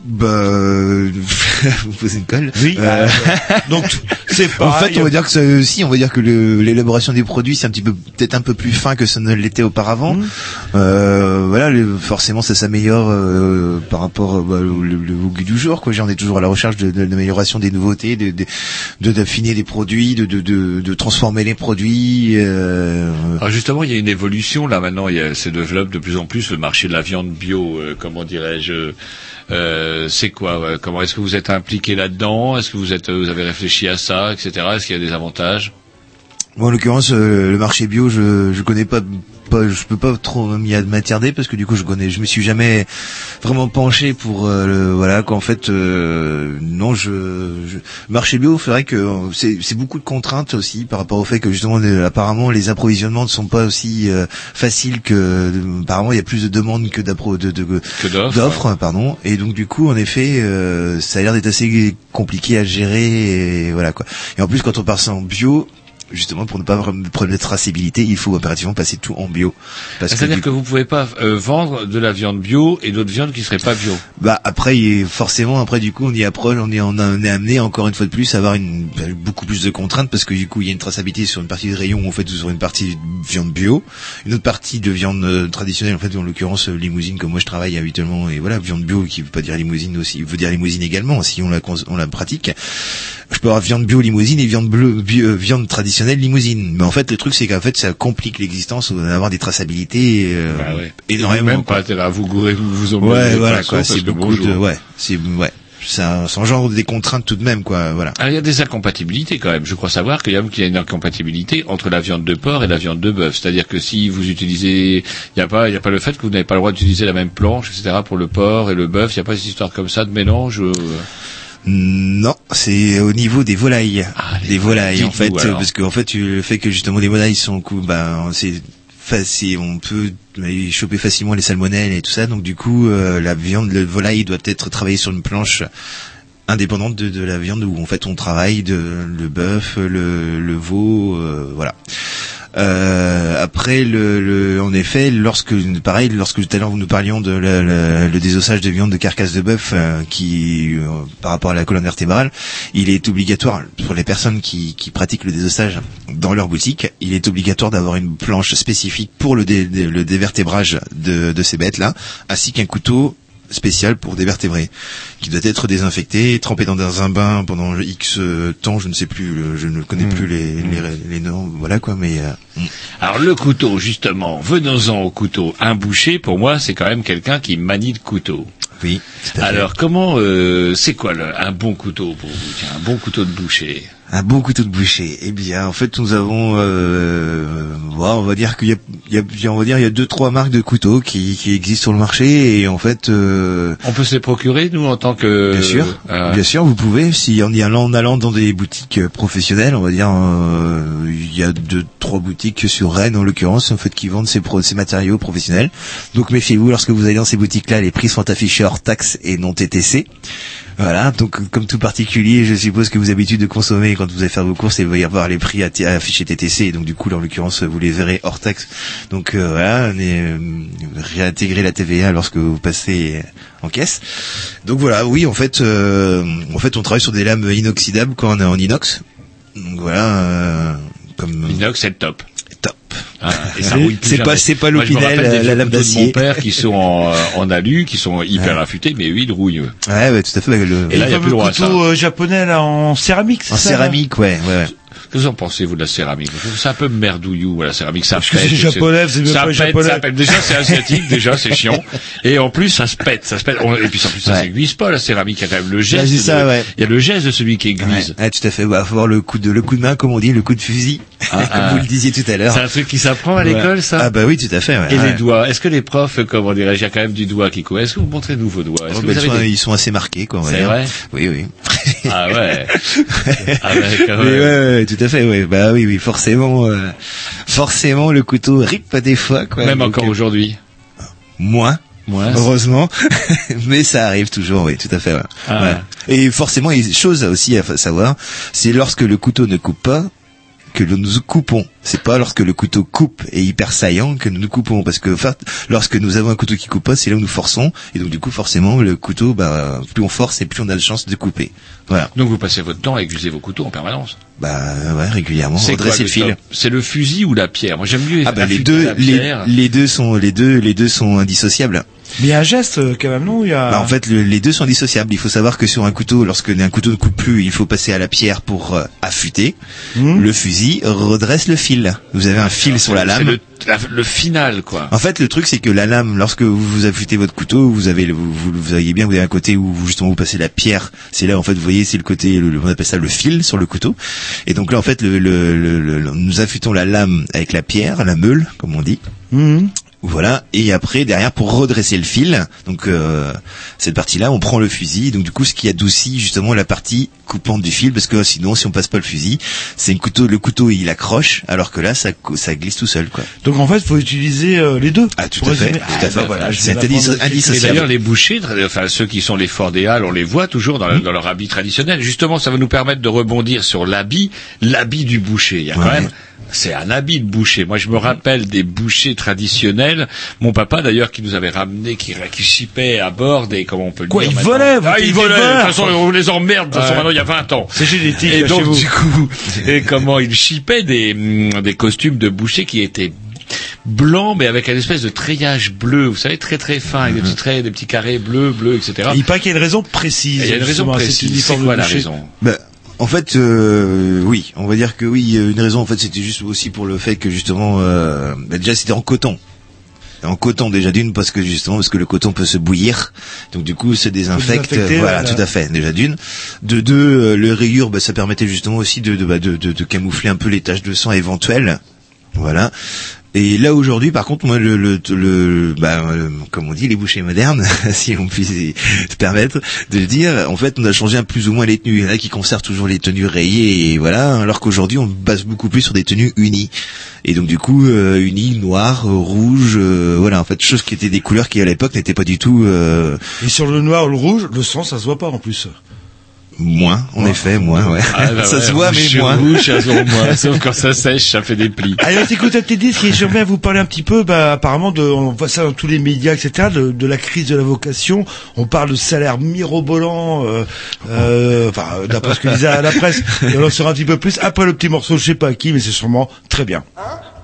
Bah, euh, vous posez une colle. Oui. Euh, donc c'est En pareil. fait, on va dire que ça, si, on va dire que l'élaboration des produits c'est un petit peu peut-être un peu plus fin que ça ne l'était auparavant. Mmh. Euh, voilà, le- forcément ça s'améliore euh, par rapport bah, au, le- au goût du jour. Quoi, J'en ai toujours à la recherche de, de l'amélioration des nouveautés, de de- de- d'affiner les produits, de, de, de, de transformer les produits. Euh, Alors justement, il y a une évolution là maintenant. Il y a, se développe de plus en plus le marché de la viande bio. euh, comment dirais-je euh, C'est quoi Comment est-ce que vous êtes impliqué là-dedans? Est-ce que vous êtes, vous avez réfléchi à ça, etc. Est-ce qu'il y a des avantages? Moi, en l'occurrence, euh, le marché bio, je je connais pas, pas je peux pas trop m'y m'attarder parce que du coup, je connais, je me suis jamais vraiment penché pour euh, le, voilà qu'en fait, euh, non, je, je marché bio, vrai que euh, c'est c'est beaucoup de contraintes aussi par rapport au fait que justement, les- apparemment, les approvisionnements ne sont pas aussi euh, faciles que, apparemment, il y a plus de demandes que d'appro de, d'offres. d'offres, pardon. Et donc du coup, en effet, euh, ça a l'air d'être assez compliqué à gérer. Et voilà quoi. Et en plus, quand on passe en bio, justement pour ne pas avoir de problème de traçabilité, il faut impérativement passer tout en bio. Parce C'est-à-dire du que vous pouvez pas euh, vendre de la viande bio et d'autres viandes qui seraient pas bio. Bah après forcément après du coup on y approche on est on, est amené encore une fois de plus à avoir une beaucoup plus de contraintes parce que du coup il y a une traçabilité sur une partie de rayon en fait ou sur une partie de viande bio une autre partie de viande euh, traditionnelle en fait en l'occurrence euh, limousine comme moi je travaille habituellement et voilà viande bio qui veut pas dire limousine aussi veut dire limousine également si on la on la pratique je peux avoir viande bio limousine et viande bleu bio- euh, viande traditionnelle limousine mais en fait le truc c'est qu'en fait ça complique l'existence d'avoir des traçabilités euh, Bah ouais. énormément Même quoi. pas intérêt à vous gourer, vous vous emmener Ouais, de voilà quoi. C'est beaucoup de, ouais, c'est ouais. Ça, ça engendre des contraintes tout de même quoi. Voilà. Alors, il y a des incompatibilités quand même. Je crois savoir qu'il y a qu'il y a une incompatibilité entre la viande de porc et la viande de bœuf. C'est-à-dire que si vous utilisez, il n'y a pas, il y a pas le fait que vous n'avez pas le droit d'utiliser la même planche, etc. pour le porc et le bœuf. Il n'y a pas cette histoire comme ça de mélange. euh, Non, c'est au niveau des volailles. des volailles en fait, parce qu'en fait tu- le fait que justement les volailles sont ben c'est facile, on peut choper facilement les salmonelles et tout ça. Donc du coup euh, la viande, le volaille doit être travaillé sur une planche indépendante de, de la viande où en fait on travaille de le bœuf, le, le veau, euh, voilà. Euh, après, le, le- en effet, lorsque pareil, lorsque tout à l'heure nous parlions de la- la- le désossage de viande de carcasse de bœuf, euh, qui euh, par rapport à la colonne vertébrale, il est obligatoire pour les personnes qui, qui pratiquent le désossage dans leur boutique, il est obligatoire d'avoir une planche spécifique pour le, dé- le dévertébrage de, de ces bêtes-là, ainsi qu'un couteau spécial pour dévertébrer, qui doit être désinfecté, trempé dans un bain pendant X euh, temps, je ne sais plus, je ne connais plus les, les, les noms, voilà quoi, mais euh, mm. Alors le couteau, justement, venons-en au couteau. Un boucher, pour moi, c'est quand même quelqu'un qui manie le couteau. Oui. Alors comment, euh, c'est quoi le- un bon couteau pour vous Tiens, un bon couteau de boucher? Un bon couteau de boucher. Eh bien, en fait, nous avons, euh, on va dire qu'il y a, il y a- on va dire, il y a deux trois marques de couteaux qui, qui existent sur le marché et en fait, euh, On peut se les procurer, nous, en tant que... bien sûr, euh, bien sûr, vous pouvez. Si en y allant, en allant dans des boutiques euh, professionnelles, on va dire, euh, il y a deux trois boutiques sur Rennes en l'occurrence, en fait, qui vendent ces, pro- ces matériaux professionnels. Donc méfiez-vous lorsque vous allez dans ces boutiques-là, les prix sont affichés hors taxes et non TTC. Voilà, donc comme tout particulier, je suppose que vous avez l'habitude de consommer quand vous allez faire vos courses et il va y avoir les prix affichés TTC, et donc du coup, là, en l'occurrence, vous les verrez hors taxe. Donc euh, voilà, euh, réintégrer la TVA lorsque vous passez en caisse. Donc voilà, oui, en fait, euh, en fait, on travaille sur des lames inoxydables quand on est en inox. Donc voilà, euh, comme Inox, c'est top. Top. Ah, et C'est- pas- c'est pas l'Opinel, des la lame d'acier. mon père qui sont en, euh, en alu, qui sont hyper Ouais. affûtés, mais eux, ils rouillent. eux. Ouais, ouais, tout à fait. le- Et là, il y a Le plus le droit à ça. couteau euh, japonais là en céramique, c'est en ça céramique, ouais, ouais, que vous en pensez, vous, de la céramique? Ça un peu merdouillou, la céramique. Ça Parce pète. c'est japonais, c'est ça pète, japonais. ça pète. Déjà, c'est asiatique, déjà, c'est chiant. Et en plus, ça se pète, ça se pète. Et puis, en plus, ça s'aiguise pas, la céramique. Il y a quand même le geste. Ouais, c'est ça, de- ouais. Il y a le geste de celui qui aiguise. Ouais, ouais, tout à fait. Bah, faut avoir le coup de le coup de main, comme on dit, le coup de fusil, Ah, comme ah. vous le disiez tout à l'heure. C'est un truc qui s'apprend à l'école, ça? Ah bah oui, tout à fait. Et les doigts. Est-ce que les profs, comment dirais-je, il y a quand même du doigt qui court? Est-ce que vous montrez-nous vos doigts? Oh, bah, vous ils, sont, avez des- ils sont assez marqués, quoi. C'est vrai? Oui, oui. Ah ouais. Ah ouais, quand Mais même. À fait. Ouais. Bah oui, oui, forcément, euh, forcément, le couteau rip des fois, quoi. Même encore euh, aujourd'hui. Moins. Heureusement, mais ça arrive toujours, oui, tout à fait. ouais. Ah. Ouais. Et forcément, chose aussi à savoir, c'est lorsque le couteau ne coupe pas, que nous nous coupons. C'est pas lorsque le couteau coupe et hyper saillant que nous nous coupons, parce que enfin, lorsque nous avons un couteau qui coupe pas, c'est là où nous forçons, et donc du coup, forcément, le couteau, bah, plus on force et plus on a de chance de couper. Voilà. Donc vous passez votre temps à aiguiser vos couteaux en permanence. Bah ouais, régulièrement, C'est quoi le fil. C'est le fusil ou la pierre? Moi j'aime mieux Ah bah les deux, les deux sont les deux les deux sont indissociables. Mais il y a un geste euh, quand même, non? Il y a... Bah, en fait, le- les deux sont indissociables. Il faut savoir que sur un couteau, lorsque un couteau ne coupe plus, il faut passer à la pierre pour euh, affûter. Hmm. Le fusil redresse le fil. Vous avez un fil sur la C'est lame. le, la- le final quoi. En fait, le truc, c'est que la lame, lorsque vous, vous affûtez votre couteau, vous avez, vous, vous, vous voyez bien, vous avez un côté où vous, justement vous passez la pierre. C'est là, en fait, vous voyez, c'est le côté, le, le- on appelle ça le fil sur le couteau. Et donc là, en fait, le, le, le- le- nous affûtons la lame avec la pierre, la meule, comme on dit. Mhm. Voilà, et après derrière pour redresser le fil, donc euh, cette partie-là, on prend le fusil, donc du coup ce qui adoucit justement la partie coupante du fil, parce que sinon si on passe pas le fusil, c'est une couteau, le couteau il accroche, alors que là ça, ça glisse tout seul quoi. Donc en fait, faut utiliser euh, les deux. Ah tout à fait, tout à Ah, fait. bah voilà, c'est indissociable. d'ailleurs, les bouchers, enfin ceux qui sont les halles, on les voit toujours dans, dans leur habit traditionnel. Justement, ça va nous permettre de rebondir sur l'habit, l'habit du boucher. Il y a quand même, c'est un habit de boucher. Moi, je me rappelle des bouchers traditionnels. Mon papa, d'ailleurs, qui nous avait ramené, qui, qui chipait à bord des, comment on peut le Quoi, dire il maintenant volait, vous Ah, il volait. De toute façon, on les emmerde. De toute façon, maintenant, il y a 20 ans. C'est génétique Et chez donc, vous. du coup, et comment il chipait des, hum, des costumes de boucher qui étaient blancs, mais avec une espèce de treillage bleu, vous savez, très très fin, avec des petits traits, des petits carrés bleus, bleus, etc. Et il paraît qu'il y a une raison précise. Et il y a une raison précise. C'est quoi la raison? Bah, en fait, euh, oui, on va dire que oui. euh, Une raison, en fait, c'était juste aussi pour le fait que justement, euh, bah, déjà c'était en coton. En coton déjà d'une parce que justement parce que le coton peut se bouillir. Donc du coup se désinfecte désinfecter, voilà. tout à fait déjà d'une. De deux euh, le rayure bah, ça permettait justement aussi de de, bah, de de de camoufler un peu les taches de sang éventuelles. Voilà et là aujourd'hui, par contre, moi, le, le, le bah, euh, comme on dit, les bouchers modernes, si on puisse se permettre de le dire, en fait, on a changé un plus ou moins les tenues. Il y en a qui conservent toujours les tenues rayées, et voilà, alors qu'aujourd'hui, on base beaucoup plus sur des tenues unies. Et donc, du coup, euh, unies, noires, rouges, euh, voilà, en fait, choses qui étaient des couleurs qui à l'époque n'étaient pas du tout euh, Et sur le noir ou le rouge, le sang, ça se voit pas en plus. Moins, en effet, moins, ouais. Ah, bah ça ouais, se voit, mais moins. rouge, moins. Sauf quand ça sèche, ça fait des plis. Allez, on t'écoute un petit disque et j'aimerais vous parler un petit peu, bah, apparemment, de, on voit ça dans tous les médias, etc., de, de la crise de la vocation. On parle de salaire mirobolant, euh, euh, enfin, euh, d'après ce que disait à la presse. Et on en saura un petit peu plus après le petit morceau, je sais pas à qui, mais c'est sûrement très bien. Is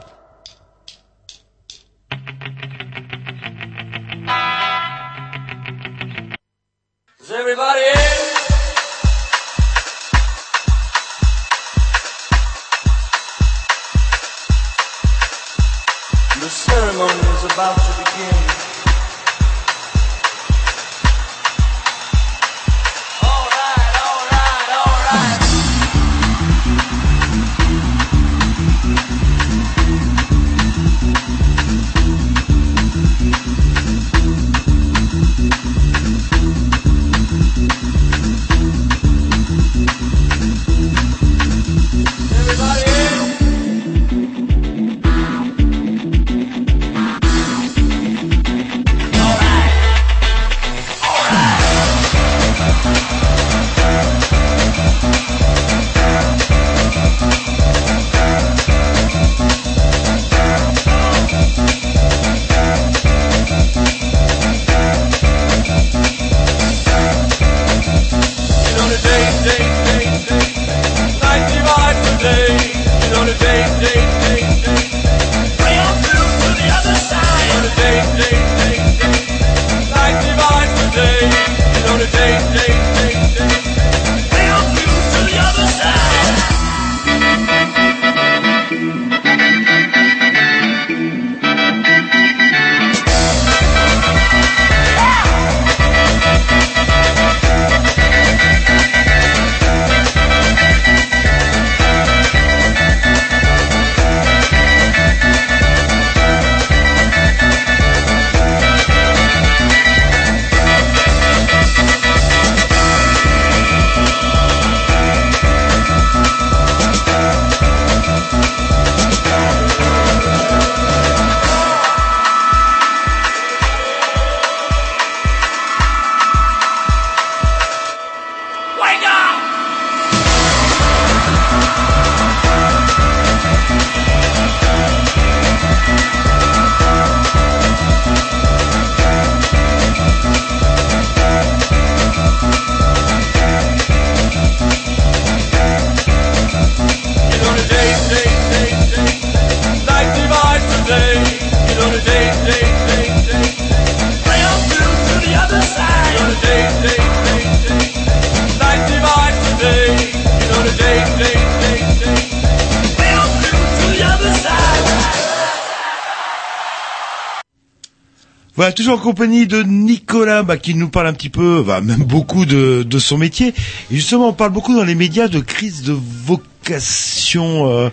toujours en compagnie de Nicolas, bah, qui nous parle un petit peu, bah, même beaucoup de, de son métier. Et justement, on parle beaucoup dans les médias de crise de vocation. euh,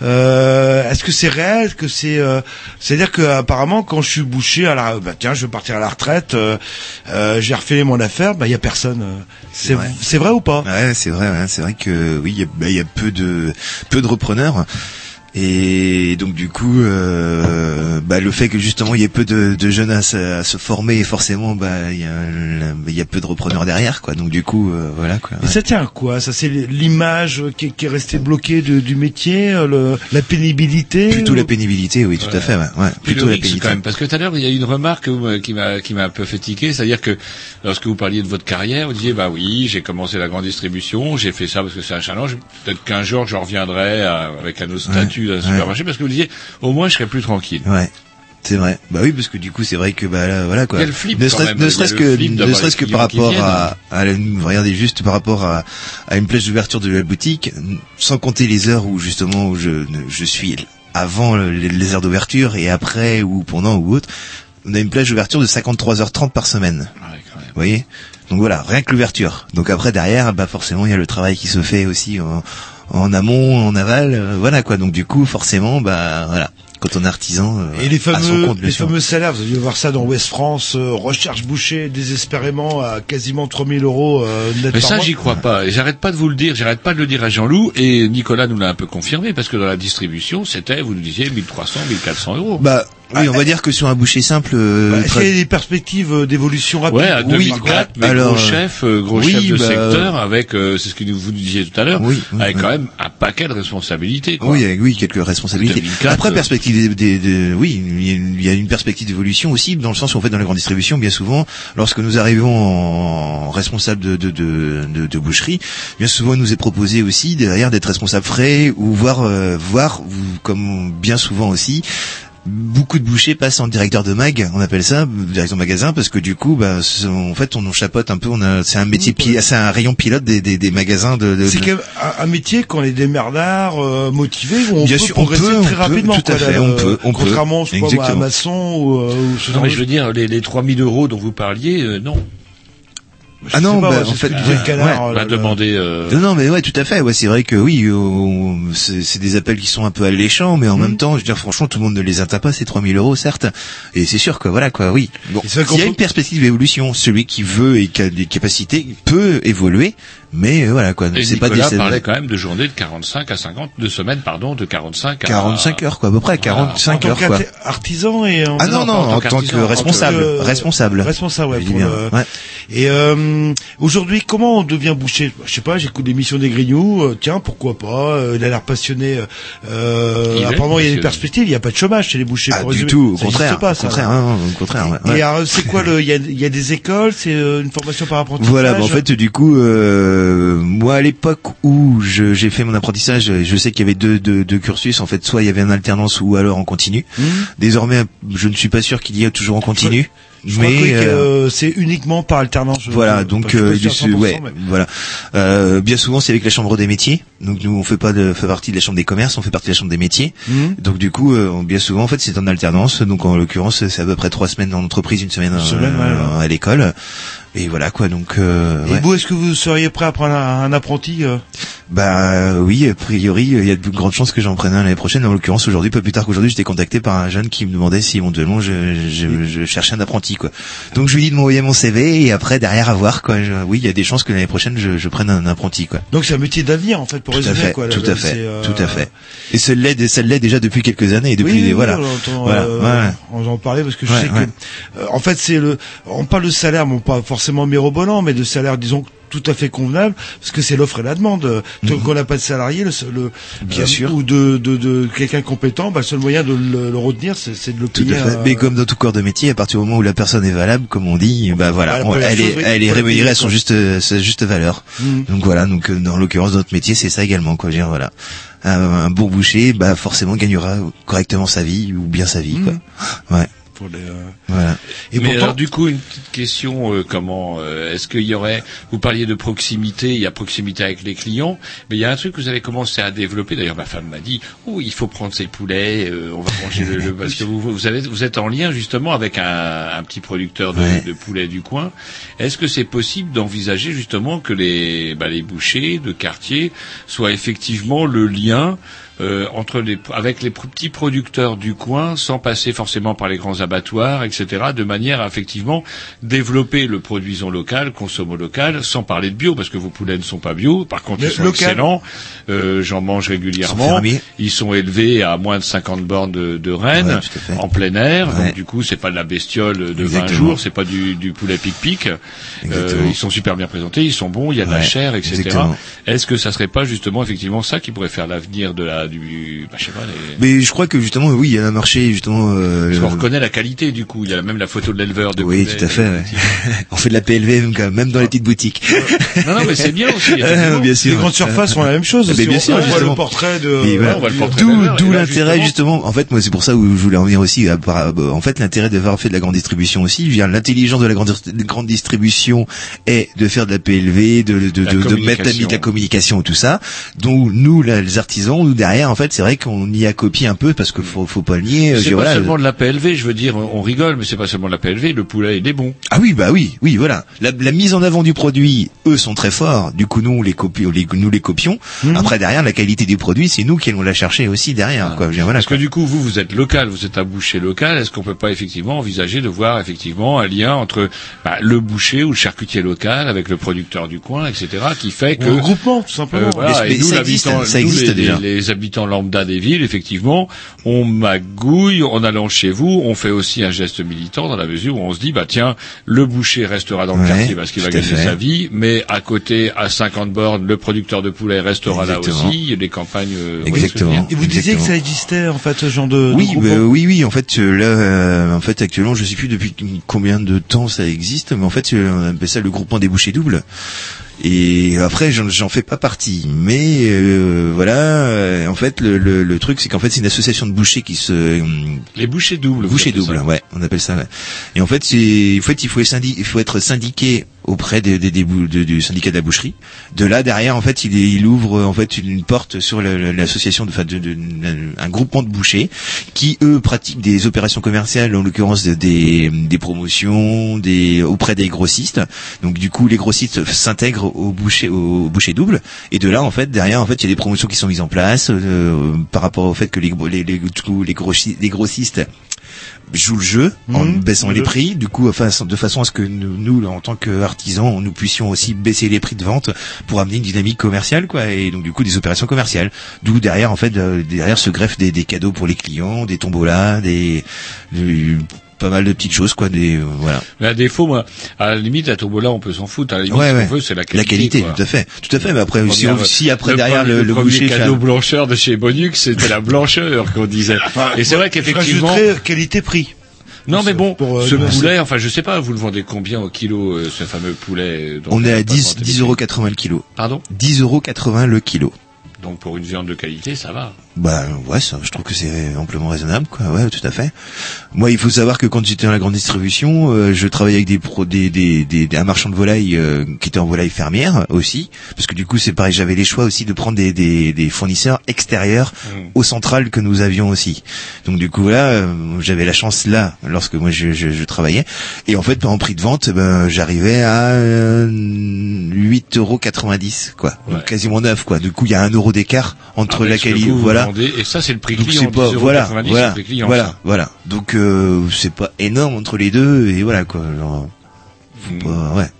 euh, Est-ce que c'est réel Est-ce que c'est, euh, c'est-à-dire que apparemment, quand je suis bouché à la, bah tiens, je vais partir à la retraite, euh, euh, j'ai refait mon affaire, bah il y a personne. euh. C'est vrai. c'est vrai ou pas? Ouais, c'est vrai, ouais, c'est vrai que oui, il y bah, y a peu de peu de repreneurs. Et donc du coup, euh, bah, le fait que justement il y ait peu de, de jeunes à se, à se former, forcément, bah il y, a, il y a peu de repreneurs derrière, quoi. Donc du coup, euh, voilà quoi. Et ça tient à quoi? Ça c'est l'image qui, est- qui est restée bloquée de- du métier, euh, le, la pénibilité Plutôt ou- la pénibilité, oui, tout à fait, ouais. ouais. Plutôt la pénibilité. quand même, parce que tout à l'heure il y a une remarque euh, qui m'a qui m'a un peu fait tiquer, c'est-à-dire que lorsque vous parliez de votre carrière, vous disiez bah oui, j'ai commencé la grande distribution, j'ai fait ça parce que c'est un challenge. Peut-être qu'un jour je reviendrai à- avec un autre statut d'un ouais. supermarché, parce que vous disiez au moins je serai plus tranquille. Ouais. C'est vrai. Bah oui, parce que du coup, c'est vrai que bah là, voilà quoi. Le flip, ne serait-ce ne le que ne serait-ce que par rapport à, à la- regardez juste par rapport à, à une plage d'ouverture de la boutique, sans compter les heures où justement où je je suis avant le- les, les heures d'ouverture et après ou pendant ou autre, on a une plage d'ouverture de 53h30 par semaine. Vous voyez? Donc voilà, rien que l'ouverture. Donc après derrière, bah forcément il y a le travail qui se fait aussi en, en amont, en aval, euh, voilà quoi. Donc du coup forcément bah voilà, quand on est artisan, euh, Et les à son fameux, compte, bien les sûr. fameux salaires, vous avez dû voir ça dans Ouest France, euh, recherche boucher désespérément à quasiment 3000 euros euh, net Mais par ça, j'y crois pas. Et j'arrête pas de vous le dire. J'arrête pas de le dire à Jean-Loup. Et Nicolas nous l'a un peu confirmé parce que dans la distribution, c'était, vous nous disiez, 1300, 1400 euros. Bah oui, on va dire que sur un boucher simple, euh, Bah, très- y a des perspectives euh, d'évolution rapide Ouais, à 2004, mais alors, gros chef, euh, gros oui, chef de bah, secteur, avec, euh, c'est ce que vous nous disiez tout à l'heure, Oui, oui, avec oui. quand même un paquet de responsabilités. Quoi. Oui, avec- oui, quelques responsabilités. 2004, Après, euh, perspective des, des- des- oui, il y, a une, il y a une perspective d'évolution aussi, dans le sens où en fait, dans la grande distribution, bien souvent, lorsque nous arrivons en responsable de, de, de, de- de boucherie, bien souvent, il nous est proposé aussi derrière d'être responsable frais ou voir, euh, voir, comme bien souvent aussi. Beaucoup de bouchers passent en directeur de mag, on appelle ça directeur de magasin, parce que du coup, bah, en fait, on en chapote un peu. On a, c'est un métier, c'est un rayon pilote des, des, des magasins de. de- C'est de- quand même un, un métier quand les démerdards euh, motivés où on Bien peut sûr, on progresser peut, très on peut, rapidement. tout à fait, là, on peut, on peut. contrairement je sais pas, moi, à maçon ou, euh, ou ce Non, genre mais je veux dire, les, les 3000 euros dont vous parliez, euh, non. Ah non, pas, bah, ouais, en fait, le canard, ouais. euh, Bah, demander, euh, Non, non, mais ouais, tout à fait. Ouais, c'est vrai que oui, euh, on- c'est c'est des appels qui sont un peu alléchants, mais en Mhm. même temps, je veux dire, franchement, tout le monde ne les atteint pas ces 3000 euros, certes. Et c'est sûr que voilà, quoi, oui. Bon, il y a peut- une perspective d'évolution. Celui qui veut et qui a des capacités peut évoluer, mais euh, voilà, quoi. C'est pas des parlait quand même de journées de 45 à 50, de semaines, pardon, de 45 à... 45 heures, quoi, à peu près, en 45 tant heures, quoi. qu'artisan et en... Ah non, non, en tant que responsable, que- responsable. Responsable, ouais. Pour bien, le- ouais. Et euh, aujourd'hui, comment on devient boucher? Je sais pas, j'écoute l'émission des Grignoux, euh, tiens, pourquoi pas euh, Il a l'air passionné. Euh, Il apparemment, il y a des perspectives, il n'y a pas de chômage chez les bouchers. Ah, pour du résumer. tout, au contraire, pas, au contraire, hein, au contraire, ouais, Et c'est quoi le Il y a, il y a des écoles, c'est une formation par apprentissage? Voilà, bah, en fait, du coup, euh, moi à l'époque où je- j'ai fait mon apprentissage, je sais qu'il y avait deux, deux, deux cursus. En fait, soit il y avait un alternance ou alors en continu. Mhm. Désormais, je ne suis pas sûr qu'il y ait toujours en continu. Je mais euh, euh, c'est uniquement par alternance. voilà, donc euh, sûr à du- 100%, ouais, mais- voilà. Euh, bien souvent, c'est avec la chambre des métiers. Donc nous, on fait pas de, fait partie de la chambre des commerces, on fait partie de la chambre des métiers. Mhm. Donc du coup, euh, bien souvent, en fait, c'est en alternance. Donc en l'occurrence, c'est à peu près trois semaines en entreprise, une semaine, Une semaine, euh, ouais, à l'école. Et voilà quoi. Donc euh, Et ouais. vous, est-ce que vous seriez prêt à prendre un, un apprenti euh Bah euh, oui, a priori, il y a de grandes chances que j'en prenne un l'année prochaine. En l'occurrence, aujourd'hui, pas plus tard qu'aujourd'hui, j'étais contacté par un jeune qui me demandait si éventuellement je, je, je cherchais un apprenti quoi. Donc je lui dis de m'envoyer mon CV et après derrière à voir quoi. Je- oui, il y a des chances que l'année prochaine je, je prenne un apprenti quoi. Donc c'est un métier d'avenir en fait pour Tout à fait, quoi. tout là, à fait, euh, tout à fait. Et ça l'est, ça l'est déjà depuis quelques années et depuis oui, oui, voilà. on voilà. euh, ouais. on en parlait parce que je Ouais, sais ouais. que, euh, en fait, c'est le, on parle de salaire, bon, pas forcément mirobolant, mais de salaire, disons, tout à fait convenable, parce que c'est l'offre et la demande. Tant qu'on n'a pas de salarié, le, le Mhm. Bien euh, sûr. ou de, de, de quelqu'un compétent, bah, le seul moyen de le, le retenir, c'est, c'est de le Tout payer. à fait. euh, Mais comme dans tout corps de métier, à partir du moment où la personne est valable, comme on dit, bah voilà, Voilà, on- elle chose, est, elle est rémunérée à son juste, sa juste valeur. Mhm. Donc voilà, donc euh, dans l'occurrence de notre métier, c'est ça également, quoi. Je veux dire, voilà, un, un bon boucher, bah forcément gagnera correctement sa vie ou bien sa vie, quoi. Ouais. Pour les. euh, Voilà. Et mais pourtant- alors du coup une petite question euh, comment euh, est-ce qu'il y aurait vous parliez de proximité il y a proximité avec les clients mais il y a un truc que vous avez commencé à développer d'ailleurs ma femme m'a dit oh il faut prendre ses poulets euh, on va manger le, le- parce que vous vous avez vous êtes en lien justement avec un, un petit producteur de, Ouais. de poulets du coin est-ce que c'est possible d'envisager justement que les bah, les bouchers de quartier soient effectivement le lien euh, entre les, avec les petits producteurs du coin, sans passer forcément par les grands abattoirs, etc., de manière à effectivement développer le produisons local, consommons local, sans parler de bio, parce que vos poulets ne sont pas bio. Par contre, Mais ils sont local. excellents. Euh, J'en mange régulièrement. Ils sont élevés à moins de 50 bornes de, de Rennes, Ouais, en plein air. Ouais. Donc du coup, c'est pas de la bestiole de 20 Exactement. jours, c'est pas du, du poulet pic-pic. Euh, ils sont super bien présentés, ils sont bons, il y a de la chair, etc. Est-ce que ça serait pas justement effectivement ça qui pourrait faire l'avenir de la du bah, je sais pas les... Mais je crois que justement, oui, il y a un marché justement. Euh, Parce qu'on reconnaît la qualité du coup, il y a même la photo de l'éleveur de oui, poulet. tout à fait. ouais. On fait de la PLV même, quand même, même dans les petites boutiques. Non non mais c'est bien aussi. Ah, effectivement. bien sûr. Les grandes surfaces font la même chose. Mais aussi. bien sûr, on voit le portrait de. Et D'où et l'intérêt justement. En fait, moi, c'est pour ça où je voulais en venir aussi. euh, En fait, l'intérêt d'avoir fait de la grande distribution aussi. Je veux dire, l'intelligence de la grande, distribution est de faire de la PLV, de, de, de, La de mettre la, communication. de la communication, tout ça. Donc nous, là, les artisans, nous derrière, en fait, c'est vrai qu'on y a copié un peu parce que faut, faut pas le nier. je C'est pas voilà, seulement de la PLV, je veux dire, on rigole, mais c'est pas seulement de la PLV, le poulet il est bon. Ah oui, bah oui, oui, voilà. La, la mise en avant du produit, eux sont très forts. Du coup, nous on les copie, on les- nous les copions. Mhm. Après derrière, la qualité du produit, c'est nous qui allons la chercher aussi derrière. Quoi. Dire, voilà. Parce que du coup, vous, vous êtes local, vous êtes un boucher local. Est-ce qu'on peut pas effectivement envisager de voir effectivement un lien entre bah, le boucher ou le charcutier local avec le producteur du coin, etc., qui fait que Ou un groupement, tout simplement. Euh, voilà, Mais- et mais nous, ça existe, ça nous, existe les, déjà. les- les habitants lambda des villes, effectivement, on magouille en allant chez vous. On fait aussi un geste militant dans la mesure où on se dit, bah tiens, le boucher restera dans le Ouais, quartier parce qu'il va gagner fait. sa vie, mais à côté, à 50 bornes, le producteur de poulet restera Exactement. là aussi. Les campagnes. euh, Exactement. dire Et vous disiez que Exactement. ça existait en fait ce genre de. de Oui, bah, oui, oui. En fait, euh, là, euh, en fait, actuellement, je sais plus depuis combien de temps ça existe, mais en fait, on appelle ça le groupement des bouchers doubles. Et après, j'en fais pas partie, mais euh, voilà. euh, en fait, le, le, le truc, c'est qu'en fait, c'est une association de bouchers qui se Les bouchers doubles. bouchers doubles, ouais, on appelle ça. ouais. Et en fait, c'est, en fait, faut, il faut être syndiqué auprès des, des, des du syndicat de la boucherie. De là, derrière, en fait, il, il ouvre en fait une, porte sur l'association de, enfin, de, de- un groupement de bouchers qui eux pratiquent des opérations commerciales, en l'occurrence de- des, des promotions, des auprès des grossistes. Donc du coup, les grossistes s'intègrent au boucher au boucher double. Et de là, en fait, derrière, en fait, il y a des promotions qui sont mises en place euh, par rapport au fait que les les les, les grossistes joue le jeu en Mhm. baissant les Le- prix, du coup, enfin, de façon à ce que nous, nous, en tant qu'artisans, nous puissions aussi baisser les prix de vente pour amener une dynamique commerciale, quoi, et donc du coup des opérations commerciales. D'où derrière, en fait, euh, derrière se greffent des, des cadeaux pour les clients, des tombolas, des, des- pas mal de petites choses, quoi, des euh, voilà. Mais à défaut, moi, à la limite, la tombola, on peut s'en foutre. À la limite, Ouais, ce ouais. qu'on veut, c'est la qualité. La qualité, quoi. tout à fait, tout à fait. Mais après, si, Première- on- si après le derrière premier- le, le premier boucher, cadeau fait- blancheur de chez Bonux, c'était la blancheur qu'on disait. Et c'est vrai qu'effectivement. rajouterais qualité-prix. Non, mais bon, Pour, euh, ce poulet, enfin, je sais pas, vous le vendez combien au kilo, euh, ce fameux poulet euh, dont on est à pas 10, inventé 10 les euros prix. 80 le kilo. Pardon? 10 euros 80 le kilo. Donc pour une viande de qualité, ça va. Bah ouais, ça, je trouve que c'est amplement raisonnable, quoi. Ouais, tout à fait. Moi, il faut savoir que quand j'étais dans la grande distribution, euh, je travaillais avec des pro, des, des, des, un marchand de volaille euh, qui était en volaille fermière aussi, parce que du coup, c'est pareil, j'avais les choix aussi de prendre des, des, des fournisseurs extérieurs Mm. aux centrales que nous avions aussi. Donc du coup là, euh, j'avais la chance là, lorsque moi je, je, je travaillais, et en fait, en prix de vente, ben j'arrivais à euh, 8,90 euros quoi, Ouais. donc quasiment neuf, quoi. Du coup, il y a un euro d'écart entre Avec la qualité, voilà. Et ça, c'est le prix Donc client. pas 10,90 voilà voilà prix client, voilà ça. voilà donc euh, c'est pas énorme entre les deux et voilà quoi genre, faut pas- ouais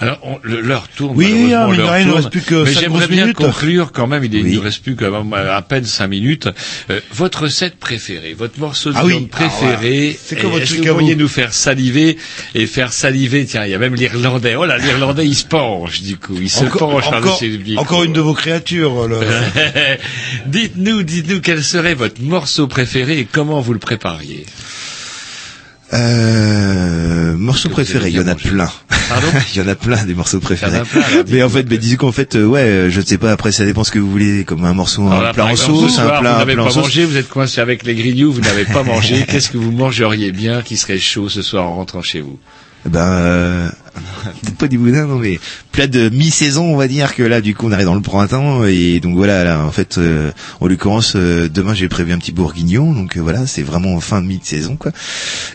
Alors, on- le- l'heure tourne. Oui, oui, hein, mais il ne reste plus que Mais j'aimerais bien minutes. conclure quand même. Il Oui. ne nous reste plus quand même à peine cinq minutes. Euh, votre recette préférée, votre morceau de Ah oui. viande préféré. Ah, c'est quoi et votre Est-ce que vous pourriez nous faire saliver et faire saliver Tiens, il y a même l'Irlandais. Oh là, l'Irlandais, il se penche du coup. Il se Encore, penche encore, micro. encore une de vos créatures. le- dites-nous, dites-nous quel serait votre morceau préféré et comment vous le prépariez. Euh, morceaux préférés, il y en a plein. Pardon Il y en a plein des morceaux préférés. En plein, alors, Mais en fait, bah, disons qu'en fait, euh, ouais, euh, je ne sais pas. Après, ça dépend ce que vous voulez, comme un morceau, Alors un là, plat en sauce, ce un plat, vous n'avez pas sauce. mangé, vous êtes coincé avec les grignoux, vous n'avez pas mangé. Qu'est-ce que vous mangeriez bien qui serait chaud ce soir en rentrant chez vous? Ben, euh, pas du boudin, non, mais plat de mi-saison, on va dire que là, du coup, on arrive dans le printemps et donc voilà, là, en fait, euh, en l'occurrence, euh, demain, j'ai prévu un petit bourguignon, donc euh, voilà, c'est vraiment fin de mi-saison, quoi.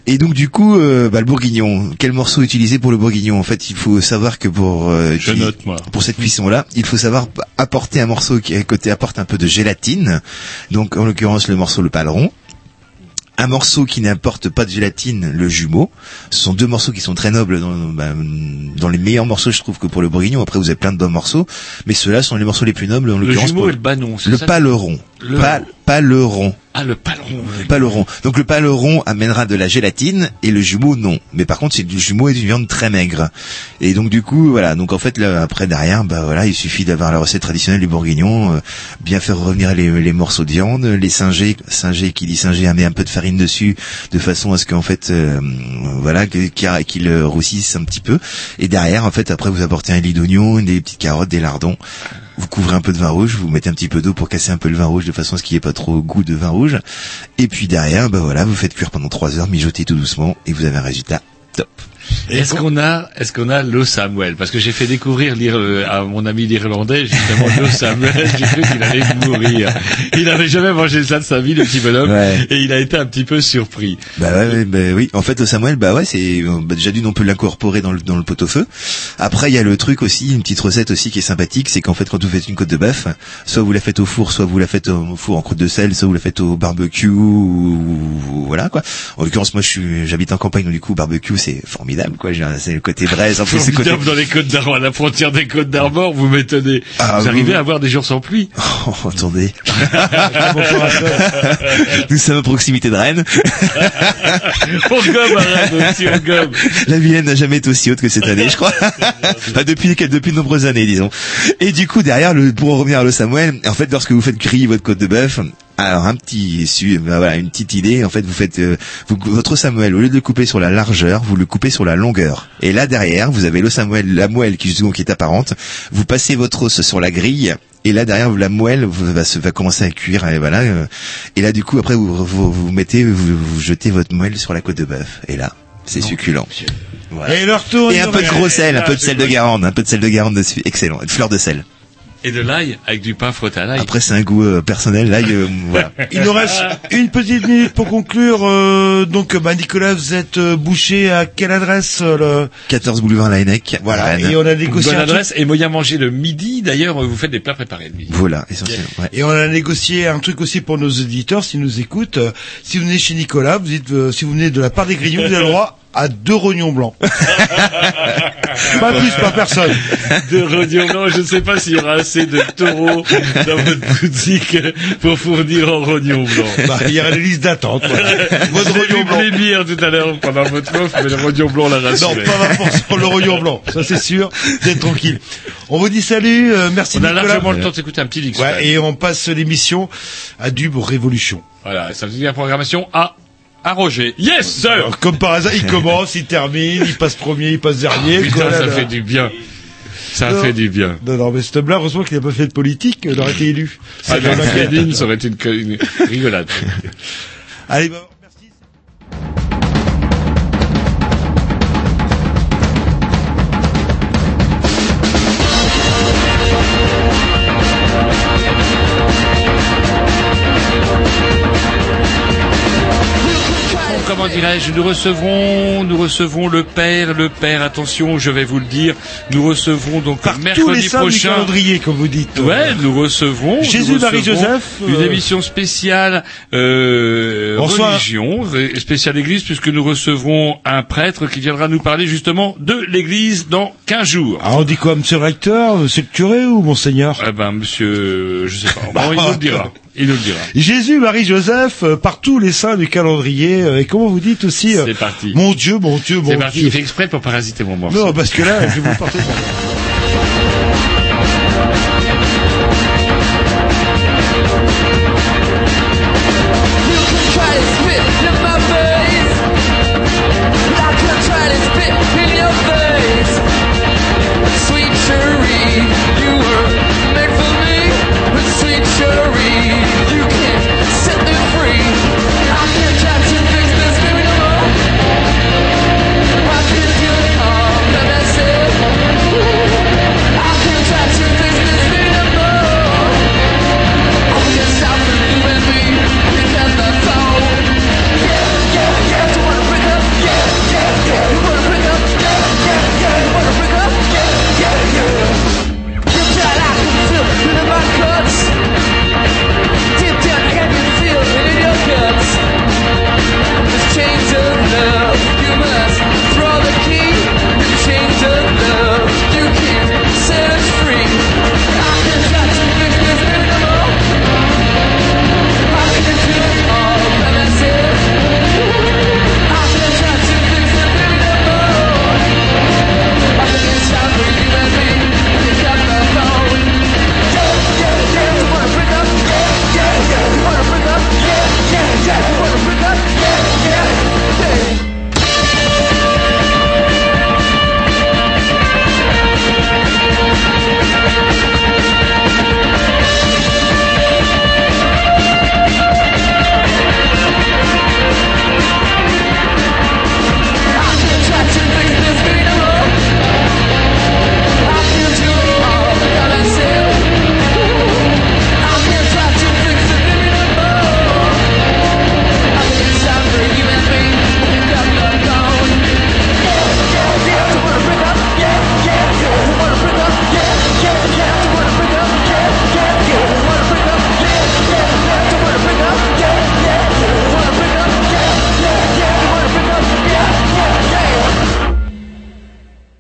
Et donc, du coup, euh, bah, le bourguignon, quel morceau utiliser pour le bourguignon? En fait, il faut savoir que pour euh, Je note, moi. pour cette cuisson-là, il faut savoir apporter un morceau qui à côté apporte un peu de gélatine, donc en l'occurrence le morceau le paleron. Un morceau qui n'apporte pas de gélatine, le jumeau. Ce sont deux morceaux qui sont très nobles dans, bah, dans les meilleurs morceaux, je trouve, que pour le bourguignon. Après, vous avez plein de bons morceaux, mais ceux-là sont les morceaux les plus nobles, en Le l'occurrence. jumeau pour- et le banon, c'est Le paleron. Le- Pal- paleron. Ah, le paleron. Paleron. Donc le paleron amènera de la gélatine et le jumeau non. Mais par contre c'est du jumeau et d'une viande très maigre. Et donc du coup voilà. Donc en fait là, après derrière bah voilà il suffit d'avoir la recette traditionnelle du bourguignon, euh, bien faire revenir les, les morceaux de viande, les singer, singer qui dit singer met un peu de farine dessus de façon à ce qu'en fait euh, voilà qu'il euh, roussisse un petit peu. Et derrière en fait après vous apportez un lit d'oignon, des petites carottes, des lardons. Vous couvrez un peu de vin rouge, vous mettez un petit peu d'eau pour casser un peu le vin rouge de façon à ce qu'il n'y ait pas trop goût de vin rouge. Et puis derrière, bah voilà, vous faites cuire pendant trois heures, mijotez tout doucement et vous avez un résultat top. Est-ce qu'on a, est-ce qu'on a l'eau Samuel? Parce que j'ai fait découvrir euh, à mon ami l'Irlandais justement l'eau Samuel. J'ai cru qu'il allait mourir. Il n'avait jamais mangé ça de sa vie, le petit bonhomme, Ouais. et il a été un petit peu surpris. Bah ouais, ouais, bah oui. En fait, le Samuel, bah ouais, c'est euh, bah déjà d'une on peut l'incorporer dans le dans le pot-au-feu. Après, il y a le truc aussi, une petite recette aussi qui est sympathique, c'est qu'en fait, quand vous faites une côte de bœuf, soit vous la faites au four, soit vous la faites au four en croûte de sel, soit vous la faites au barbecue, ou, ou- voilà quoi. En l'occurrence, moi, je suis, j'habite en campagne, donc du coup, barbecue, c'est formidable quoi. J'ai un- C'est le côté braise, en plus, c'est côté. Formidable dans les côtes d'Armor, à la frontière des côtes d'Armor, vous m'étonnez. Ah, vous arrivez à avoir des jours sans pluie. Oh, attendez. Nous sommes à proximité de Rennes. on gomme, arrête, aussi, on gomme. La Vilaine n'a jamais été aussi haute que cette année, je crois. Enfin, depuis, depuis de nombreuses années, disons. Et du coup, derrière, le, pour en revenir à le Samuel, en fait, lorsque vous faites griller votre côte de bœuf, alors un petit, su- ben voilà, une petite idée. En fait, vous faites euh, vous- votre Samuel au lieu de le couper sur la largeur, vous le coupez sur la longueur. Et là derrière, vous avez le Samuel, la moelle qui justement qui est apparente. Vous passez votre os sur la grille. Et là derrière la moelle va, se- va commencer à cuire et voilà euh, et là du coup après vous vous, vous mettez vous, vous jetez votre moelle sur la côte de bœuf et là c'est succulent. Voilà. Et le retour. Et un peu de gros sel, un peu de sel de Garande, un peu de sel de Garande dessus, excellent, une fleur de sel. Et de l'ail, avec du pain frotté à l'ail. Après c'est un goût euh, personnel, là euh, voilà. Il nous reste une petite minute pour conclure. euh, donc, bah, Nicolas, vous êtes euh, bouché à quelle adresse euh, le... 14 boulevard Laennec. Voilà. Rennes. Et on a négocié Bonne un truc- adresse. Et moyen manger le midi. D'ailleurs, vous faites des plats préparés le midi. Voilà, essentiellement. Ouais. Et on a négocié un truc aussi pour nos auditeurs, s'ils nous écoutent. Euh, si vous venez chez Nicolas, vous dites, euh, si vous venez de la part des Grignoux, vous avez le droit à deux rognons blancs. pas plus, pas personne. de rognon blanc. Je ne sais pas s'il y aura assez de taureaux dans votre boutique pour fournir en rognon blanc. Bah, il y aura des listes d'attente. Votre vu blanc. blébir tout à l'heure pendant votre offre, mais le rognon blanc l'a Non, rassuré. pas ma force pour le rognon blanc. Ça, c'est sûr. D'être tranquille. On vous dit salut, euh, merci On a Nicolas. largement le temps d'écouter un petit Dix. Ouais, et on passe l'émission à Dub Révolution. Voilà, ça veut dire la programmation à à Roger. Yes, sir Alors, comme par hasard, il commence, il termine, il passe premier, il passe dernier. Putain, quoi, là, ça là. fait du bien. Ça Non. fait du bien. Non, non, mais ce homme-là, heureusement qu'il n'a pas fait de politique, il aurait été élu. Ah, ça aurait été une, une rigolade. Allez, bah, Comment dirais-je Nous recevrons, nous recevrons le père, le père. Attention, je vais vous le dire. Nous recevrons donc Par tous les mercredi du prochain. calendrier, comme vous dites. Ouais, nous recevrons Jésus, nous Marie, Joseph, une euh, émission spéciale euh, religion, spéciale Église, puisque nous recevrons un prêtre qui viendra nous parler justement de l'Église dans 15 jours. Ah, on dit quoi, monsieur le recteur, monsieur le curé ou monseigneur? Eh ben, monsieur, je sais pas. Bon, il nous le dira. Il nous le dira. Jésus, Marie, Joseph, euh, par tous les saints du calendrier, euh, et comment vous dites aussi, euh, C'est parti. mon Dieu, mon Dieu, mon C'est parti. Dieu. Il fait exprès pour parasiter mon morceau. Non, parce que là, je vais vous porter.